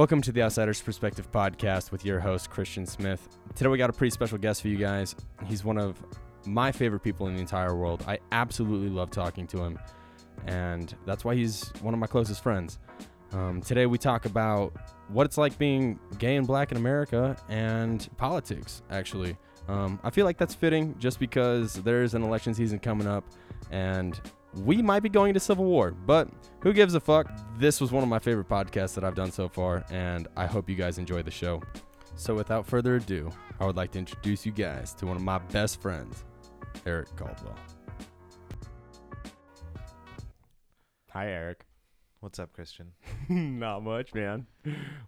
Welcome to the Outsiders Perspective podcast with your host, Christian Smith. Today we got a pretty special guest for you guys. He's one of my favorite people in the entire world. I absolutely love talking to him, and that's why he's one of my closest friends. Um, today we talk about what it's like being gay and black in America and politics, actually. Um, I feel like that's fitting just because there's an election season coming up, and we might be going into civil war, but who gives a fuck? This was one of my favorite podcasts that I've done so far, and I hope you guys enjoy the show. So, without further ado, I would like to introduce you guys to one of my best friends, Eric Cadwell. Hi, Eric. What's up, Christian? Not much, man.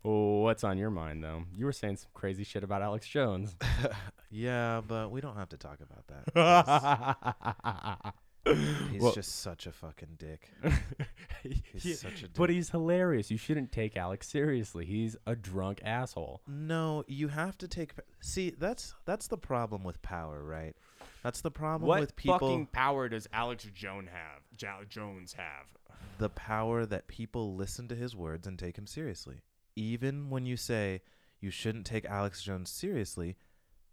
What's on your mind, though? You were saying some crazy shit about Alex Jones. yeah, but we don't have to talk about that. He's Well- just such a fucking dick. He's He- such a dick. but he's hilarious. You shouldn't take Alex seriously. He's a drunk asshole. no, you have to take. See, that's that's the problem with power, right? That's the problem What with people. What fucking power does Alex Jones have? Jo- Jones have? the power that people listen to his words and take him seriously. Even when you say you shouldn't take Alex Jones seriously,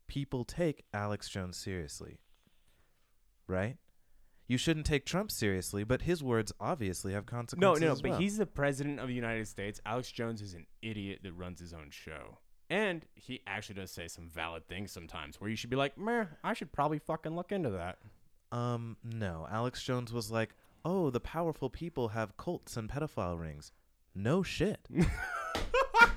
people take Alex Jones seriously. Right? You shouldn't take Trump seriously, but his words obviously have No, consequences. no, as but well. he's the president of the United States. Alex Jones is an idiot that runs his own show. And he actually does say some valid things sometimes where you should be like, meh, I should probably fucking look into that. Um, no. Alex Jones was like, "Oh, the powerful people have cults and pedophile rings." No shit.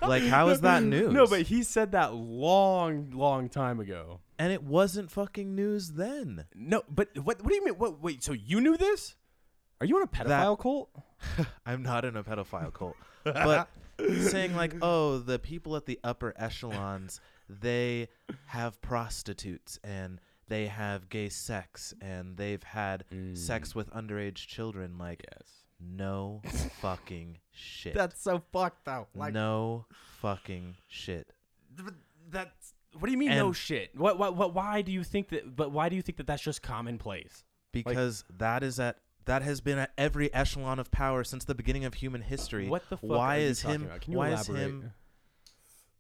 like, how is that news? No, but he said that long, long time ago. and it wasn't fucking news then. No, but what? What do you mean? What? Wait, so you knew this? Are you in a pedophile cult? I'm not in a pedophile cult, but saying like, "Oh, the people at the upper echelons, they have prostitutes and they have gay sex and they've had mm. sex with underage children." Like, Yes. No fucking shit. That's so fucked out. Like no fucking shit. th- that's. What do you mean no shit? What, what? What? Why do you think that? But why do you think that that's just commonplace? because that is at that has been at every echelon of power since the beginning of human history. What the fuck why are you is talking him? about? Can you why is elaborate? him?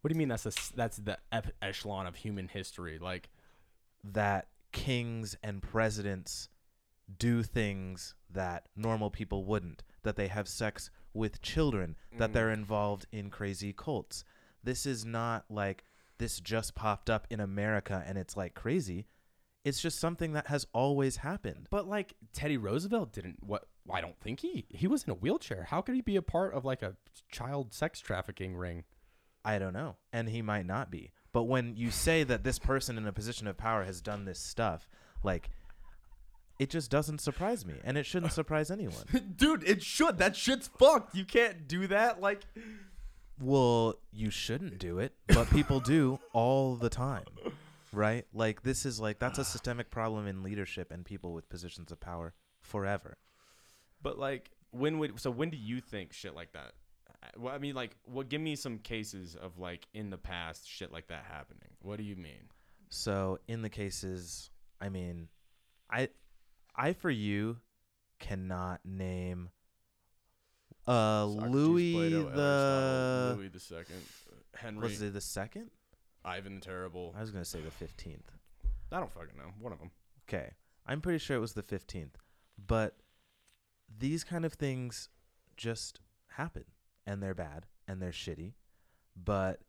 What do you mean that's a, s- that's the ep- echelon of human history? Like that kings and presidents do things that normal people wouldn't. That they have sex with children. That Mm. they're involved in crazy cults. This is not like this just popped up in America and it's like crazy. It's just something that has always happened. But like Teddy Roosevelt didn't. What? I don't think he he was in a wheelchair. How could he be a part of like a child sex trafficking ring? I don't know. And he might not be. But when you say that this person in a position of power has done this stuff, like it just doesn't surprise me. And it shouldn't surprise anyone. Dude, it should. That shit's fucked. You can't do that. Like Well, you shouldn't do it, but people do all the time. Right? Like this is like that's a systemic problem in leadership and people with positions of power forever. But like, when would so when do you think shit like that? uh, Well, I mean, like, what? Give me some cases of like in the past shit like that happening. What do you mean? So in the cases, I mean, I, I for you, cannot name. Uh, Louis the Louis the Second, Henry, was it the second? Ivan the Terrible. I was gonna say the fifteenth. I don't fucking know. One of them. Okay, I'm pretty sure it was the fifteenth, but these kind of things just happen, and they're bad and they're shitty, but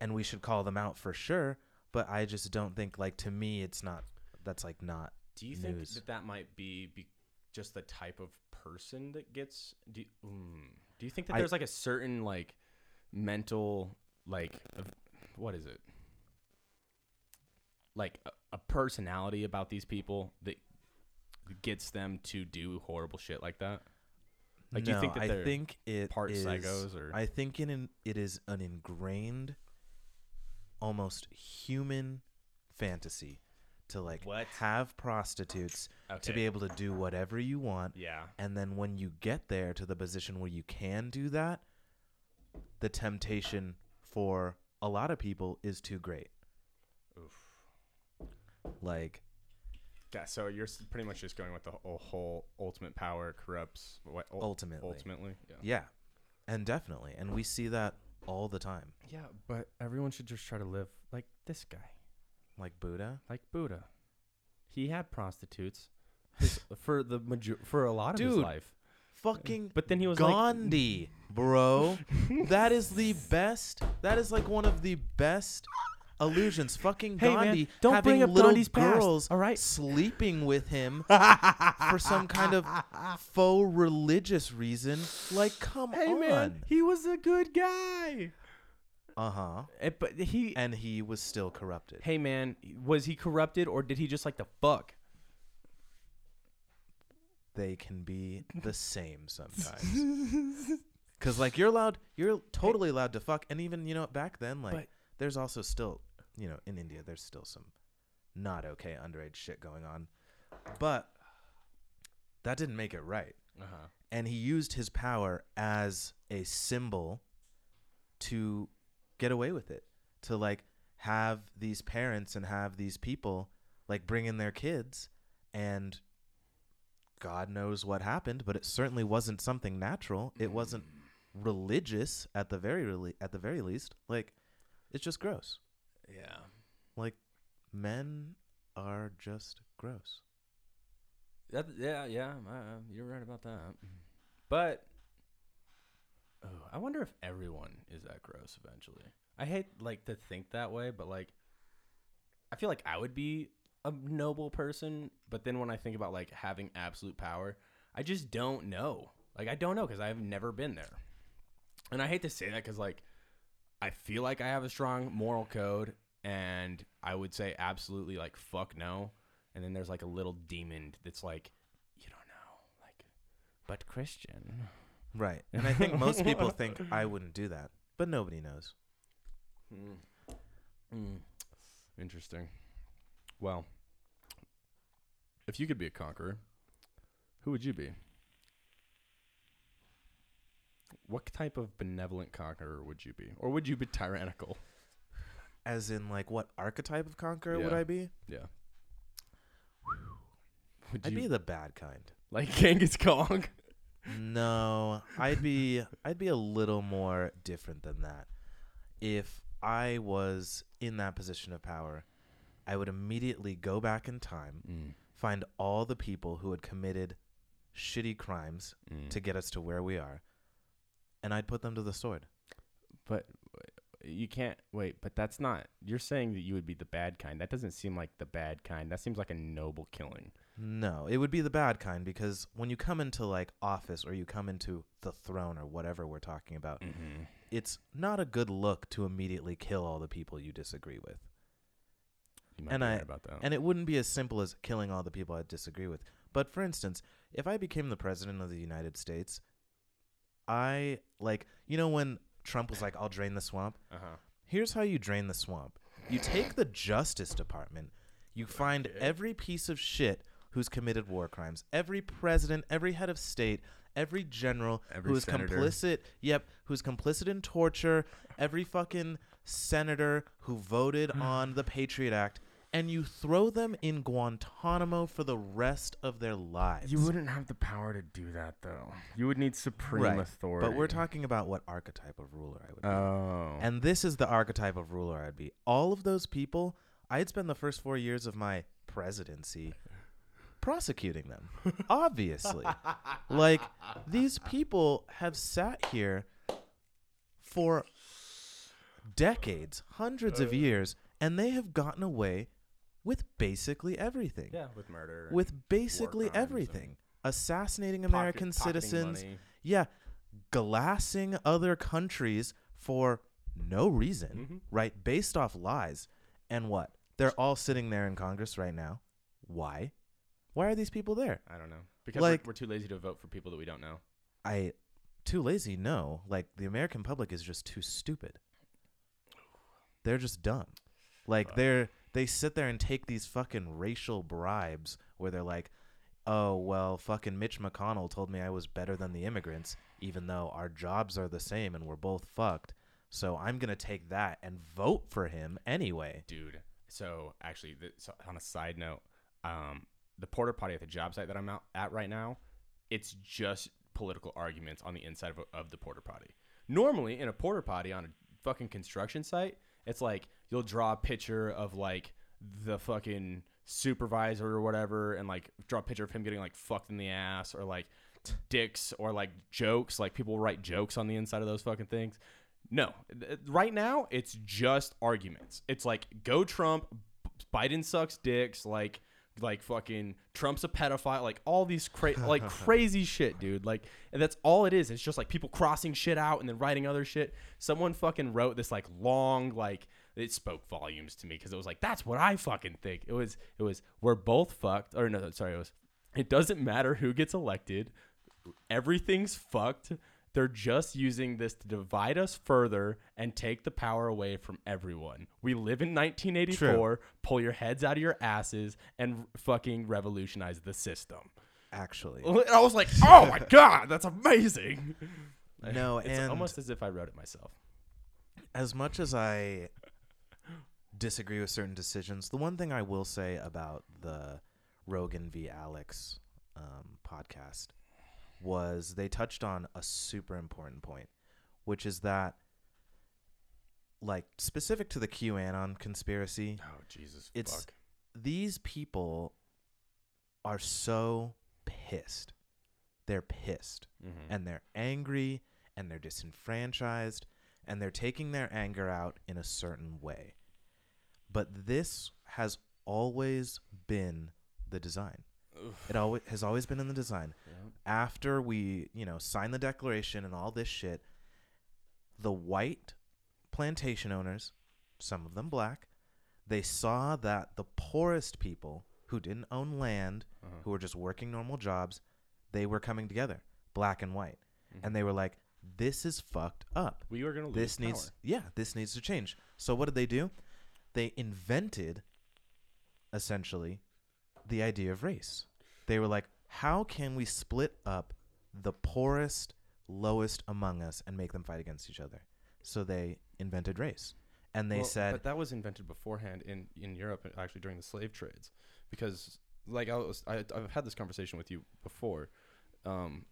and we should call them out for sure. But I just don't think like to me, it's not. That's like not Do you think News. that that might be, be just the type of person that gets? Do you, mm, do you think that I- there's like a certain like mental like of- what is it? Like a, a personality about these people that gets them to do horrible shit like that. Like, do you no, think that I they're think it part is- psychos or- I think in an, it is an ingrained, almost human fantasy to like What? have prostitutes to be able to do whatever you want, Yeah. and then when you get there to the position where you can do that, the temptation for a lot of people is too great. Oof. Like Yeah, so you're pretty much just going with the whole, whole ultimate power corrupts what ul- ultimately, ultimately. Yeah. Yeah, and definitely, and we see that all the time, Yeah, but everyone should just try to live like this guy, like Buddha. like Buddha. He had prostitutes his- for the major- for a lot of his Dude, life. Fucking But then he was like, Gandhi, bro. that is the best. That is like one of the best illusions. Fucking Hey, man, Gandhi don't having bring up little Gandhi's past, girls all right? sleeping with him for some kind of faux religious reason. Like, come on. man, he was a good guy. Uh huh. Eh, but he, And he was still corrupted. hey man, was he corrupted or did he just like the fuck? They can be the same sometimes. Cause like you're allowed, you're totally allowed to fuck, and even you know back then, like But- there's also still, you know, in India, there's still some not okay underage shit going on, but that didn't make it right. Uh huh. And he used his power as a symbol to get away with it, to like have these parents and have these people like bring in their kids, and God knows what happened, but it certainly wasn't something natural. It wasn't religious at the very rele- at the very least. Like it's just gross. Yeah. Like men are just gross. That, yeah, yeah, uh, you're right about that. But oh, I wonder if everyone is that gross eventually. I hate like to think that way, but like I feel like I would be a noble person, but then when I think about like having absolute power, I just don't know. Like I don't know cuz I've never been there. And I hate to say that cuz like I feel like I have a strong moral code and I would say absolutely like fuck no. And then there's like a little demon that's like, you don't know, like, but Christian. Right. And I think most people think I wouldn't do that, but nobody knows. Mm. Interesting. Well, if you could be a conqueror, who would you be? What type of benevolent conqueror would you be? Or would you be tyrannical? As in like what archetype of conqueror would I be? Yeah. Would I'd you be the bad kind. like Genghis Khan? No, I'd be I'd be a little more different than that. If I was in that position of power, I would immediately go back in time, Mm. find all the people who had committed shitty crimes Mm. to get us to where we are, and I'd put them to the sword. But you can't wait. But that's not. You're saying that you would be the bad kind. That doesn't seem like the bad kind. That seems like a noble killing. No, it would be the bad kind because when you come into like office or you come into the throne or whatever we're talking about, Mm-hmm. it's not a good look to immediately kill all the people you disagree with. You might And be I- right about that. And it wouldn't be as simple as killing all the people I disagree with. But for instance, if I became the president of the United States, I like, you know, when Trump was like, I'll drain the swamp? uh huh. Here's how you drain the swamp you take the Justice Department, you find every piece of shit who's committed war crimes, every president, every head of state, every general Every who is senator. complicit, yep, who's complicit in torture, every fucking senator who voted on the Patriot Act, and you throw them in Guantanamo for the rest of their lives. You wouldn't have the power to do that, though. You would need supreme Right, authority. But we're talking about what archetype of ruler I would be. Oh. And this is the archetype of ruler I'd be. All of those people, I'd spend the first four years of my presidency prosecuting them. Obviously. like, these people have sat here for decades, hundreds of years, and they have gotten away with basically everything. yeah, with murder. With basically everything. Assassinating pocket- American pocketing citizens, money. yeah, glassing other countries for no reason, Mhm. right? Based off lies. And what? They're all sitting there in Congress right now. Why? Why are these people there? I don't know. Because Like- we're, we're too lazy to vote for people that we don't know. I too lazy, no. Like the American public is just too stupid. They're just dumb. Like they're they sit there and take these fucking racial bribes where they're like, "Oh, well, fucking Mitch McConnell told me I was better than the immigrants even though our jobs are the same and we're both fucked. So I'm going to take that and vote for him anyway." Dude. So, actually, th- so on a side note, um, the porter potty at the job site that I'm out at right now, it's just political arguments on the inside of, a, of the porter potty. Normally, in a porter potty on a fucking construction site, it's like you'll draw a picture of like the fucking supervisor or whatever, and like draw a picture of him getting like fucked in the ass or like dicks or like jokes. Like people write jokes on the inside of those fucking things. No, right now it's just arguments. It's like go Trump, Biden sucks dicks, like like fucking Trump's a pedophile, like all these cra- like crazy shit, dude. Like and that's all it is. It's just like people crossing shit out and then writing other shit. Someone fucking wrote this like long like it spoke volumes to me because it was like that's what I fucking think. It was it was we're both fucked or no sorry it was it doesn't matter who gets elected. Everything's fucked. They're just using this to divide us further and take the power away from everyone. We live in 1984. Pull your heads out of your asses and fucking revolutionize the system. Actually, I was like, oh my god, that's amazing. No, it's and- almost as if I wrote it myself. as much as I disagree with certain decisions, the one thing I will say about the Rogan v. Alex um, podcast was they touched on a super important point, which is that, like, specific to the QAnon conspiracy, Oh Jesus, It's- fuck. these people are so pissed. They're pissed Mhm. and they're angry and they're disenfranchised and they're taking their anger out in a certain way. But this has always been the design. Oof. It always has always been in the design. After we, you know, sign the declaration and all this shit, the white plantation owners, some of them black, they saw that the poorest people who didn't own land, Uh-huh. who were just working normal jobs, they were coming together, black and white. Mhm. And they were like, this is fucked up. we are gonna lose This needs yeah, this needs to change. So what did they do? They invented essentially the idea of race. They were like, how can we split up the poorest, lowest among us and make them fight against each other? So they invented race. And they Well, said but that was invented beforehand in in Europe, actually during the slave trades, because like I was, I, I've had this conversation with you before, um,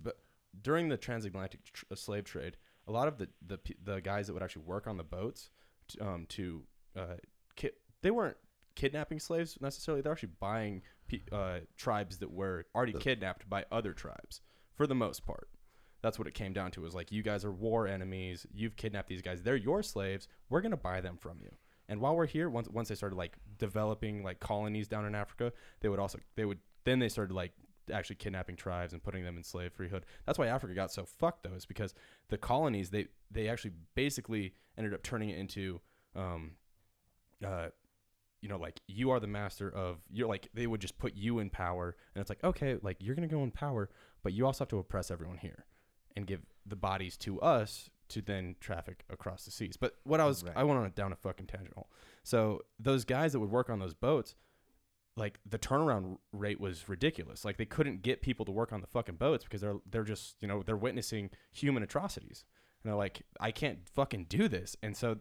but during the transatlantic tr- uh, slave trade, a lot of the the the guys that would actually work on the boats, t- um, to uh, ki- they weren't kidnapping slaves necessarily. They're actually buying pe- uh, tribes that were already kidnapped by other tribes for the most part. That's what it came down to. Was like you guys are war enemies. You've kidnapped these guys. They're your slaves. We're gonna buy them from you. And while we're here, once once they started like developing like colonies down in Africa, they would also they would then they started like actually kidnapping tribes and putting them in slave freehood. That's why Africa got so fucked though, is because the colonies they they actually basically ended up turning it into um uh you know like you are the master of you're like they would just put you in power and it's like okay like you're gonna go in power but you also have to oppress everyone here and give the bodies to us to then traffic across the seas. But what i was Right. i went on a down a fucking tangent hole. So those guys that would work on those boats like the turnaround rate was ridiculous. Like they couldn't get people to work on the fucking boats because they're they're just you know they're witnessing human atrocities. And they're like i can't fucking do this. And so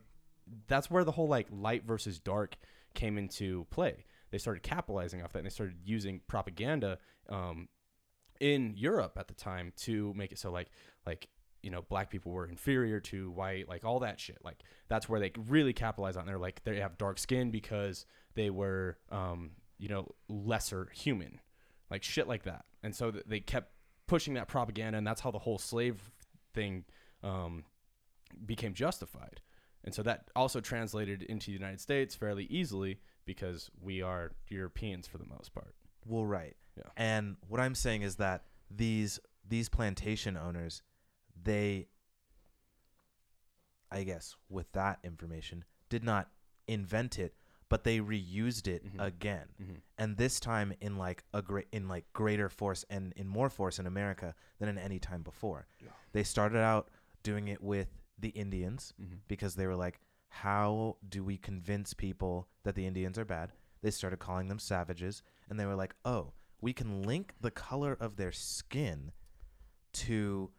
that's where the whole like light versus dark came into play. They started capitalizing off that and they started using propaganda um, in Europe at the time to make it so like like you know black people were inferior to white like all that shit. Like that's where they really capitalize on they're like they have dark skin because they were um, you know lesser human like shit like that. And so th- they kept pushing that propaganda and that's how the whole slave thing um, became justified and so that also translated into the United States fairly easily because we are Europeans for the most part. Well, right. Yeah. And what I'm saying is that these these plantation owners, they, I guess, with that information, did not invent it, but they reused it Mhm. again, Mm-hmm. and this time in like a great in like greater force and in more force in America than in any time before. Yeah. They started out doing it with the Indians Mm-hmm. because they were like, how do we convince people that the Indians are bad? They started calling them savages, and they were like, oh, we can link the color of their skin to,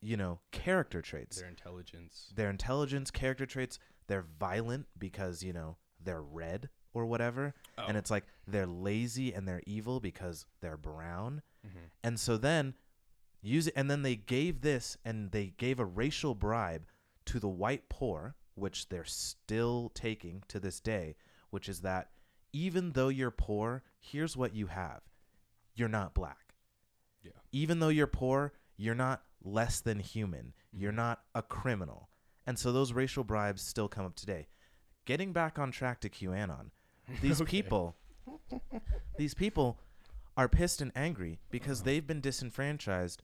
you know, character traits. Their intelligence. Their intelligence, character traits. They're violent because, you know, they're red or whatever. Oh. And it's like they're lazy and they're evil because they're brown. mm-hmm. And so then use it and then they gave this and they gave a racial bribe to the white poor, which they're still taking to this day, which is that even though you're poor, here's what you have you're not black. Yeah. Even though you're poor, you're not less than human. Mm-hmm. You're not a criminal. And so those racial bribes still come up today. Getting back on track to QAnon, these Okay. people these people are pissed and angry because they've been disenfranchised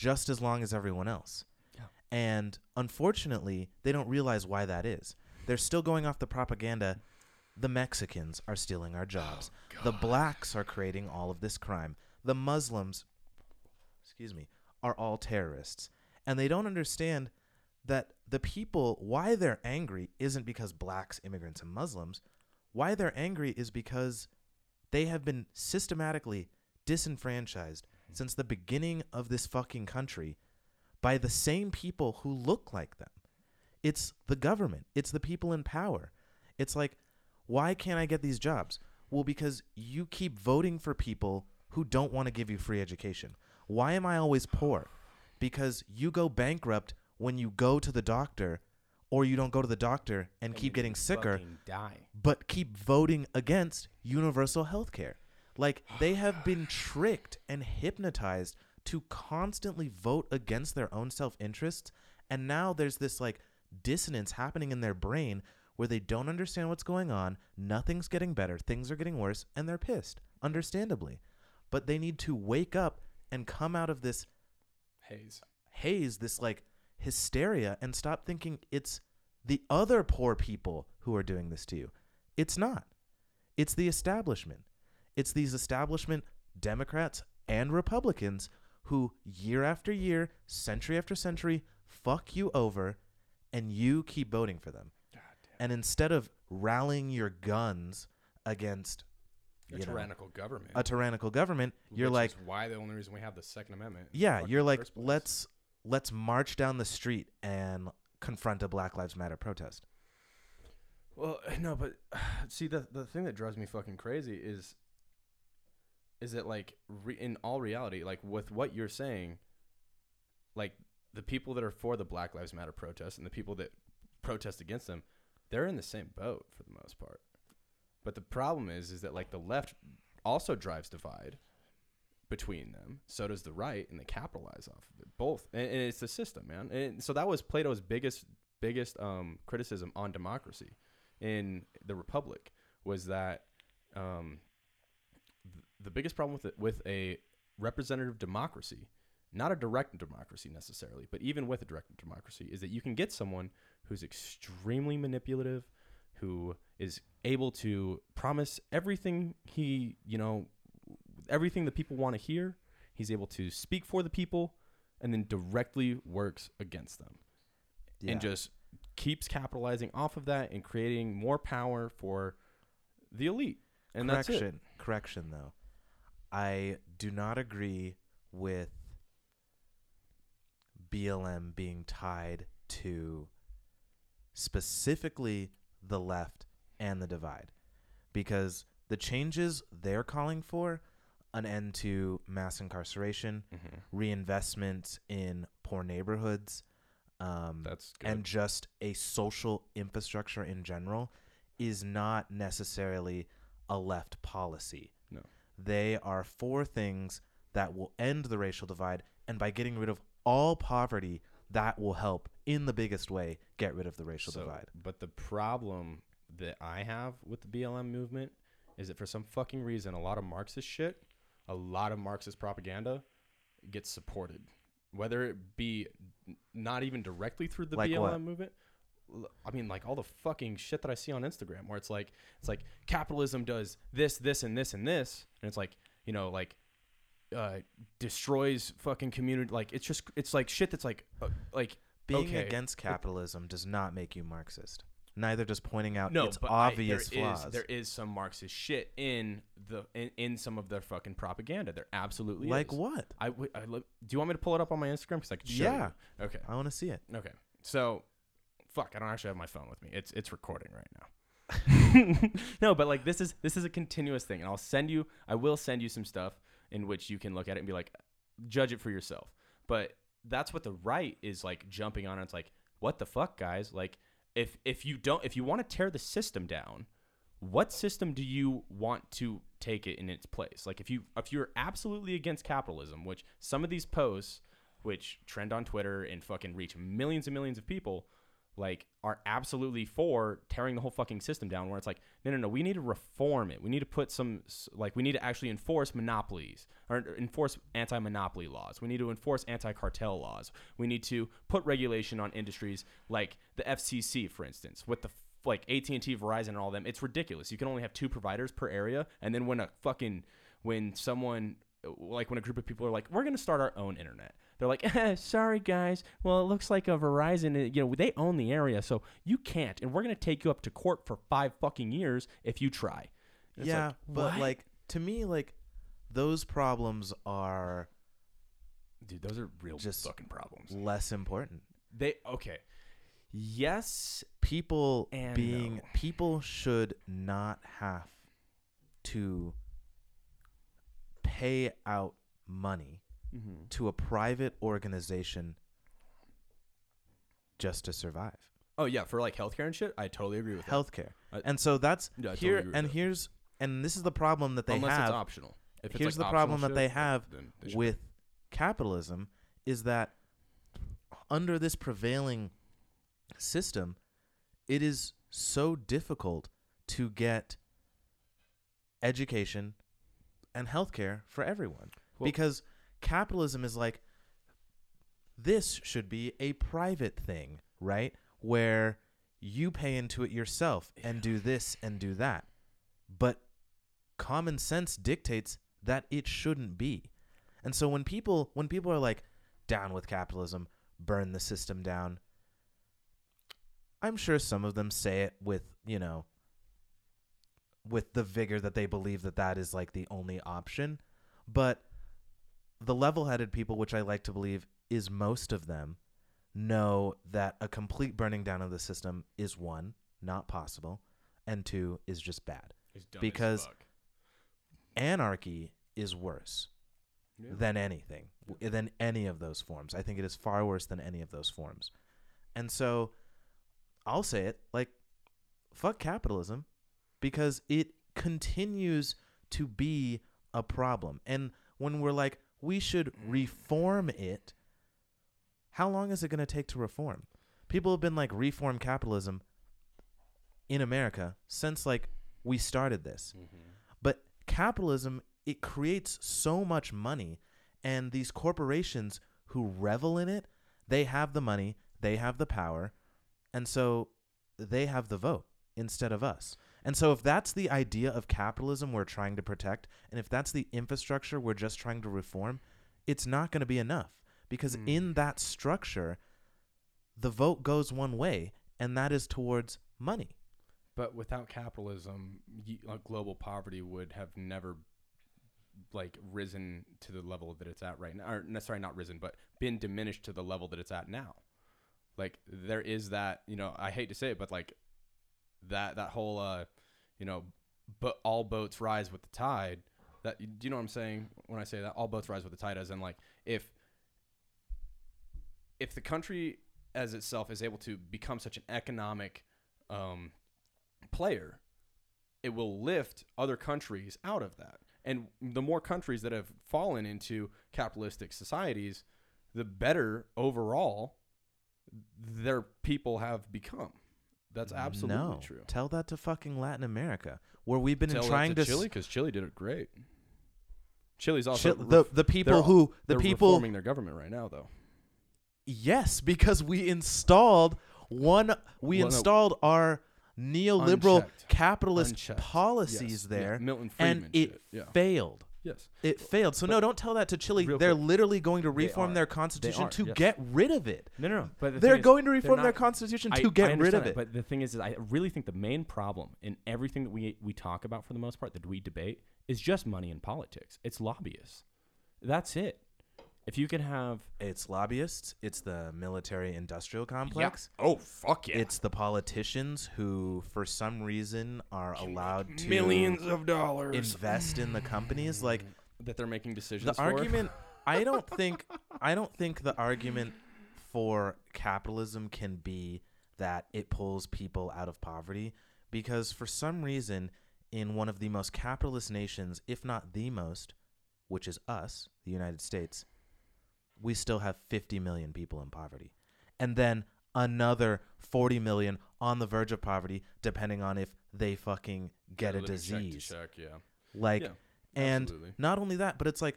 just as long as everyone else. Yeah. And unfortunately, they don't realize why that is. They're still going off the propaganda. The Mexicans are stealing our jobs. Oh, the blacks are creating all of this crime. The Muslims, excuse me, are all terrorists. And they don't understand that the people, why they're angry, isn't because blacks, immigrants, and Muslims. Why they're angry is because they have been systematically disenfranchised since the beginning of this fucking country by the same people who look like them. It's the government, it's the people in power. It's like, why can't I get these jobs? Well, because you keep voting for people who don't want to give you free education. Why am I always poor? Because you go bankrupt when you go to the doctor or you don't go to the doctor and keep getting sicker Die. but keep voting against universal health care. Like they have been tricked and hypnotized to constantly vote against their own self interests. And now there's this like dissonance happening in their brain where they don't understand what's going on. Nothing's getting better. Things are getting worse. And they're pissed, understandably. But they need to wake up and come out of this Haze. haze, this like hysteria, and stop thinking it's the other poor people who are doing this to you. It's not. It's the establishment. It's these establishment Democrats and Republicans who, year after year, century after century, fuck you over, and you keep voting for them. God And instead of rallying your guns against damn. you A know, tyrannical government. a tyrannical government, you're which like, is why the only reason we have the Second Amendment. yeah, you're like, let's let's march down the street and confront a Black Lives Matter protest. Well, no, but see the the thing that drives me fucking crazy is is that like re- in all reality, like with what you're saying, like the people that are for the Black Lives Matter protest and the people that protest against them, they're in the same boat for the most part. But the problem is is that like the left also drives divide between them. So does the right, and they capitalize off of it. Both, and, and it's the system, man. And so that was Plato's biggest biggest um, criticism on democracy in the republic was that um, the biggest problem with it, with a representative democracy, not a direct democracy necessarily, but even with a direct democracy, is that you can get someone who's extremely manipulative, who is able to promise everything he, you know, everything the people want to hear. He's able to speak for the people, and then directly works against them Yeah. and just keeps capitalizing off of that and creating more power for the elite. And that's it. correction, correction though. I do not agree with BLM being tied to specifically the left and the divide because the changes they're calling for an end to mass incarceration, Mhm. reinvestment in poor neighborhoods, um, and just a social infrastructure in general is not necessarily a left policy. They are for things that will end the racial divide, and by getting rid of all poverty, that will help in the biggest way get rid of the racial So- divide. But the problem that I have with the BLM movement is that for some fucking reason, a lot of Marxist shit, a lot of Marxist propaganda gets supported, whether it be not even directly through the Like BLM what? movement. I mean, like all the fucking shit that I see on Instagram, where it's like, it's like capitalism does this, this, and this, and this, and it's like, you know, like uh, destroys fucking community. Like it's just, it's like shit that's like, uh, like Being okay. against capitalism does not make you Marxist. Neither does pointing out no, its but I- obvious there is- flaws. there is some Marxist shit in the in, in some of their fucking propaganda. There absolutely like is. what? I, look, do you want me to pull it up on my Instagram? Because I could show Yeah. you. Okay. I want to see it. Okay. So, fuck. I don't actually have my phone with me. It's it's recording right now. no, but like this is this is a continuous thing, and I'll send you. I will send you some stuff in which you can look at it and be like, judge it for yourself. But that's what the right is like jumping on. It's like what the fuck, guys? Like, if if you don't, if you want to tear the system down, what system do you want to take it in its place? Like, if you if you're absolutely against capitalism, which some of these posts, which trend on Twitter and fucking reach millions and millions of people, like are absolutely for tearing the whole fucking system down where it's like no no no we need to reform it. We need to put some like we need to actually enforce monopolies or enforce anti-monopoly laws. We need to enforce anti-cartel laws. We need to put regulation on industries like the FCC for instance with the like AT&T Verizon and all them. It's ridiculous. You can only have two providers per area and then when a fucking when someone like when a group of people are like we're going to start our own internet they're like, eh, sorry guys. Well, it looks like a Verizon, uh, you know, they own the area, so you can't, and we're gonna take you up to court for five fucking years if you try. It's yeah, like, but what? like to me, like those problems are dude, those are real just fucking problems. less important. They okay, yes, People being no. people should not have to pay out money mm-hmm. to a private organization just to survive. oh yeah, for like healthcare and shit, I totally agree with. Healthcare. I- And so that's Yeah, I totally here and that. here's and this is the problem that they Unless have it's optional. If it's here's like the problem optional that they have they with capitalism is that under this prevailing system, it is so difficult to get education and healthcare for everyone Well- because capitalism is like this should be a private thing, right? Where you pay into it yourself and do this and do that. But common sense dictates that it shouldn't be. And so when people when people are like down with capitalism, burn the system down, I'm sure some of them say it with, you know, with the vigor that they believe that that is like the only option, but the level-headed people which I like to believe is most of them know that a complete burning down of the system is one, not possible, and two is just bad. It's dumb as because-. Anarchy is worse Yeah. than anything, w- than any of those forms. I think it is far worse than any of those forms. And so I'll say it like, fuck capitalism because it continues to be a problem. And when we're like, we should reform it, how long is it going to take to reform? People have been like, reform capitalism in America since like we started this. Mm-hmm. But capitalism, it creates so much money, and these corporations who revel in it, they have the money, they have the power, and so they have the vote instead of us. And so if that's the idea of capitalism we're trying to protect, and if that's the infrastructure we're just trying to reform, it's not going to be enough because Mm. in that structure, the vote goes one way, and that is towards money. But without capitalism, y- like global poverty would have never like risen to the level that it's at right now. Or sorry, not risen, but been diminished to the level that it's at now. Like there is that, you know, I hate to say it, but like that that whole uh, you know, but all boats rise with the tide. That do you know what I'm saying when I say that all boats rise with the tide? As in like if if the country as itself is able to become such an economic um, player, it will lift other countries out of that. And the more countries that have fallen into capitalistic societies, the better overall their people have become. That's absolutely no. true. Tell that to fucking Latin America, where we've been Tell trying to, to Chile because Chile did it great. Chile's also Chil- the the people who the they're people reforming their government right now, though. yes because we installed one we Well, no. installed our neoliberal Unchecked. capitalist Unchecked. policies Yes, yeah, there Milton and Friedman it shit. Yeah. Yes. It failed. So no, don't tell that to Chile. They're quick. literally going to reform their constitution are, to yes. get rid of it. No, no, no. But the They're is, going to reform their constitution I- to get rid of that, it. But the thing is, is I really think the main problem in everything that we we talk about for the most part that we debate is just money and politics. It's lobbyists. That's it. If you could have It's lobbyists. It's the military industrial complex. Oh fuck yeah! It's the politicians who, for some reason, are allowed to millions of dollars invest in the companies. Like that they're making decisions. the for. argument, I don't think, I don't think the argument for capitalism can be that it pulls people out of poverty because for some reason in one of the most capitalist nations, if not the most, which is us, the United States, we still have 50 million people in poverty. And then another 40 million on the verge of poverty depending on if they fucking get a Living check disease. check, yeah. Like Yeah, and absolutely. not only that, but it's like,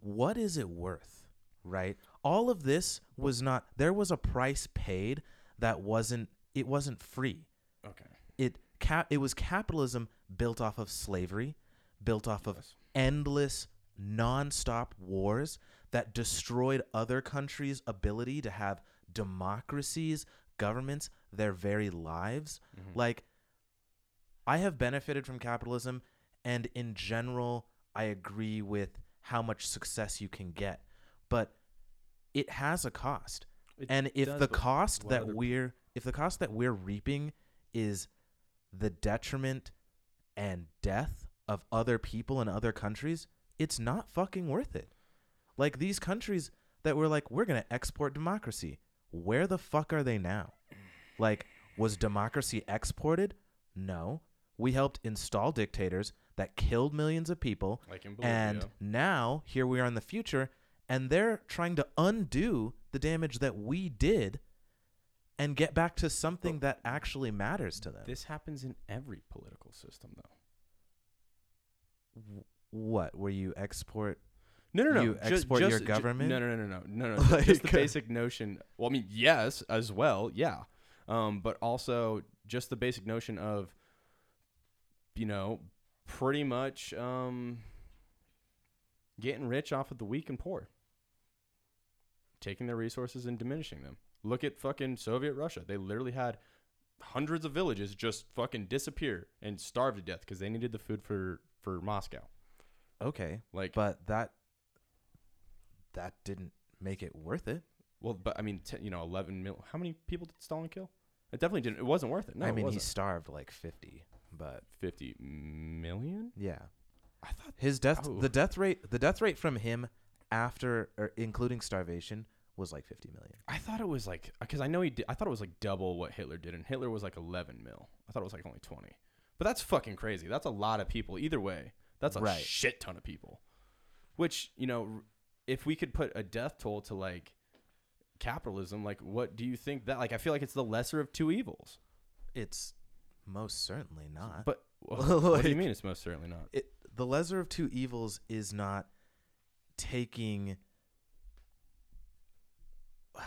what is it worth, right? All of this was not. There was a price paid that wasn't. It wasn't free. Okay. It cap. It was capitalism built off of slavery, built off of Yes. endless, nonstop wars that destroyed other countries' ability to have democracies, governments, their very lives. Mhm. Like, I have benefited from capitalism, and in general, I agree with how much success you can get, but it has a cost. It and if the cost that we're if the cost that we're reaping is the detriment and death of other people in other countries, it's not fucking worth it. Like these countries that were like, we're gonna export democracy. Where the fuck are they now? Like, was democracy exported? No. We helped install dictators that killed millions of people like in Bolivia. and now here we are in the future, and they're trying to undo the damage that we did and get back to something that actually matters to them. this happens in every political system, though. W- what? Where you export? No, no, no. You ju- export your just- ju- government? no, no, no, no, no, no. no. just the basic notion. Well, I mean, yes, as well, yeah. Um, but also just the basic notion of, you know, pretty much um, getting rich off of the weak and poor, taking their resources and diminishing them. Look at fucking Soviet Russia. They literally had hundreds of villages just fucking disappear and starve to death because they needed the food for for Moscow. Okay, Like, but that that didn't make it worth it. Well, but I mean, t- you know, 11 mil. How many people did Stalin kill? It definitely didn't. It wasn't worth it. No, I mean, he starved like fifty, but 50 million. yeah, I thought. his death Oh. the death rate the death rate from him after or including starvation was like fifty million. I thought it was like uh, because I know he. Did, I thought it was like double what Hitler did, and Hitler was like 11 mil. I thought it was like only 20. But that's fucking crazy. That's a lot of people. Either way, that's a Right. shit ton of people. Which you know, if we could put a death toll to like capitalism, like what do you think that? Like, I feel like it's the lesser of two evils. It's most certainly not. But what do you mean? It's most certainly not. it, the lesser of two evils is not taking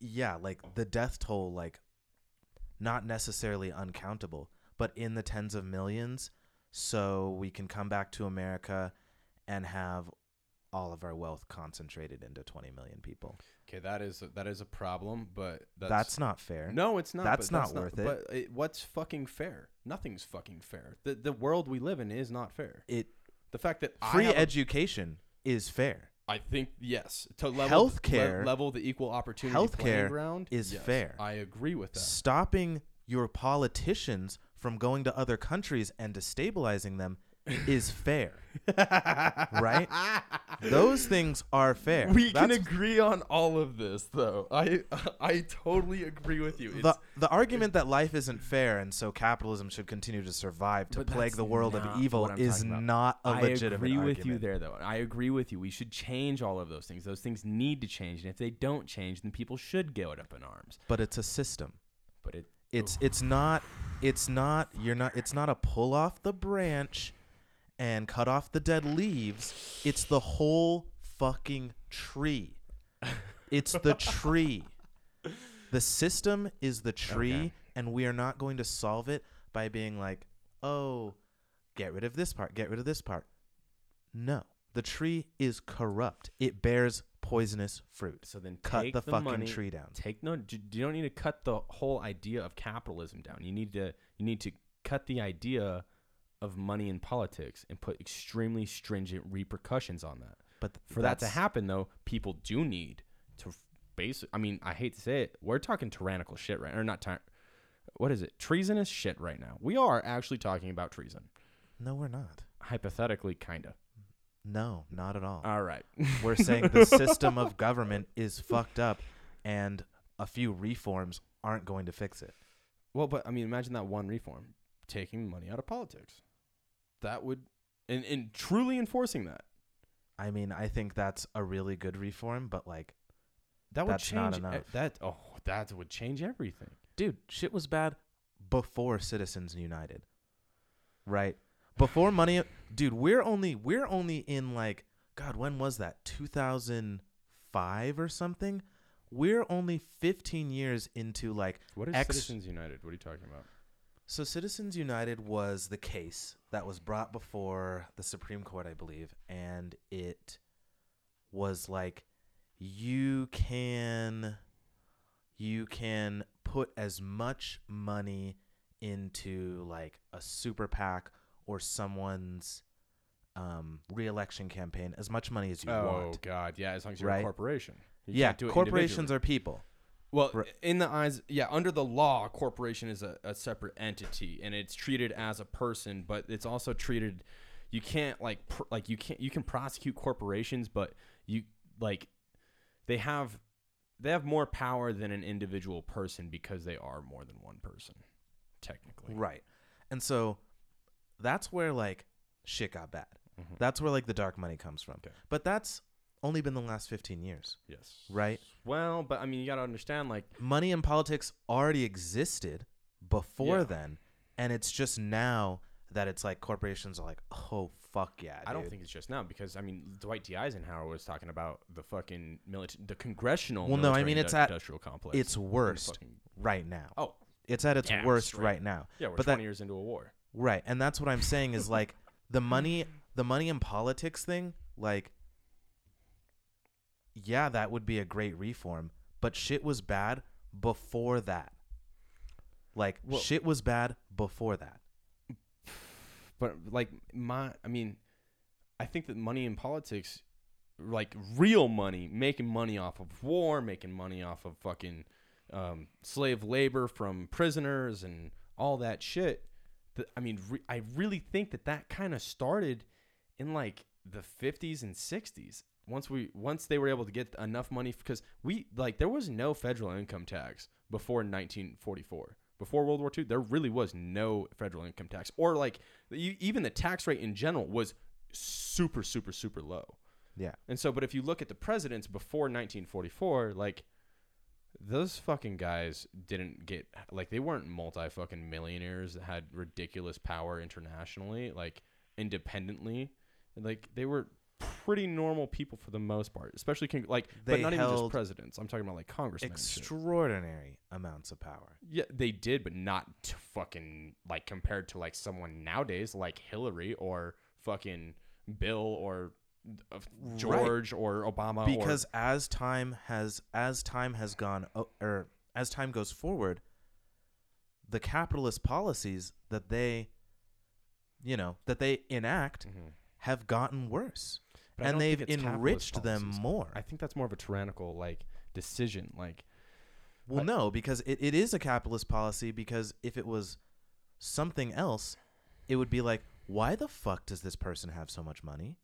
yeah like the death toll like not necessarily uncountable but in the tens of millions so we can come back to america and have all of our wealth concentrated into 20 million people Okay, that is that is a problem, but that's, that's, not fair no, it's not. That's not worth it. But it, what's fucking fair? Nothing's fucking fair. The the world we live in is not fair. it The fact that I free have a- education is fair I think yes. To level Healthcare- le- level the equal opportunity healthcare ground is yes, fair. I agree with that. stopping your politicians from going to other countries and destabilizing them is fair. right? Those things are fair. We can agree on all of this, though. I I totally agree with you. the, It's- the argument that life isn't fair and so capitalism should continue to survive to plague the world of evil is not a I legitimate I agree argument. with you there, though. I agree with you. We should change all of those things. Those things need to change, and if they don't change, then people should get up in arms. But it's a system. But it It's it's not it's not you're not it's not a pull off the branch and cut off the dead leaves. It's the whole fucking tree. It's the tree. The system is the tree Okay. and we are not going to solve it by being like, "Oh, get rid of this part, get rid of this part." No. The tree is corrupt. It bears poisonous fruit. so then Cut take the fucking money, tree down. Take no. You don't need to cut the whole idea of capitalism down. You need to. You need to cut the idea of money in politics and put extremely stringent repercussions on that. But th- For that to happen, though, people do need to base. I mean, I hate to say it, we're talking tyrannical shit right, or not. Ty- what is it? Treasonous shit right now. We are actually talking about treason, No, we're not. hypothetically, kinda. No, not at all. All right. We're saying the system of government is fucked up, and a few reforms aren't going to fix it. Well, but I mean, imagine that one reform taking money out of politics. That would, and, and truly enforcing that. I mean, I think that's a really good reform, but like, That would That's change not enough. That oh, that would change everything. dude, shit was bad before Citizens United, right? Before money, dude, we're only we're only in like God, when was that? Two thousand five or something. We're only fifteen years into like What is Ex- Citizens United? What are you talking about? So Citizens United was the case that was brought before the Supreme Court, I believe, and it was like you can you can put as much money into like a super PAC or someone's um, reelection campaign, as much money as you oh want. Oh God, yeah. As long as you're a corporation. You yeah, can't do it corporations are people. Well, Right. in the eyes, yeah, under the law, a corporation is a, a separate entity, and it's treated as a person, but it's also treated. You can't like pr- like you can't you can prosecute corporations, but you like they have they have more power than an individual person because they are more than one person, technically. Right. And so that's where like shit got bad. Mhm. That's where like the dark money comes from. Okay. But that's only been the last 15 years. Yes. Right. Well, but I mean, you got to understand, like, Money in politics already existed before Yeah. then, and it's just now that it's like corporations are like, "Oh fuck yeah." I don't think it's just now because I mean Dwight D Eisenhower was talking about the fucking military, the congressional. Well, no, I mean, it's at industrial complex. it's worst right now. oh, It's at its Yeah, worst straight. right now. yeah, we're But that- 20 years into a war. Right. And that's what I'm saying is like the money the money in politics thing, like yeah, that would be a great reform, but shit was bad before that. Like Well- shit was bad before that. But like my, I mean, I think that money in politics, like real money, making money off of war, making money off of fucking um, slave labor from prisoners and all that shit. I mean, re- I really think that that kind of started in like the 50s and 60s. Once we once they were able to get enough money because we like there was no federal income tax before 1944. Before World War II, there really was no federal income tax, or like e- even the tax rate in general was super, super, super low. Yeah. And so, but if you look at the presidents before 1944, like those fucking guys didn't get like they weren't multi fucking millionaires that had ridiculous power internationally, like independently. Like they were pretty normal people for the most part, especially con- like, They but not even just held presidents. I'm talking about like congressmen. and shit. Extraordinary amounts of power. Yeah, they did, but not to fucking like compared to like someone nowadays, like Hillary or fucking Bill or uh, George or Obama. or- because as time has as time has gone o- or as time goes forward the capitalist policies that they you know that they enact Mhm. have gotten worse But and they've think it's capitalist enriched them more I think that's more of a tyrannical like decision. Like, well I- no because it, it is a capitalist policy because if it was something else it would be like why the fuck does this person have so much money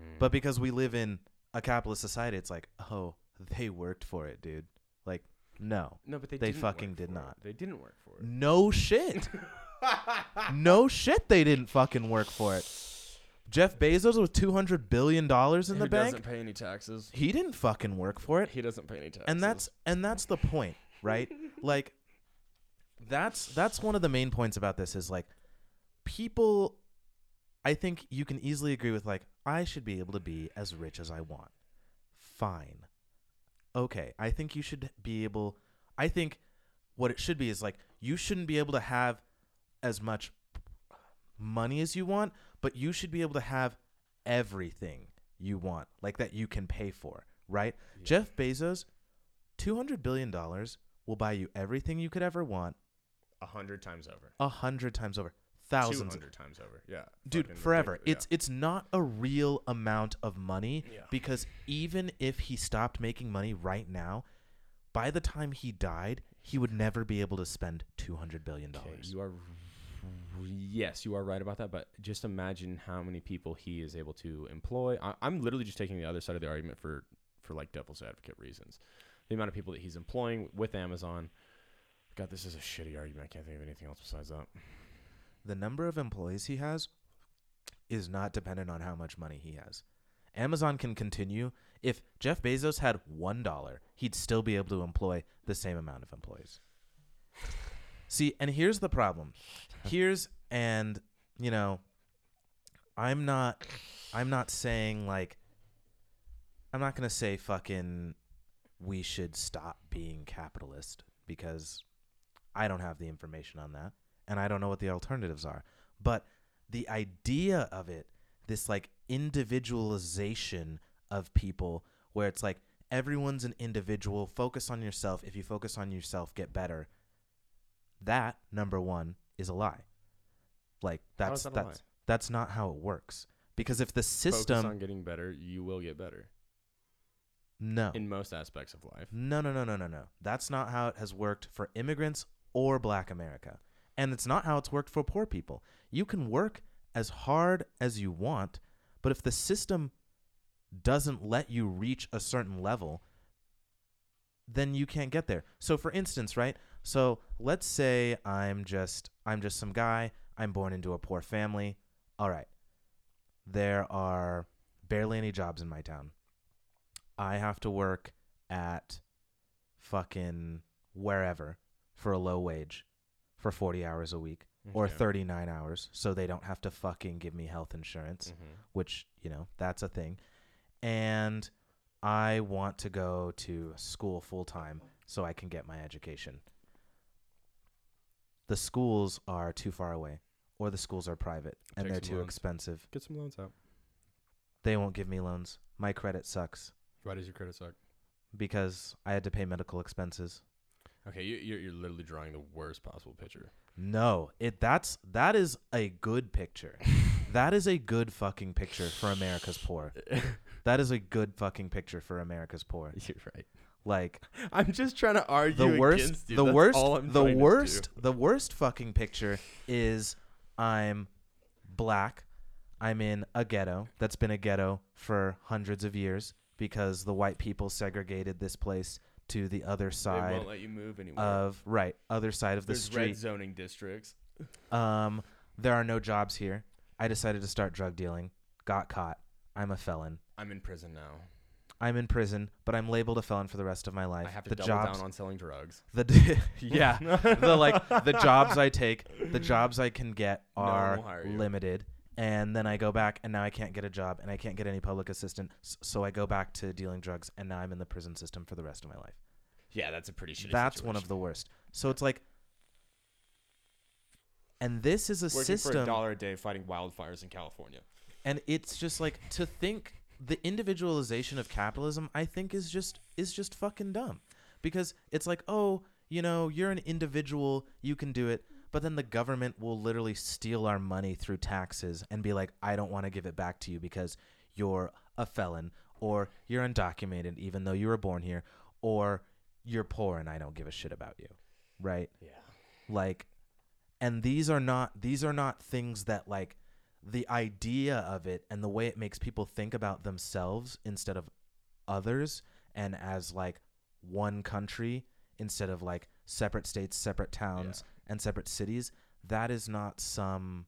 mm, but because we live in a capitalist society it's like oh they worked for it dude like no no, but they they fucking did for it. not. They didn't work for it. No shit. no shit they didn't fucking work for it. Jeff Bezos with 200 billion dollars in the Who bank, doesn't pay any taxes? he didn't fucking work for it. He doesn't pay any taxes. And that's and that's the point, right? like that's that's one of the main points about this is like people I think you can easily agree with like I should be able to be as rich as I want. Fine. Okay, I think you should be able I think what it should be is like you shouldn't be able to have as much money as you want, but you should be able to have everything you want, like that you can pay for, right? Yeah. Jeff Bezos, two hundred billion dollars will buy you everything you could ever want, a hundred times over. a hundred times over, Two thousands, hundred times over. Yeah, dude, forever. It's it's not a real amount of money Yeah. because even if he stopped making money right now, by the time he died, he would never be able to spend two hundred billion dollars. you are yes, you are right about that. But just imagine how many people he is able to employ. I, I'm literally just taking the other side of the argument for for like devil's advocate reasons. The amount of people that he's employing with Amazon. God, this is a shitty argument. I can't think of anything else besides that. The number of employees he has is not dependent on how much money he has. Amazon can continue. If Jeff Bezos had one dollar, he'd still be able to employ the same amount of employees. See, and here's the problem. Here's and you know, I'm not I'm not saying like I'm not going to say fucking we should stop being capitalist because I don't have the information on that and I don't know what the alternatives are. But the idea of it, this like individualization of people where it's like everyone's an individual, focus on yourself. If you focus on yourself, get better. That number 1 is a lie. Like that's that that's that's not how it works. Because if the Focus system on getting better, you will get better no in most aspects of life. No, no, no, no, no, no. That's not how it has worked for immigrants or black America. And it's not how it's worked for poor people. You can work as hard as you want, but if the system doesn't let you reach a certain level, then you can't get there. So for instance, right? So let's say I'm just I'm just some guy, I'm born into a poor family. All right. There are barely any jobs in my town. I have to work at fucking wherever for a low wage for 40 hours a week or 39 hours so they don't have to fucking give me health insurance Mhm. which you know that's a thing and i want to go to school full time so i can get my education the schools are too far away or the schools are private and Take they're some too loans. expensive Get some loans out. they won't give me loans my credit sucks Why does your credit suck? because i had to pay medical expenses Okay, you, you're you're literally drawing the worst possible picture. No, it that's that is a good picture. that is a good fucking picture for America's poor. That is a good fucking picture for America's poor. You're right. Like I'm just trying to argue the worst against you. the That's worst the worst the worst fucking picture is I'm black. I'm in a ghetto that's been a ghetto for hundreds of years because the white people segregated this place to the other They side won't let you move anymore. of right, other side of the There's street. red zoning districts. Um, there are no jobs here. I decided to start drug dealing. Got caught. I'm a felon. I'm in prison now. I'm in prison, but I'm labeled a felon for the rest of my life. I have to the double jobs, down on selling drugs. the d- yeah, the like the jobs I take, the jobs I can get are you. limited. And then I go back, and now I can't get a job, and I can't get any public assistance. So I go back to dealing drugs, and now I'm in the prison system for the rest of my life. Yeah, that's a pretty shitty. That's one of the worst. So it's like, and this is a Working system. for a dollar a day fighting wildfires in California. and it's just like to think the individualization of capitalism i think is just is just fucking dumb because it's like oh you know you're an individual you can do it but then the government will literally steal our money through taxes and be like i don't want to give it back to you because you're a felon or you're undocumented even though you were born here or you're poor and i don't give a shit about you right Yeah. like and these are not these are not things that like the idea of it and the way it makes people think about themselves instead of others and as like one country instead of like separate states separate towns and separate cities that is not some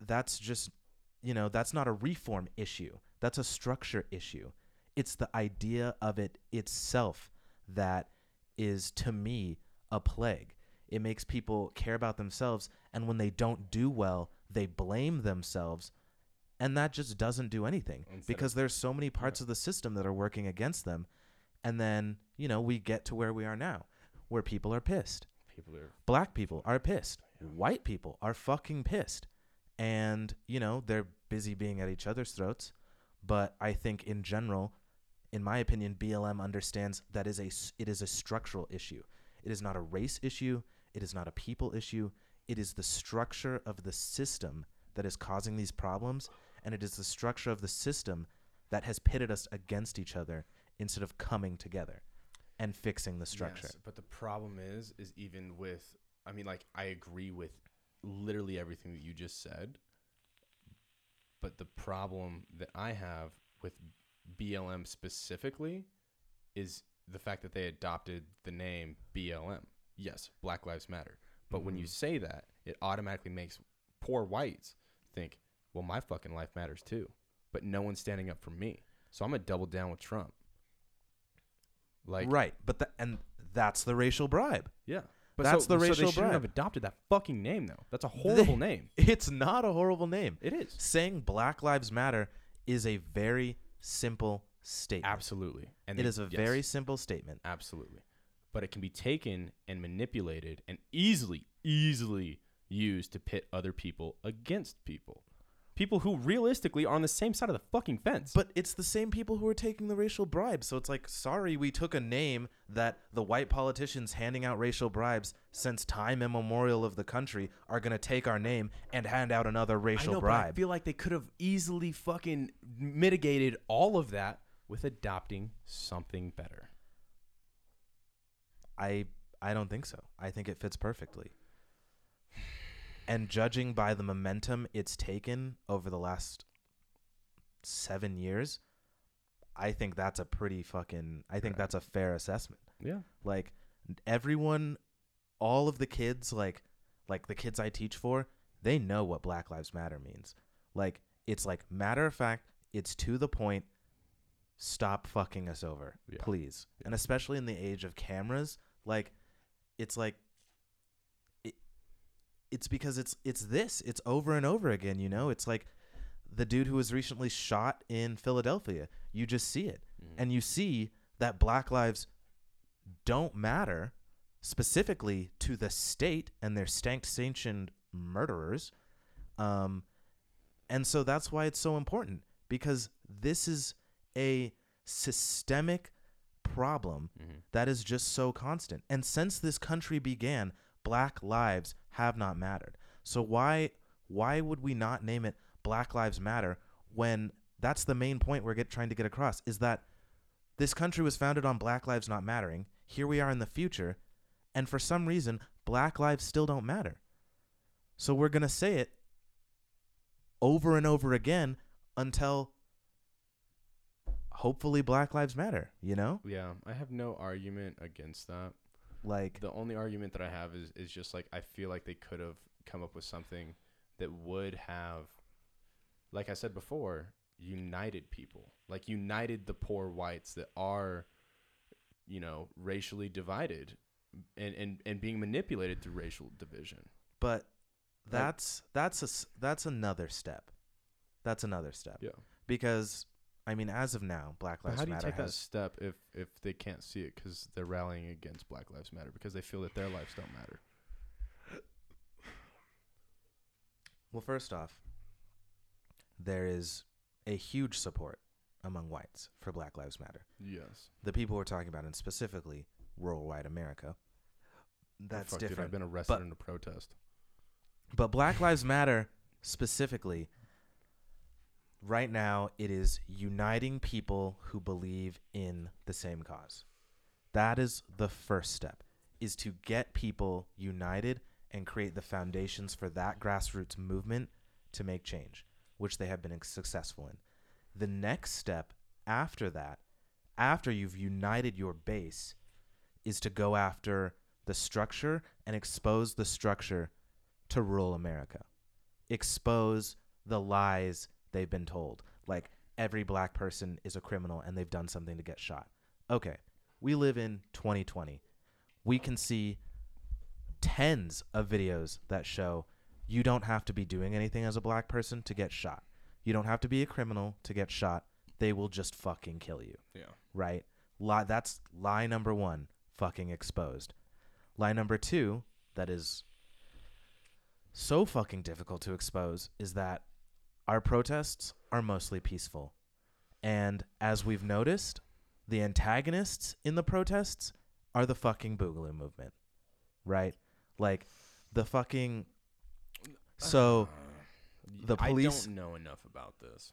that's just you know that's not a reform issue. That's a structure issue. It's the idea of it itself that is to me a plague. It makes people care about themselves and when they don't do well they blame themselves and that just doesn't do anything Instead of- because there's so many parts of the system that are working against them and then you know we get to where we are now where people are pissed. People are. black people are pissed. White people are fucking pissed. And you know they're busy being at each other's throats. But i think in general in my opinion blm understands that is a it is a structural issue. It is not a race issue. It is not a people issue it is the structure of the system that is causing these problems and it is the structure of the system that has pitted us against each other instead of coming together and fixing the structure Yes, but the problem is, is even with I mean, like, I agree with literally everything that you just said. But the problem that I have with BLM specifically is the fact that they adopted the name BLM. Yes, Black Lives Matter. But when you Mhm. say that, it automatically makes poor whites think, well, my fucking life matters too. But no one's standing up for me. So I'm going to double down with Trump. Like, right, but the, and that's the racial bribe. yeah. But That's so, the so racial they shouldn't bribe. have adopted that fucking name, though. That's a horrible name. It's not a horrible name. It is. Saying Black Lives Matter is a very simple statement. Absolutely. And It they- is a yes, very simple statement. absolutely. But it can be taken and manipulated and easily, easily used to pit other people against people. People who realistically are on the same side of the fucking fence. But it's the same people who are taking the racial bribes. So it's like, sorry, we took a name that the white politicians handing out racial bribes since time immemorial of the country are going to take our name and hand out another I racial bribe. but I feel like they could have easily fucking mitigated all of that with adopting something better. I I don't think so. I think it fits perfectly. And judging by the momentum it's taken over the last 7 years, I think that's a pretty fucking I think Right. that's a fair assessment. Yeah. Like everyone all of the kids like like the kids I teach for, they know what Black Lives Matter means. Like it's like matter of fact, it's to the point. Stop fucking us over, Yeah. please. And especially in the age of cameras, like it's like it, it's because it's it's this. It's over and over again, you know? It's like the dude who was recently shot in Philadelphia. You just see it. And you see that black lives don't matter specifically to the state and their stank sanctioned murderers. Um, and so that's why it's so important because this is a systemic problem Mhm. that is just so constant. And since this country began, black lives have not mattered. So why why would we not name it Black Lives Matter when that's the main point we're get, trying to get across is that this country was founded on black lives not mattering. Here we are in the future, and for some reason, black lives still don't matter. So we're going to say it over and over again until hopefully black lives matter, you know? Yeah, I have no argument against that. Like The only argument that I have is is just like I feel like they could have come up with something that would have like I said before, united people. Like united the poor whites that are you know, racially divided and and and being manipulated through racial division. but that's that's a that's another step. That's another step. Yeah. Because I mean as of now, Black Lives how do you Matter take that has step if if they can't see it cuz they're rallying against Black Lives Matter because they feel that their lives don't matter? Well, first off, there is a huge support among whites for Black Lives Matter. Yes. The people we're talking about, and specifically rural white America, oh, that's Fuck, dude, different. I've been arrested But- in a protest. But Black Lives Matter specifically, right now, it is uniting people who believe in the same cause. That is the first step, is to get people united and create the foundations for that grassroots movement to make change, which they have been successful in. The next step after that, after you've united your base, is to go after the structure and expose the structure to rural America. Expose the lies they've been told. Like every black person is a criminal and they've done something to get shot. Okay, we live in 2020. We can see tens of videos that show you don't have to be doing anything as a black person to get shot. You don't have to be a criminal to get shot. They will just fucking kill you Yeah. right? Lie, that's lie number one, fucking exposed. Lie number two, that is so fucking difficult to expose, is that our protests are mostly peaceful. And as we've noticed, the antagonists in the protests are the fucking Boogaloo movement, right? Like the fucking. So the police- I don't know enough about this.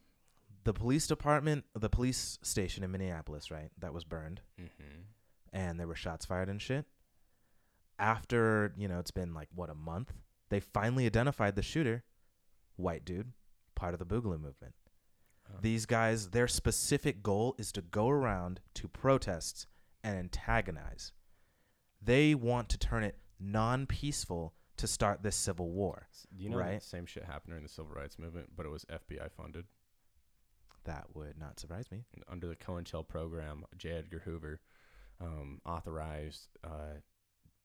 the police department, the police station in Minneapolis, right, that was burned. Mm-hmm. and there were shots fired and shit. after, you know, it's been like what a month, they finally identified the shooter, white dude, part of the Boogaloo movement. Uh, These guys, their specific goal is to go around to protests and antagonize. They want to turn it non peaceful to start this civil war. do you know right. the same shit happened during the civil rights movement, but it was FBI funded That would not surprise me. under the COINTEL program. J. Edgar Hoover um, authorized uh,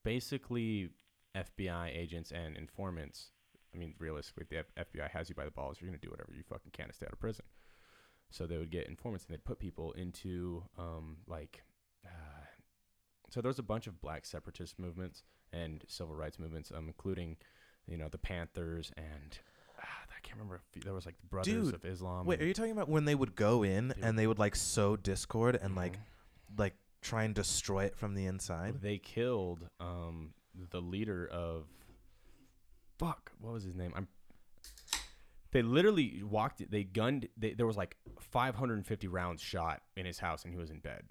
basically FBI agents and informants. I mean, realistically, the F- FBI has you by the balls, you're gonna do whatever you fucking can to stay out of prison. So they would get informants and they'd put people into um, like. Uh, so there was a bunch of black separatist movements and civil rights movements, um, including, you know, the Panthers and ah, I can't remember. If there was like the Brothers Dude, of Islam. Wait, are you talking about when they would go in Dude. and they would like sow discord and like Mhm. like try and destroy it from the inside? They killed um, the leader of. Fuck, what was his name? I'm. They literally walked. They gunned. They, there was like 550 rounds shot in his house, and he was in bed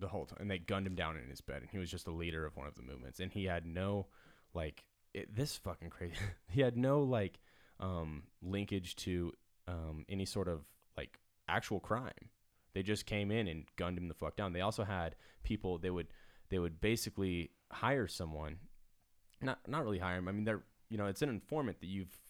the whole time. And they gunned him down in his bed, and he was just the leader of one of the movements. And he had no, like, it, this fucking crazy. he had no like um, linkage to um, any sort of like actual crime. They just came in and gunned him the fuck down. They also had people. They would they would basically hire someone, not not really hire him. I mean, they're you know it's an informant that you've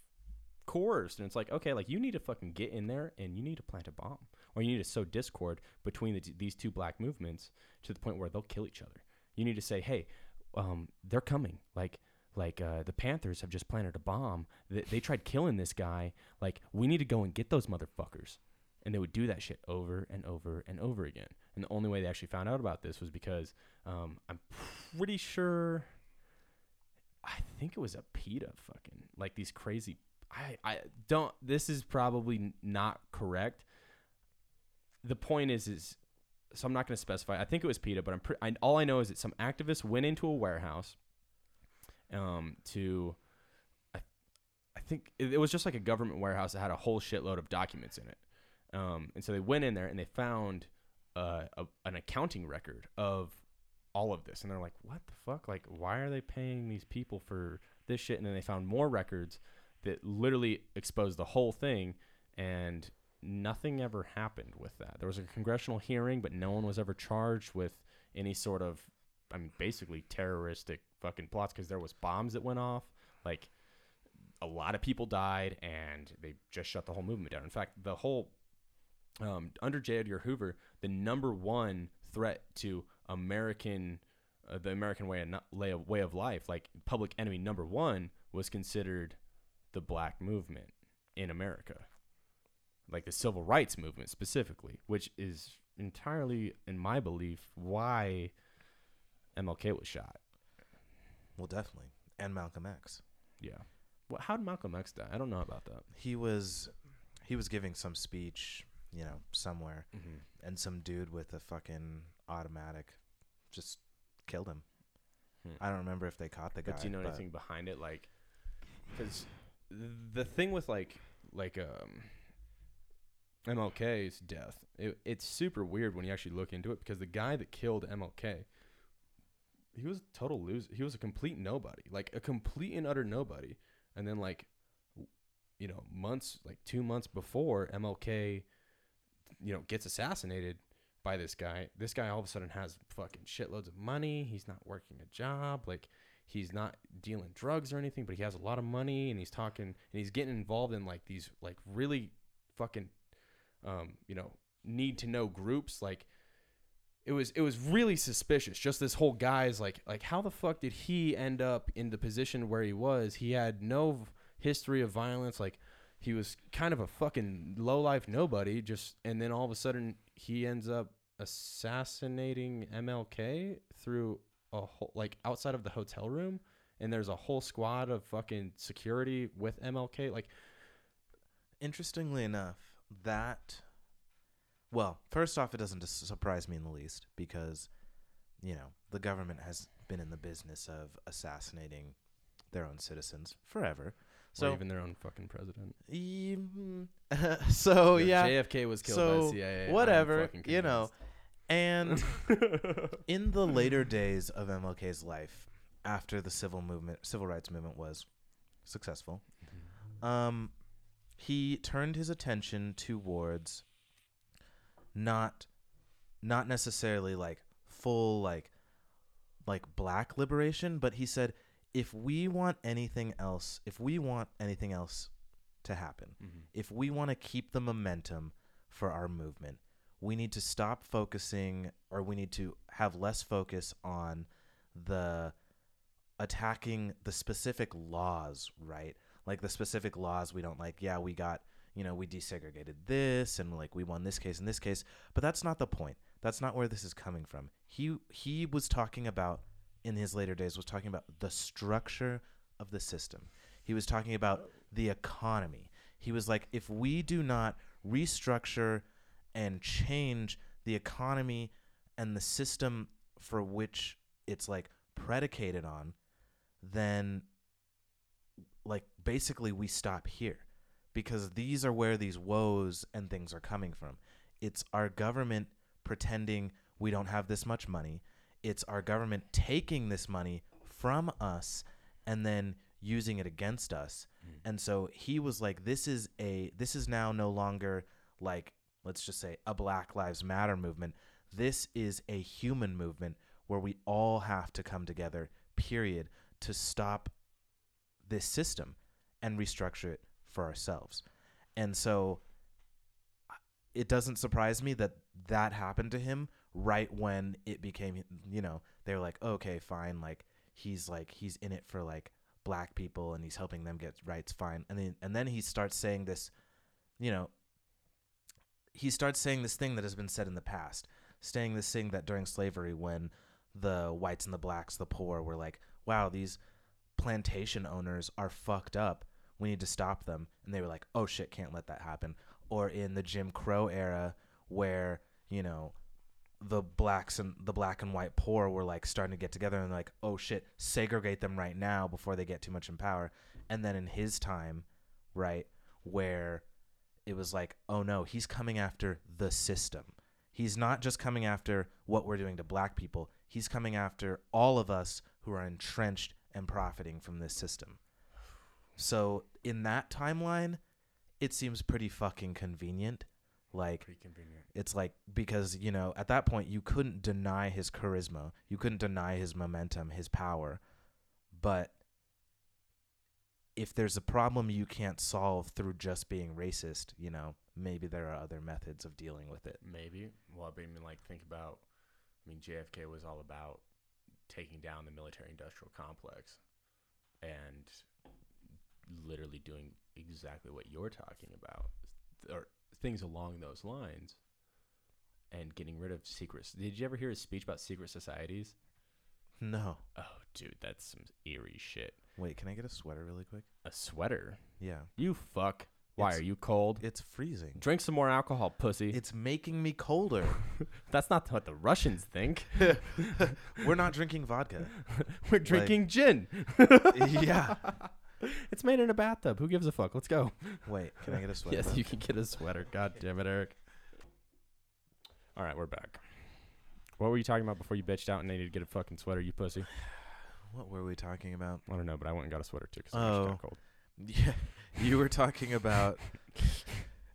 coerced, and it's like okay, like you need to fucking get in there and you need to plant a bomb, or you need to sow discord between the t- these two black movements to the point where they'll kill each other. You need to say, hey, um, they're coming, like. Like uh, the Panthers have just planted a bomb. They, they tried killing this guy. Like we need to go and get those motherfuckers and they would do that shit over and over and over again. And the only way they actually found out about this was because um, I'm pretty sure. I think it was a PETA fucking like these crazy. I I don't. This is probably not correct. The point is is so I'm not going to specify. I think it was PETA, but I'm pre- I, all I know is that some activists went into a warehouse um, to. I, I think it, it was just like a government warehouse that had a whole shitload of documents in it. Um, and so they went in there and they found uh, a, an accounting record of all of this. And they're like, what the fuck? Like, why are they paying these people for this shit? And then they found more records that literally exposed the whole thing. And nothing ever happened with that. There was a congressional hearing, but no one was ever charged with any sort of, I mean, basically terroristic fucking plots because there was bombs that went off. Like, a lot of people died and they just shut the whole movement down. In fact, the whole um, under J. Edgar Hoover, the number one threat to American, uh, the American way of, no- way of way of life, like public enemy number one, was considered the black movement in America, like the civil rights movement specifically, which is entirely, in my belief, why MLK was shot. Well, definitely. And Malcolm X. Yeah. Well, how did Malcolm X die? I don't know about that. He was he was giving some speech, you know, somewhere Mm-hmm. and some dude with a fucking automatic just killed him. Hmm. I don't remember if they caught the guy. But do you know but anything behind it? Like, because the thing with like like um MLK's death, it, it's super weird when you actually look into it because the guy that killed MLK, he was a total loser. He was a complete nobody, like a complete and utter nobody. And then like, you know, months like two months before MLK, you know, gets assassinated by this guy. This guy all of a sudden has fucking shitloads of money. He's not working a job. Like he's not dealing drugs or anything, but he has a lot of money and he's talking and he's getting involved in like these like really fucking um, you know, need to know groups like it was it was really suspicious. Just this whole guy's like like how the fuck did he end up in the position where he was? He had no history of violence like he was kind of a fucking low life nobody just and then all of a sudden he ends up assassinating MLK through a whole like outside of the hotel room and there's a whole squad of fucking security with MLK like Interestingly enough, that well, first off, it doesn't surprise me in the least because you know the government has been in the business of assassinating their own citizens forever. So So, even their own fucking president. so Yeah, yeah, JFK was killed so by the CIA. Whatever, you know. And in the later days of MLK's life, after the civil movement, civil rights movement was successful, um, he turned his attention towards not, not necessarily like full like, like black liberation, but he said, if we want anything else, if we want anything else to happen, Mhm. if we want to keep the momentum for our movement, we need to stop focusing or we need to have less focus on the attacking the specific laws, right? Like the specific laws we don't like. Yeah, we got, you know, we desegregated this and like we won this case and this case, but that's not the point. That's not where this is coming from. He he was talking about in his later days was talking about the structure of the system. He was talking about the economy. He was like, if we do not restructure and change the economy and the system for which it's like predicated on, then like basically we stop here because these are where these woes and things are coming from. It's our government pretending we don't have this much money. It's our government taking this money from us and then using it against us. Mm. And so he was like this is a this is now no longer like let's just say a Black Lives Matter movement. This is a human movement where we all have to come together, period, to stop this system and restructure it for ourselves. And so it doesn't surprise me that that happened to him right when it became, you know, they were like, okay, fine. Like he's like, he's in it for like black people and he's helping them get rights. Fine. And then, and then he starts saying this, you know, he starts saying this thing that has been said in the past, saying this thing that during slavery, when the whites and the blacks, the poor, were like, wow, these plantation owners are fucked up. We need to stop them. And they were like, oh shit, can't let that happen. Or in the Jim Crow era, where, you know, the blacks and the black and white poor were like starting to get together and like, oh shit, segregate them right now before they get too much in power. And then in his time, right, where it was like, oh no, he's coming after the system. He's not just coming after what we're doing to black people. He's coming after all of us who are entrenched and profiting from this system. So in that timeline, it seems pretty fucking convenient. Like Pretty convenient. it's like because you know at that point you couldn't deny his charisma, you couldn't deny his momentum, his power, but if there's a problem you can't solve through just being racist, you know, maybe there are other methods of dealing with it. Maybe. Well, I mean, like, think about. I mean, JFK was all about taking down the military-industrial complex, and literally doing exactly what you're talking about, or things along those lines, and getting rid of secrets. Did you ever hear his speech about secret societies? No. Oh, dude, that's some eerie shit. Wait, can I get a sweater really quick? A sweater? Yeah. You fuck. Why It's- are you cold? It's freezing. Drink some more alcohol, pussy. It's making me colder. That's not what the Russians think. We're not drinking vodka. We're drinking gin. yeah. It's made in a bathtub. Who gives a fuck? Let's go. Wait, can I get a sweater? Yes, you can get a sweater. God damn it, Eric. All right, we're back. What were you talking about before you bitched out and needed to get a fucking sweater, you pussy? What were we talking about? I don't know, but I went and got a sweater too because Oh. I got cold. Yeah, you were talking about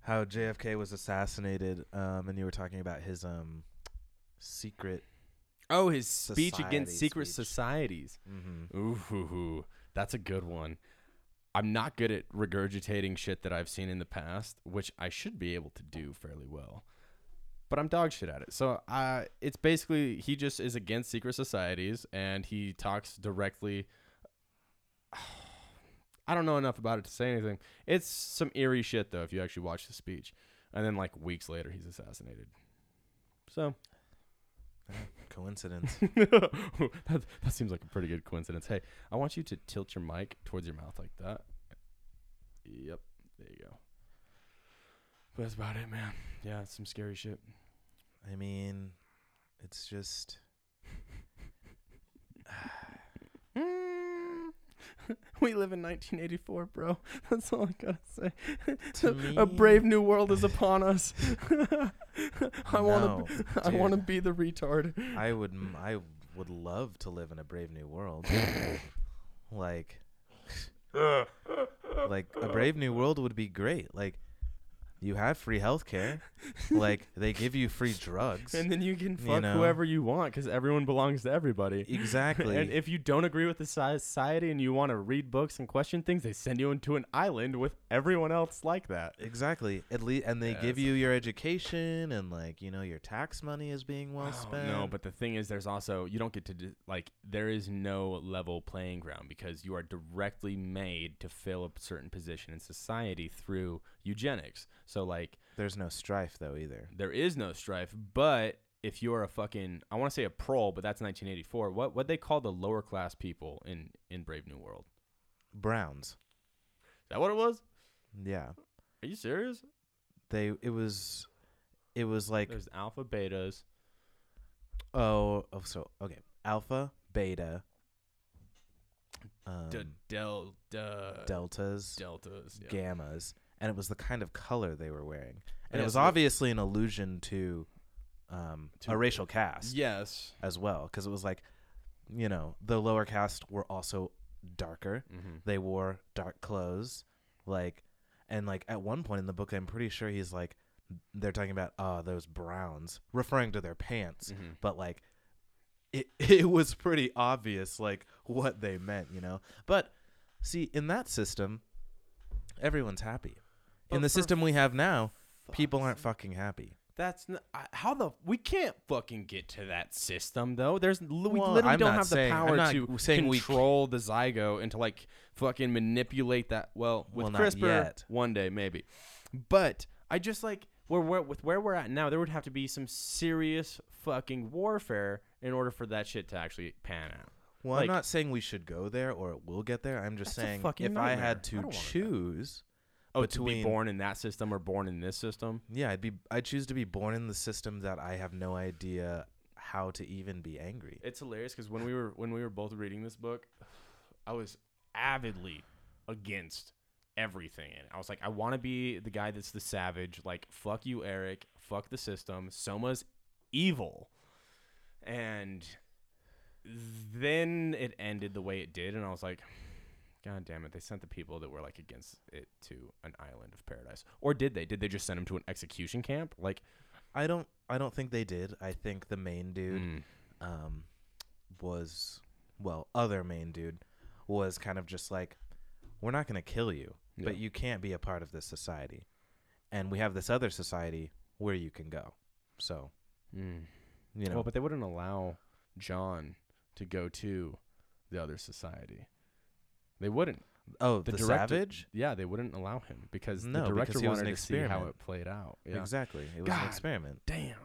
how JFK was assassinated, um, and you were talking about his um secret. Oh, his speech against secret speech. societies. Mm-hmm. Ooh, that's a good one. I'm not good at regurgitating shit that I've seen in the past, which I should be able to do fairly well. But I'm dog shit at it. So uh, it's basically he just is against secret societies and he talks directly. I don't know enough about it to say anything. It's some eerie shit though if you actually watch the speech. And then like weeks later he's assassinated. So Coincidence. that, that seems like a pretty good coincidence. Hey, I want you to tilt your mic towards your mouth like that. Yep, there you go. But that's about it, man. Yeah, it's some scary shit. I mean, it's just mm. we live in 1984, bro. That's all I gotta say. To a me- brave new world is upon us. I want No, to. I want to be the retard. I would. I would love to live in a brave new world. like like a brave new world would be great. Like you have free healthcare. like they give you free drugs. and then you can You fuck know? whoever you want because everyone belongs to everybody. exactly. and if you don't agree with the society and you want to read books and question things, they send you into an island with everyone else like that. exactly. At least and they Yeah, give you your education and like, you know, your tax money is being well Oh, spent. no, but the thing is, there's also you don't get to d- like there is no level playing ground because you are directly made to fill a certain position in society through eugenics. So like there's no strife though either. there is no strife, but if you're a fucking I want to say a prole, but that's 1984. What what they call the lower class people in in Brave New World? Browns. Is that what it was? Yeah. Are you serious? They it was it was like There's alpha betas. oh, oh so okay. Alpha, beta, um, D- del uh, deltas, deltas. Yeah. gammas, and it was the kind of color they were wearing. And Yeah, it was obviously an allusion to um, To- a racial caste Yes. as well, because it was like, you know, the lower caste were also darker. Mm-hmm. They wore dark clothes, like, and like at one point in the book, I'm pretty sure he's like, they're talking about oh those browns, referring to their pants, Mm-hmm. but like, it it was pretty obvious like what they meant, you know. But see, in that system, everyone's happy. In oh, the system we have now, people aren't fucking happy. That's n- I- how the we can't fucking get to that system though. There's we Well, literally I'm don't have saying- the power not to we control the zygote and to like fucking manipulate that. Well, with Well, CRISPR, one day maybe. But I just like where we're with where we're at now. There would have to be some serious fucking warfare in order for that shit to actually pan out. Well, Like- I'm not saying we should go there or it will get there. I'm just saying if I had to that. choose, Oh, to be born in that system or born in this system. yeah, I'd be I choose to be born in the system that I have no idea how to even be angry. It's hilarious because when we were when we were both reading this book, I was avidly against everything in it. I was like, I want to be the guy that's the savage. Like, fuck you, Eric. Fuck the system. Soma's evil, and then it ended the way it did, and I was like. God damn it! They sent the people that were like against it to an island of paradise, or did they? Did they just send them to an execution camp? Like, I don't I don't think they did. I think the main dude mm, um was well, other main dude was kind of just like we're not going to kill you, but you can't be a part of this society. And we have this other society where you can go. So, mm. you know, Well, but they wouldn't allow John to go to the other society. They wouldn't. oh, the the, director- savage? Yeah, they wouldn't allow him because No, the because director was wanted an to see how it played out. Yeah. Exactly. It was God. an experiment. Damn.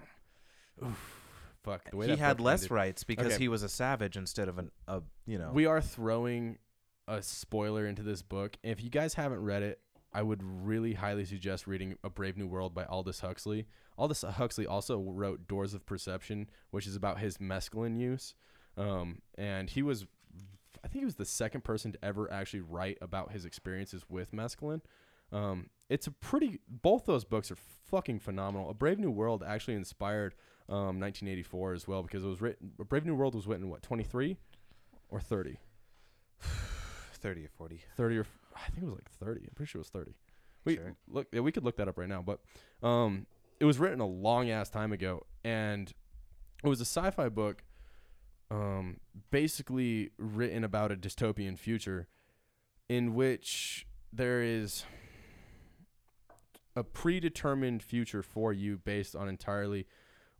Oof. Fuck. The way he had less ended. rights because Okay. he was a savage instead of an a you know. We are throwing a spoiler into this book. If you guys haven't read it, I would really highly suggest reading A Brave New World by Aldous Huxley. Aldous Huxley also wrote Doors of Perception, which is about his mescaline use. Um, and he was, I think he was the second person to ever actually write about his experiences with mescaline. Um, it's a pretty, both those books are fucking phenomenal. A Brave New World actually inspired um, 1984 as well because it was written, A Brave New World was written, what, 23 or 30? thirty or forty. 30 or f- I think it was like 30. I'm pretty sure it was 30. We Sure. look yeah, we could look that up right now, but um it was written a long ass time ago and it was a sci-fi book um basically written about a dystopian future in which there is a predetermined future for you based on entirely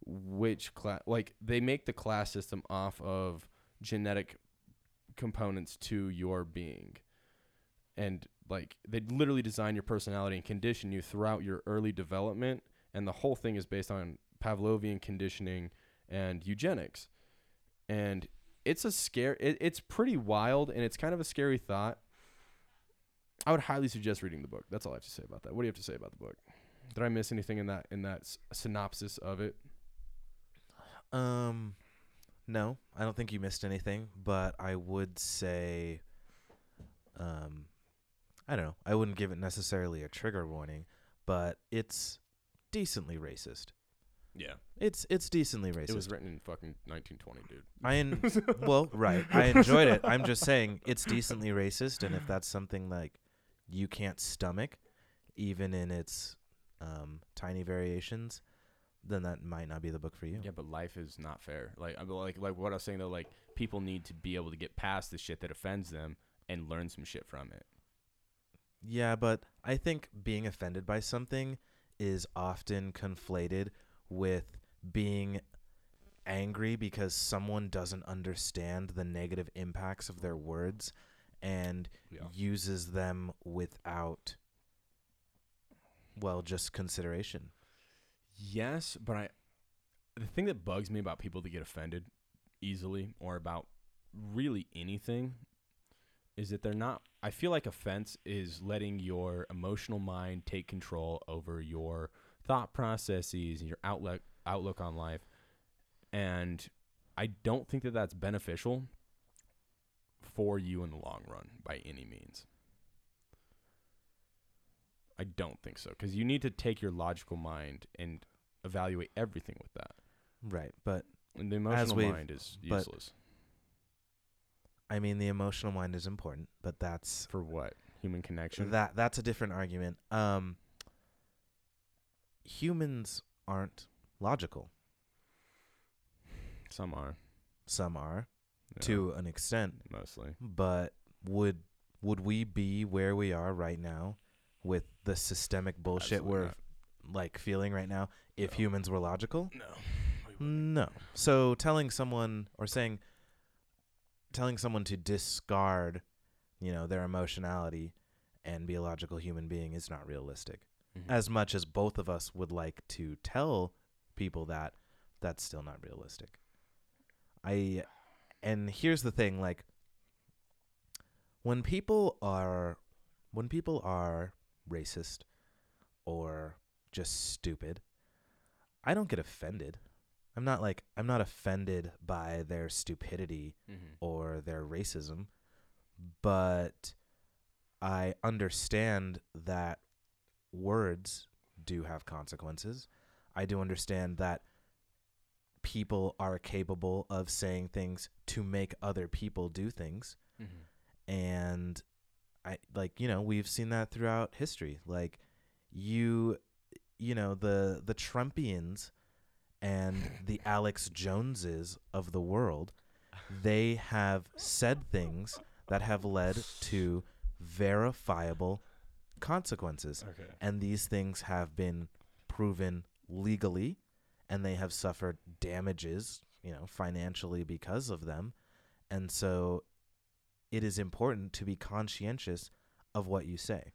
which class like they make the class system off of genetic components to your being. And like they literally design your personality and condition you throughout your early development and the whole thing is based on pavlovian conditioning and eugenics and it's a scare it, it's pretty wild and it's kind of a scary thought. I would highly suggest reading the book. That's all i have to say about that. What do you have to say about the book? Did i miss anything in that in that s- synopsis of it? Um, no, I don't think you missed anything, but I would say, um, I don't know. I wouldn't give it necessarily a trigger warning, but it's decently racist. Yeah. It's it's decently racist. It was written in fucking 1920, dude. I en- well, right. I enjoyed it. I'm just saying it's decently racist, and if that's something like you can't stomach, even in its um, tiny variations, then that might not be the book for you. Yeah, but life is not fair. Like, I mean, like, like what I was saying though, like people need to be able to get past the shit that offends them and learn some shit from it. Yeah, but I think being offended by something is often conflated with being angry because someone doesn't understand the negative impacts of their words and Yeah. uses them without well just consideration. Yes, but I the thing that bugs me about people that get offended easily or about really anything is that they're not I feel like offense is letting your emotional mind take control over your thought processes and your outlook outlook on life. And I don't think that that's beneficial for you in the long run by any means. I don't think so because you need to take your logical mind and evaluate everything with that. Right, but And the emotional mind is useless I mean the emotional mind is important, but that's for what human connection. that that's a different argument. Um humans aren't logical. Some are Some are yeah, to an extent, mostly. but would would we be where we are right now with the systemic bullshit Absolutely we're not. like feeling right now if No. humans were logical? No. No. So telling someone or saying telling someone to discard, you know, their emotionality and be a logical human being is not realistic. Mhm. As much as both of us would like to tell people that, that's still not realistic. I and here's the thing like when people are when people are racist or just stupid, I don't get offended. I'm not like I'm not offended by their stupidity Mhm. or their racism, but I understand that words do have consequences. I do understand that people are capable of saying things to make other people do things Mhm. and I like you know we've seen that throughout history like you you know the the Trumpians and the Alex Joneses of the world they have said things that have led to verifiable consequences Okay. and these things have been proven legally and they have suffered damages you know financially because of them and so it is important to be conscientious of what you say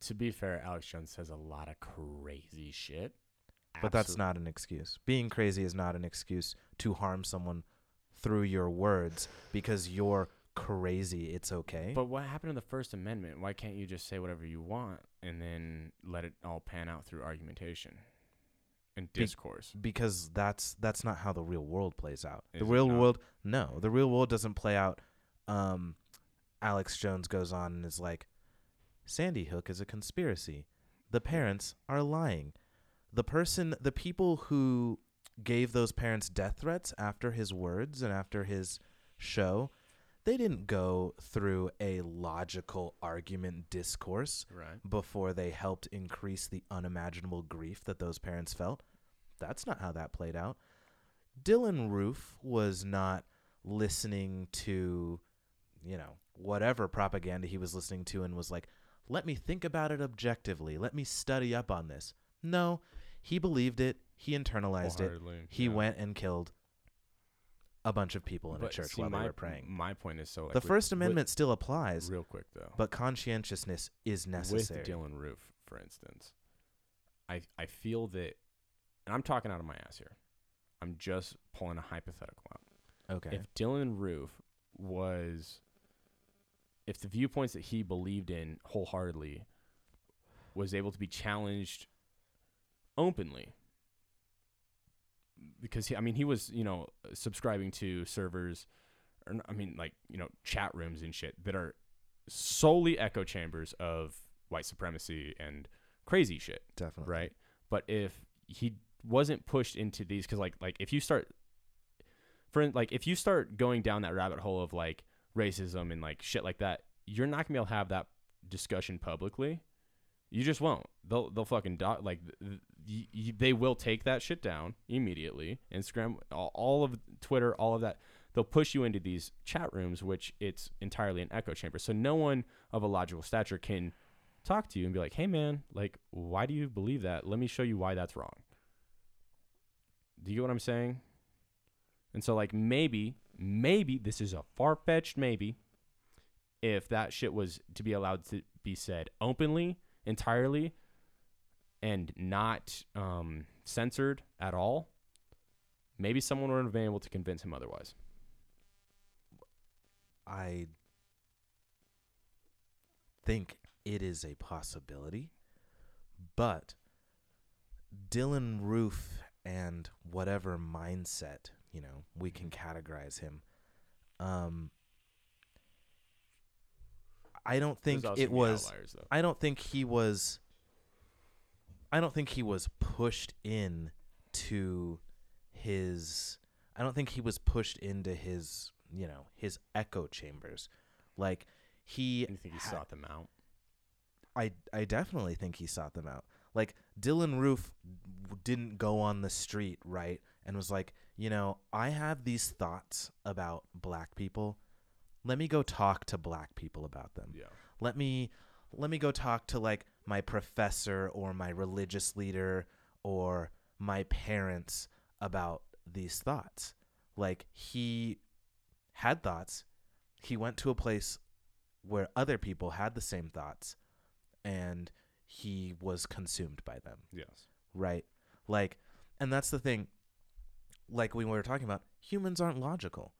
To be fair, Alex Jones says a lot of crazy shit. but that's not an excuse being crazy is not an excuse to harm someone through your words because you're crazy it's okay But what happened to the First Amendment? Why can't you just say whatever you want and then let it all pan out through argumentation and Be- discourse? because that's that's not how the real world plays out. Is the real world, no, the real world doesn't play out. Um, Alex Jones goes on and is like, Sandy Hook is a conspiracy. The parents are lying. The person, the people who gave those parents death threats after his words and after his show, they didn't go through a logical argument discourse Right. before they helped increase the unimaginable grief that those parents felt. That's not how that played out. Dylann Roof was not listening to, you know, whatever propaganda he was listening to and was like, let me think about it objectively. Let me study up on this. No, he believed it. He internalized it. He yeah. went and killed a bunch of people in But a church see, while my, they were praying. My point is so like the with- First with- Amendment still applies, real quick though. but conscientiousness is necessary. With Dylann Roof, for instance, I I feel that, and I'm talking out of my ass here. I'm just pulling a hypothetical out. okay. If Dylann Roof was, if the viewpoints that he believed in wholeheartedly was able to be challenged openly, because he, I mean, he was, you know, subscribing to servers, or I mean, like, you know, chat rooms and shit that are solely echo chambers of white supremacy and crazy shit Definitely. right? But if he wasn't pushed into these because like like if you start for like if you start going down that rabbit hole of like racism and like shit like that, you're not gonna be able to have that discussion publicly. You just won't. They'll they'll fucking do- like th- y- y- they will take that shit down immediately. Instagram, all, all of Twitter, all of that. They'll push you into these chat rooms, which it's entirely an echo chamber. So no one of a logical stature can talk to you and be like, "Hey, man, like, why do you believe that? Let me show you why that's wrong." Do you get what I'm saying? And so, like, maybe, maybe this is a far fetched maybe. If that shit was to be allowed to be said openly, entirely, and not um, censored at all, maybe someone would have been able to convince him otherwise. I think it is a possibility, but Dylann Roof and whatever mindset, you know, we can categorize him. Um I don't think it was outliers. I don't think he was I don't think he was pushed in to his I don't think he was pushed into his, you know, his echo chambers. Like he You think he sought them out? I I definitely think he sought them out. Like Dylann Roof w- didn't go on the street, right? And was like, you know, I have these thoughts about black people. Let me go talk to black people about them Yeah. let me let me go talk to like my professor or my religious leader or my parents about these thoughts like he had thoughts he went to a place where other people had the same thoughts and he was consumed by them Yes. right? Like, and that's the thing. Like we were talking about, humans aren't logical.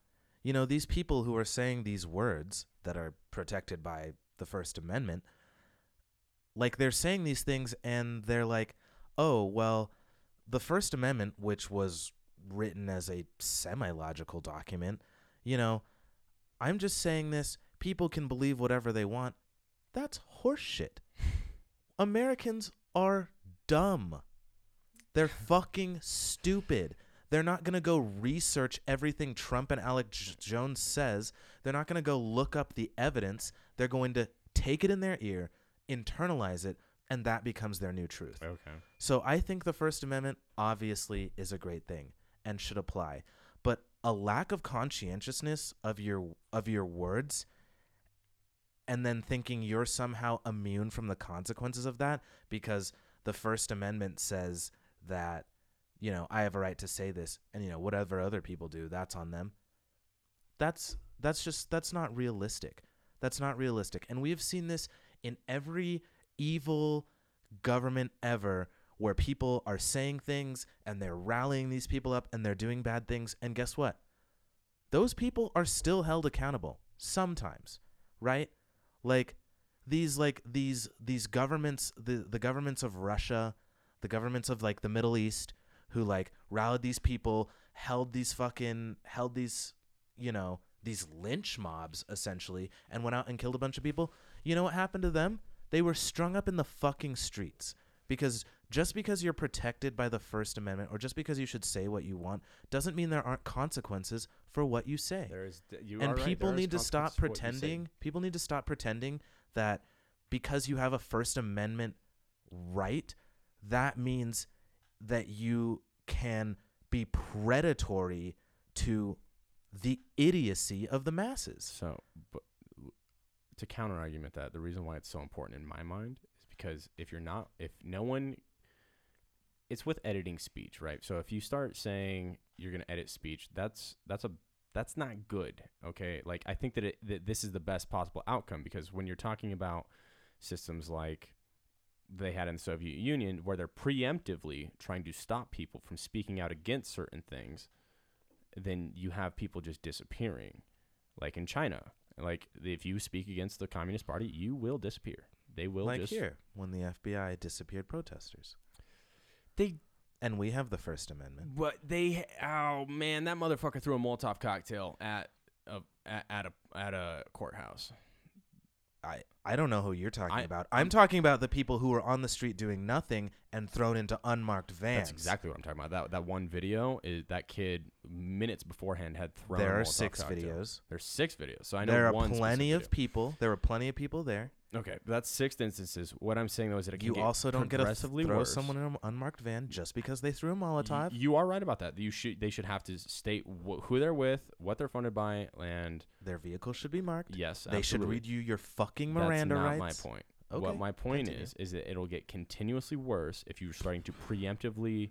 You know, these people who are saying these words that are protected by the First Amendment, like they're saying these things and they're like, oh, well, the First Amendment, which was written as a semi logical document, you know, I'm just saying this. People can believe whatever they want. That's horseshit. Americans are dumb. They're fucking stupid. They're not going to go research everything Trump and Alex J- Jones says. They're not going to go look up the evidence. They're going to take it in their ear, internalize it, and that becomes their new truth. Okay. So I think the First Amendment obviously is a great thing and should apply. But a lack of conscientiousness of your of your words and then thinking you're somehow immune from the consequences of that because the First Amendment says that you know, I have a right to say this and you know, whatever other people do, that's on them. That's that's just that's not realistic. That's not realistic. And we have seen this in every evil government ever where people are saying things and they're rallying these people up and they're doing bad things and guess what? Those people are still held accountable sometimes, right? Like these like these these governments the the governments of Russia, the governments of like the Middle East who like rallied these people, held these fucking held these, you know, these lynch mobs essentially and went out and killed a bunch of people. You know what happened to them? They were strung up in the fucking streets because just because you're protected by the First Amendment or just because you should say what you want doesn't mean there aren't consequences for what you say. There is. You and are right, people there need to stop consequences for what you say. pretending. People need to stop pretending that because you have a First Amendment right, that means that you can be predatory to the idiocy of the masses. So, but to counter argument that the reason why it's so important in my mind is because if you're not, if no one, it's with editing speech, right? So if you start saying you're gonna edit speech, that's that's a that's not good. Okay, like I think that it that this is the best possible outcome because when you're talking about systems like they had in the Soviet Union, where they're preemptively trying to stop people from speaking out against certain things, then you have people just disappearing like in China. Like if you speak against the Communist Party, you will disappear. They will like just here, when the FBI disappeared protesters. They And we have the First Amendment. but they oh man, that motherfucker threw a Molotov cocktail at a at, at a at a courthouse. I I don't know who you're talking I- about. I'm I'm- talking about the people who were on the street doing nothing and thrown into unmarked vans. That's exactly what I'm talking about. That that one video is that kid minutes beforehand had thrown. There are six videos. There's six videos. So I know There are plenty of people. There were plenty of people there. Okay, that's six instances. What I'm saying though is that it can You get also don't get to progressively throw worse. someone in an unmarked van just because they threw a Molotov. You are right about that. You should. They should have to state wh- who they're with, what they're funded by, and Their vehicle should be marked. yes, They should absolutely. read you your fucking Miranda That's not rights. my point. Okay, what my point continue. is is that it'll get continuously worse if you're starting to preemptively,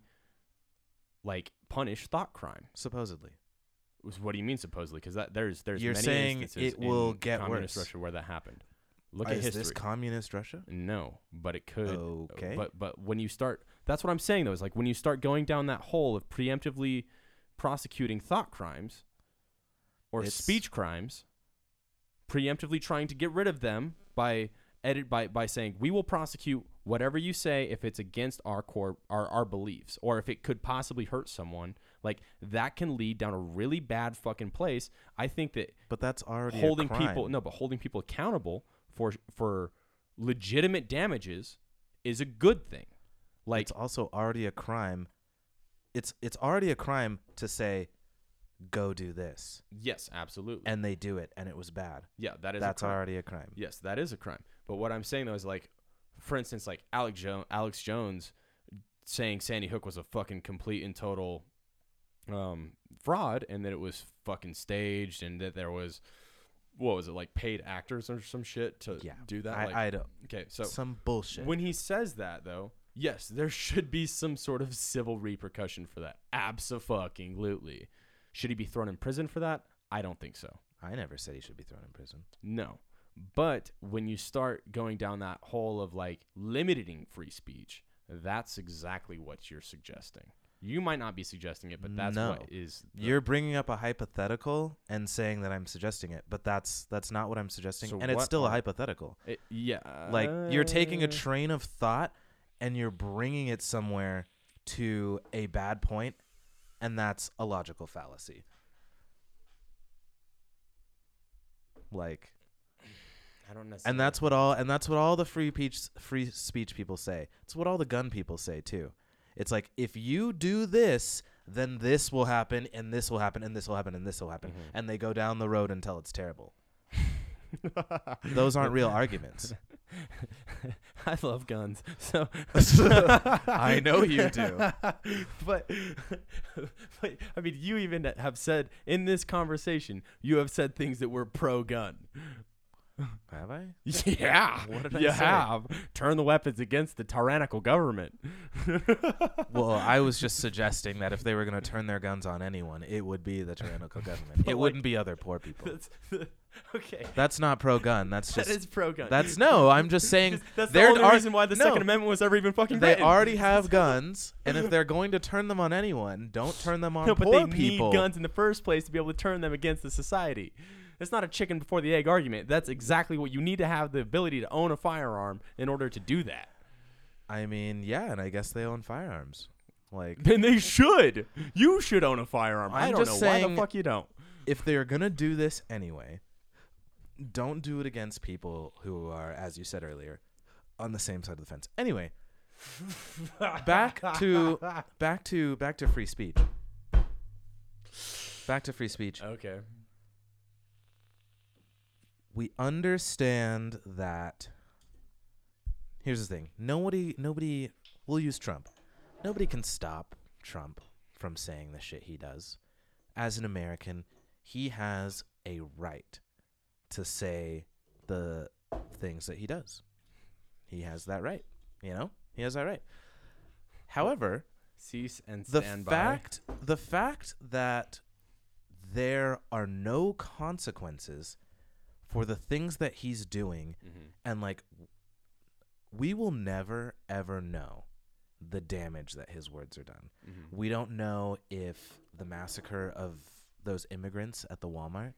like, punish thought crime. Supposedly. Was- What do you mean supposedly? Because that there's there's You're many saying instances it will in get communist worse. Russia where that happened. Look at is history. this communist Russia? no, but it could. Okay. But but when you start, that's what I'm saying though. Is like when you start going down that hole of preemptively prosecuting thought crimes or It's- speech crimes, preemptively trying to get rid of them by edit by by saying we will prosecute whatever you say if it's against our core our, our beliefs or if it could possibly hurt someone like that can lead down a really bad fucking place i think that But that's already a holding people no but holding people accountable for for legitimate damages is a good thing like it's also already a crime. It's it's already a crime to say, "Go do this," yes absolutely and they do it, and it was bad. yeah that is That's a already a crime. yes that is a crime but what i'm saying though is like for instance like alex, jo- alex jones saying sandy hook was a fucking complete and total um fraud and that it was fucking staged and that there was what was it like paid actors or some shit to Yeah, do that I, like, I don't. okay so some bullshit. When he says that, though, yes, there should be some sort of civil repercussion for that. Absolutely. Should he be thrown in prison for that? I don't think so. I never said he should be thrown in prison. No. But when you start going down that hole of like limiting free speech, that's exactly what you're suggesting. You might not be suggesting it, but that's No. what is. You're bringing up a hypothetical and saying that I'm suggesting it, but that's that's not what I'm suggesting, So and it's still a hypothetical. it- yeah. Like you're taking a uh, train of thought and you're bringing it somewhere to a bad point, and that's a logical fallacy. Like, I don't necessarily. and that's what all and that's what all the free speech free speech people say. It's what all the gun people say too. It's like if you do this, then this will happen, and this will happen, and this will happen, and this will happen, Mhm. and they go down the road until it's terrible. Those aren't real arguments. I love guns. So I know you do. but, but I mean, you even have said in this conversation, you have said things that were pro-gun. Have I? Yeah, What did I you say? have turn the weapons against the tyrannical government. Well, I was just suggesting that if they were going to turn their guns on anyone, it would be the tyrannical government. It like- wouldn't be other poor people. That's, okay, That's not pro-gun. That's just That is pro-gun. that's no. I'm just saying that's the only ar- reason why the no. Second Amendment was ever even fucking they written. already have guns, and if they're going to turn them on anyone, don't turn them on No, but poor they people. need guns in the first place to be able to turn them against the society. It's not a chicken before the egg argument. That's exactly what you need to have the ability to own a firearm in order to do that. I mean, yeah, and I guess they own firearms. Like, Then they should. You should own a firearm. I I'm don't just know why the fuck you don't. if they're gonna do this anyway, don't do it against people who are, as you said earlier, on the same side of the fence. Anyway, back to back to back to free speech. Back to free speech. Okay. We understand that. Here's the thing. Nobody nobody we'll use Trump. Nobody can stop Trump from saying the shit he does. As an American, he has a right to say the things that he does. He has that right. You know? He has that right. However, Cease and the stand by. fact the fact that there are no consequences for the things that he's doing Mhm. and like we will never ever know the damage that his words are done. Mhm. We don't know if the massacre of those immigrants at the Walmart.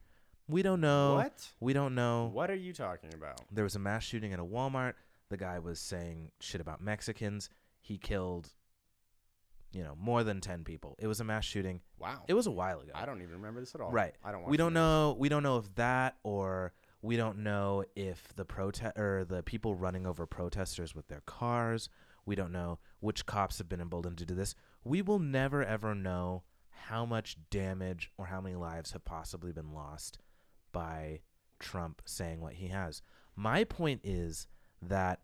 We don't know. What? We don't know. What are you talking about? There was a mass shooting at a Walmart. The guy was saying shit about Mexicans. He killed you know, more than 10 people. It was a mass shooting. Wow. It was a while ago. I don't even remember this at all. Right. I don't. We don't know we don't know if that or We don't know if the protest or the people running over protesters with their cars. We don't know which cops have been emboldened to do this. We will never ever know how much damage or how many lives have possibly been lost by Trump saying what he has. My point is that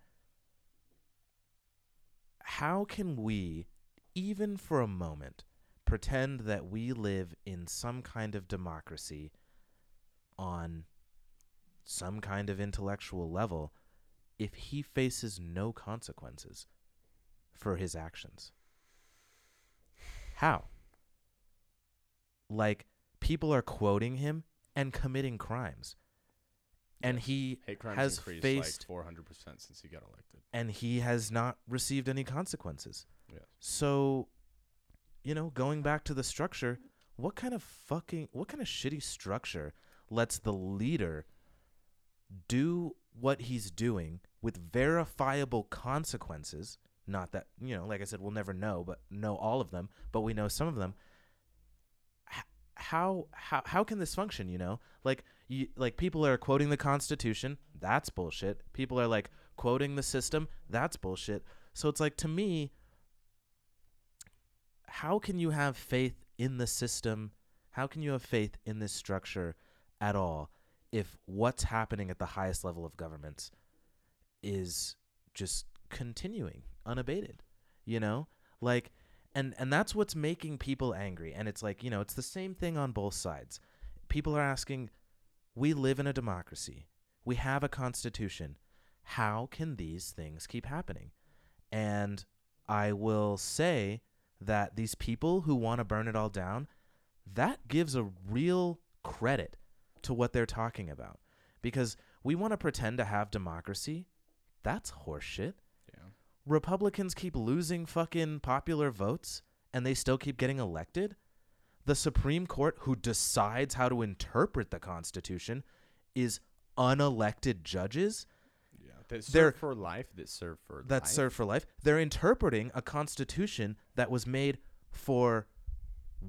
how can we, even for a moment, pretend that we live in some kind of democracy on some kind of intellectual level if he faces no consequences for his actions? How? Like, people are quoting him and committing crimes. And Yes. he has faced like 400% since he got elected. and he has not received any consequences. Yes. So, you know, going back to the structure, what kind of fucking what kind of shitty structure lets the leader do what he's doing with verifiable consequences? Not that, you know, like I said, we'll never know, but know all of them, but we know some of them. How how how can this function, you know? Like you, like people are quoting the constitution, that's bullshit. People are like quoting the system, that's bullshit. So it's like to me, how can you have faith in the system? How can you have faith in this structure at all if what's happening at the highest level of governments is just continuing unabated? You know? Like and and that's what's making people angry and it's like, you know, it's the same thing on both sides. People are asking, we live in a democracy. We have a constitution. How can these things keep happening? And I will say that these people who want to burn it all down, that gives a real credit to what they're talking about. Because we want to pretend to have democracy. That's horseshit. Yeah. Republicans keep losing fucking popular votes and they still keep getting elected. The Supreme Court, who decides how to interpret the Constitution, is unelected judges Yeah. That They're- serve for life. That serve for that life. serve for life. They're interpreting a constitution that was made for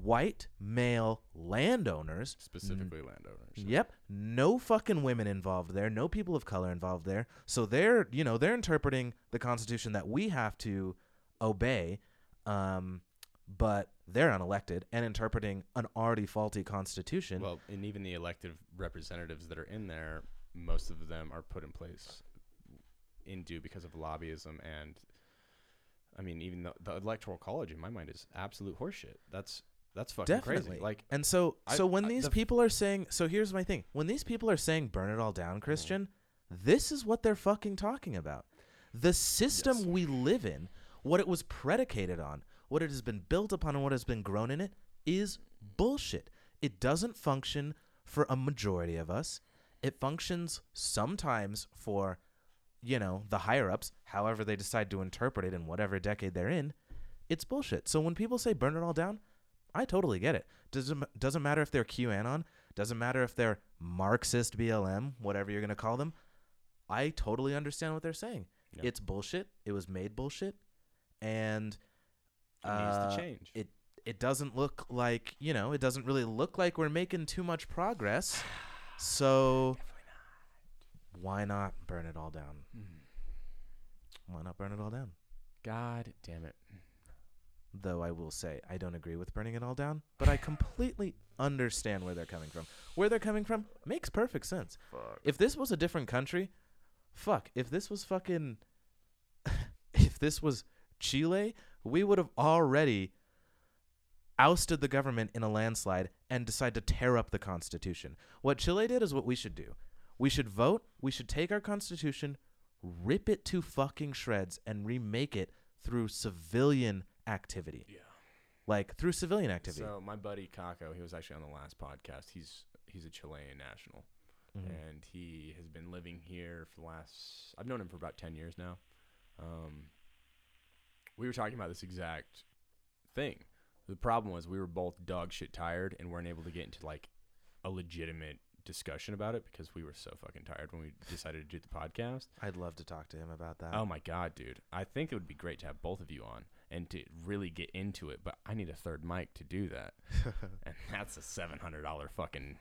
white male landowners. specifically landowners. Yep, no fucking women involved there, no people of color involved there. So they're, you know, they're interpreting the constitution that we have to obey. Um but they're unelected and interpreting an already faulty constitution. Well, and even the elected representatives that are in there, most of them are put in place in due because of lobbyism and I mean even the, the electoral college in my mind is absolute horseshit. That's that's fucking Definitely. crazy. Like And so I- so when I- these the people are saying so here's my thing. When these people are saying burn it all down, mm-hmm. Christian, this is what they're fucking talking about. The system Yes. we live in, what it was predicated on, what it has been built upon and what has been grown in it is bullshit. It doesn't function for a majority of us. It functions sometimes for you know, the higher ups, however they decide to interpret it in whatever decade they're in. It's bullshit. So when people say burn it all down, I totally get it. Doesn't doesn't matter if they're QAnon, doesn't matter if they're Marxist BLM, whatever you're gonna call them. I totally understand what they're saying. Yeah. It's bullshit. It was made bullshit, and it needs uh, to change. It it doesn't look like you know. It doesn't really look like we're making too much progress. So why not burn it all down? Why not burn it all down? God damn it. Though I will say I don't agree with burning it all down, but I completely understand where they're coming from. Where they're coming from makes perfect sense. Fuck. If this was a different country, fuck. If this was fucking if this was Chile, we would have already ousted the government in a landslide and decide to tear up the constitution. What Chile did is what we should do. We should vote, we should take our constitution, rip it to fucking shreds and remake it through civilian activity. Yeah. Like through civilian activity. So my buddy Kako, he was actually on the last podcast. He's he's a Chilean national, Mhm. and he has been living here for the last. I've known him for about ten years now. Um, we were talking about this exact thing. The problem was we were both dog shit tired and weren't able to get into like a legitimate discussion about it because we were so fucking tired when we decided to do the podcast. I'd love to talk to him about that. Oh my god, dude! I think it would be great to have both of you on and to really get into it. But I need a third mic to do that, and that's a seven hundred dollar fucking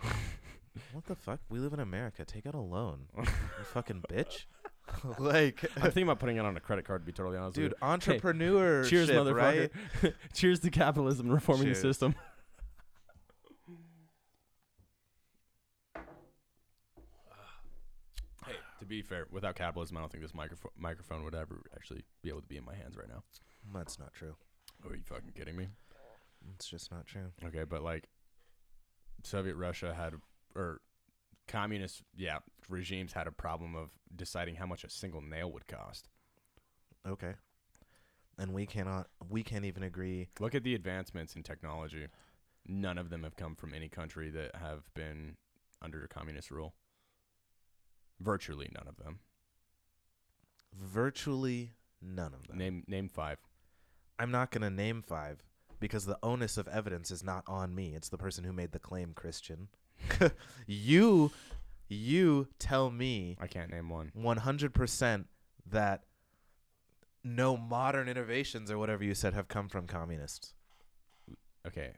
what the fuck? We live in America. Take out a loan. you fucking bitch. like, I'm thinking about putting it on a credit card. To be totally honest, dude, with entrepreneur. you. cheers, motherfucker. right? cheers to capitalism reforming Cheers. the system. hey, to be fair, without capitalism, I don't think this microphone microphone would ever actually be able to be in my hands right now. That's not true. Are you fucking kidding me? It's just not true. Okay, but like Soviet Russia had or communist yeah, regimes had a problem of deciding how much a single nail would cost. Okay. And we cannot. We can't even agree. Look at the advancements in technology. None of them have come from any country that have been under communist rule. Virtually none of them. Virtually none of them. Name name 5. I'm not gonna name five because the onus of evidence is not on me. It's the person who made the claim, Christian. you, you tell me I can't name one. 100% that no modern innovations or whatever you said have come from communists. Okay.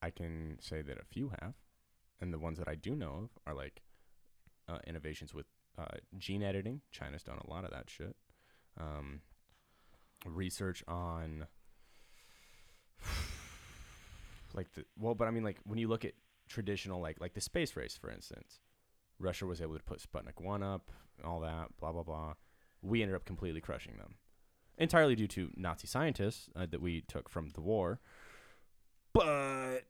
I can say that a few have. And the ones that I do know of are like uh, innovations with uh, gene editing. China's done a lot of that shit. Um, research on like the well, but I mean like when you look at traditional like like the space race for instance, Russia was able to put Sputnik one up, all that, blah blah blah. We ended up completely crushing them, entirely due to Nazi scientists uh, that we took from the war. But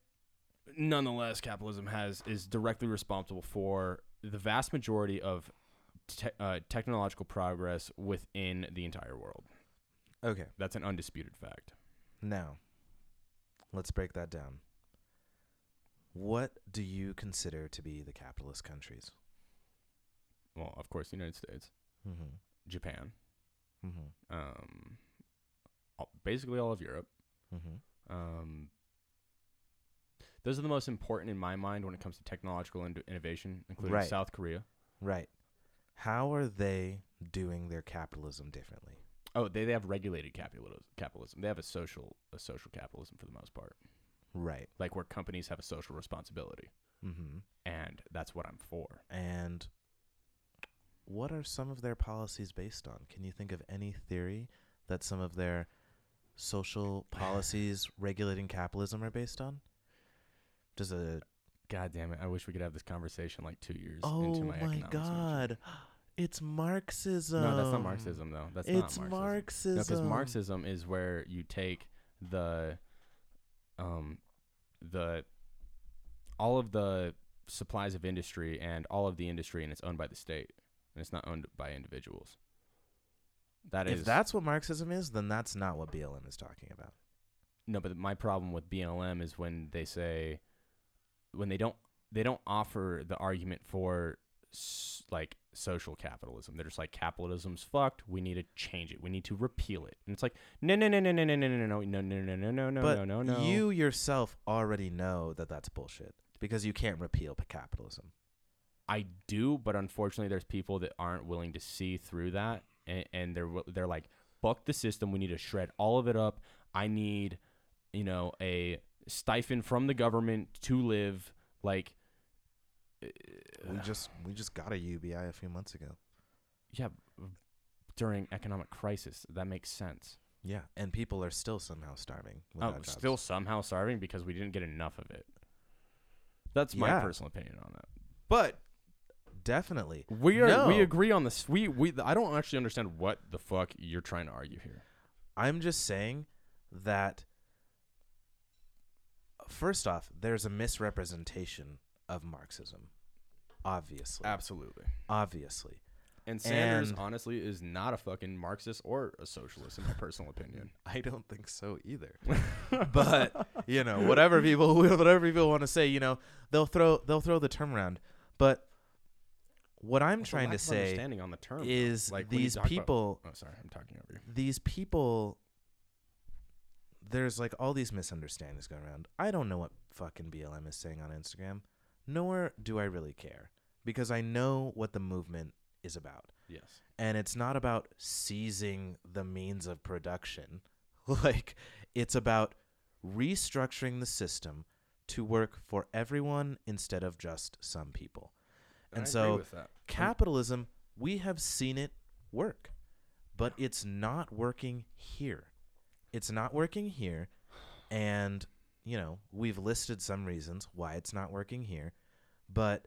nonetheless, capitalism has is directly responsible for the vast majority of te- uh, technological progress within the entire world. Okay, That's an undisputed fact. now let's break that down. What do you consider to be the capitalist countries? Well, of course, the United States, Mm-hmm. Japan, Mm-hmm. um, all, basically all of Europe. Mm-hmm. Um, those are the most important in my mind when it comes to technological in- innovation, including Right. South Korea. Right. How are they doing their capitalism differently? Oh, they, they have regulated capitalism. Capitalism. They have a social a social capitalism for the most part, Right. like where companies have a social responsibility, Mm-hmm. and that's what I'm for. And what are some of their policies based on? Can you think of any theory that some of their social policies regulating capitalism are based on? Does a God damn it! I wish we could have this conversation like two years oh into my, my, economics major. god, it's Marxism. No, that's not Marxism though. That's it's not Marxism. Marxism. No, because Marxism is where you take the, um, the, all of the supplies of industry and all of the industry, and it's owned by the state, and it's not owned by individuals. That is If that's what Marxism is, then that's not what BLM is talking about. no, but my problem with BLM is when they say, when they don't, they don't offer the argument for s- like social capitalism. They're just like capitalism's fucked. We need to change it. We need to repeal it. And it's like no, no, no, no, no, no, no, no, no, no, no, no, no, no, no, no, no, no. you yourself already know that that's bullshit because you can't repeal capitalism. I do, but unfortunately, there's people that aren't willing to see through that, and, and they're they're like, "Fuck the system. We need to shred all of it up. I need, you know, a stipend from the government to live." Like, We uh, just we just got a UBI a few months ago. yeah, during economic crisis, that makes sense. Yeah, and people are still somehow starving. Oh, jobs. still somehow starving because we didn't get enough of it. That's my Yeah. personal opinion on that. but definitely We are we agree on this. We we I don't actually understand what the fuck you're trying to argue here. I'm just saying that first off, there's a misrepresentation of Marxism. Obviously. Absolutely. Obviously. And Sanders And- honestly is not a fucking Marxist or a socialist in my personal opinion. I don't think so either. but you know, whatever people whatever people want to say, you know, they'll throw they'll throw the term around. But what I'm a trying to say understanding on the term is like these talk about- people oh, sorry, I'm talking over you. these people there's like all these misunderstandings going around. I don't know what fucking BLM is saying on Instagram, nor do I really care because I know what the movement is about. Yes. And it's not about seizing the means of production. Like it's about restructuring the system to work for everyone instead of just some people. And I so agree with that. capitalism, we have seen it work, but it's not working here. It's not working here. And, you know, we've listed some reasons why it's not working here, but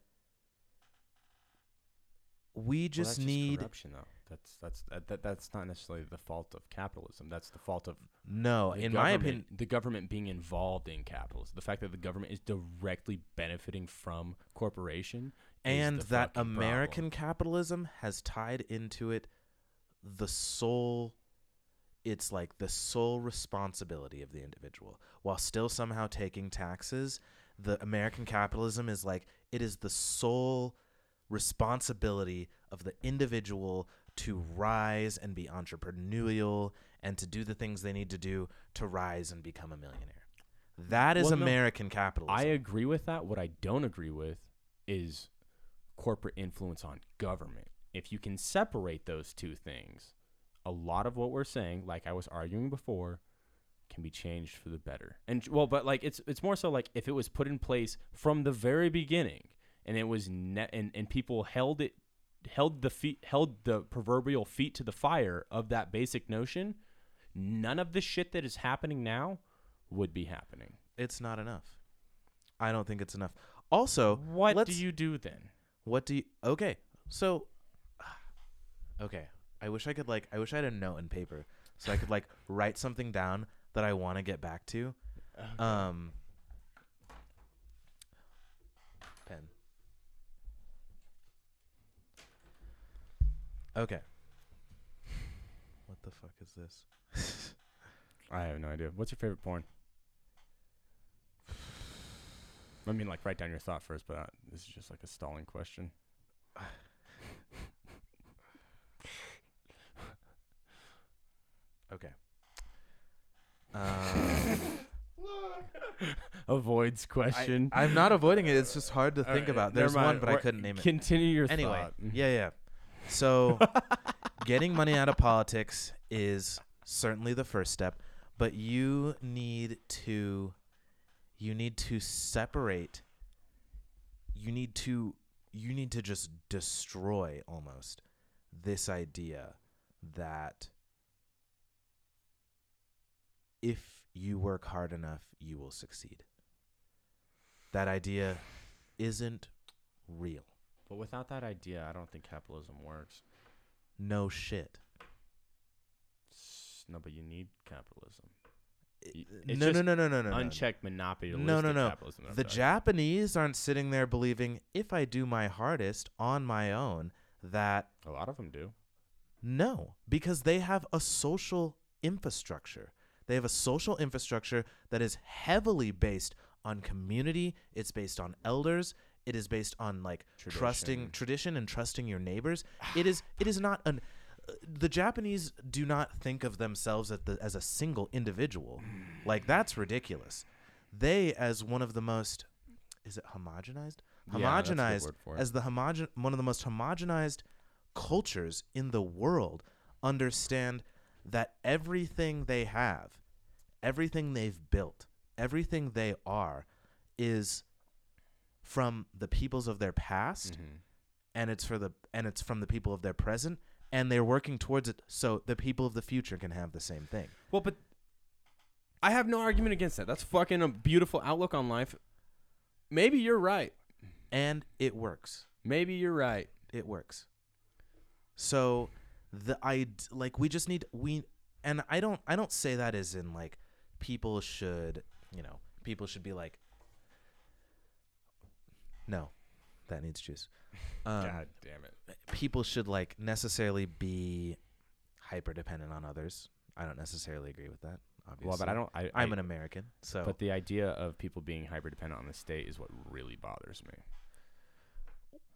we just that's need corruption, though. That's that's that, that that's not necessarily the fault of capitalism. That's the fault of no, in my opinion, the government being involved in capitalism. The fact that the government is directly benefiting from corporation, and that American capitalism has tied into it the sole it's like the sole responsibility of the individual while still somehow taking taxes the American capitalism is like it is the sole responsibility of the individual to rise and be entrepreneurial and to do the things they need to do to rise and become a millionaire that is Well, no, American capitalism I agree with that. What I don't agree with is corporate influence on government. If you can separate those two things, a lot of what we're saying, like I was arguing before, can be changed for the better. And well, but like it's it's more so like if it was put in place from the very beginning and it was ne- and and people held it held the feet held the proverbial feet to the fire of that basic notion, none of the shit that is happening now would be happening. it's not enough I don't think it's enough also What do you do then? What do you Okay. So Okay. I wish I could like I wish I had a note and paper so I could like write something down that I want to get back to. Um pen. Okay. What the fuck is this? I have no idea. What's your favorite porn? I mean, like, write down your thought first, but uh, this is just like a stalling question. Okay. Um, Avoids question. I, am not avoiding it. It's just hard to think about. There's one, but I couldn't name it. Continue your anyway, thought. yeah, yeah. So, getting money out of politics is certainly the first step, but you need to you need to separate you need to you need to just destroy almost this idea that if you work hard enough, you will succeed. That idea isn't real. But without that idea, I don't think capitalism works. No shit. No, but you need capitalism. Uh, it's No, no, no, no, no, no. Unchecked monopoly. No, no, no. capitalism. The Japanese aren't sitting there believing if I do my hardest on my own that. A lot of them do. no, because they have a social infrastructure. They have a social infrastructure that is heavily based on community. It's based on elders. It is based on like trusting Tradition. tradition and trusting your neighbors. It is it is not an uh, the Japanese do not think of themselves as, the, as a single individual. Like that's ridiculous. They as one of the most is it homogenized? Yeah, that's a good Homogenized it. as the homogen one of the most homogenized cultures in the world understand that everything they have, everything they've built, everything they are is from the peoples of their past Mhm. and it's for the and it's from the people of their present and they're working towards it so the people of the future can have the same thing. Well, but I have no argument against that. That's fucking a beautiful outlook on life. Maybe you're right. And it works. Maybe you're right. it works. So the I like we just need we and I don't I don't say that as in like people should, you know, people should be like no. That needs juice. Um, God damn it. people should like necessarily be hyper dependent on others. I don't necessarily agree with that. Obviously. Well, but I don't. I, I'm I- an American, so But the idea of people being hyper dependent on the state is what really bothers me.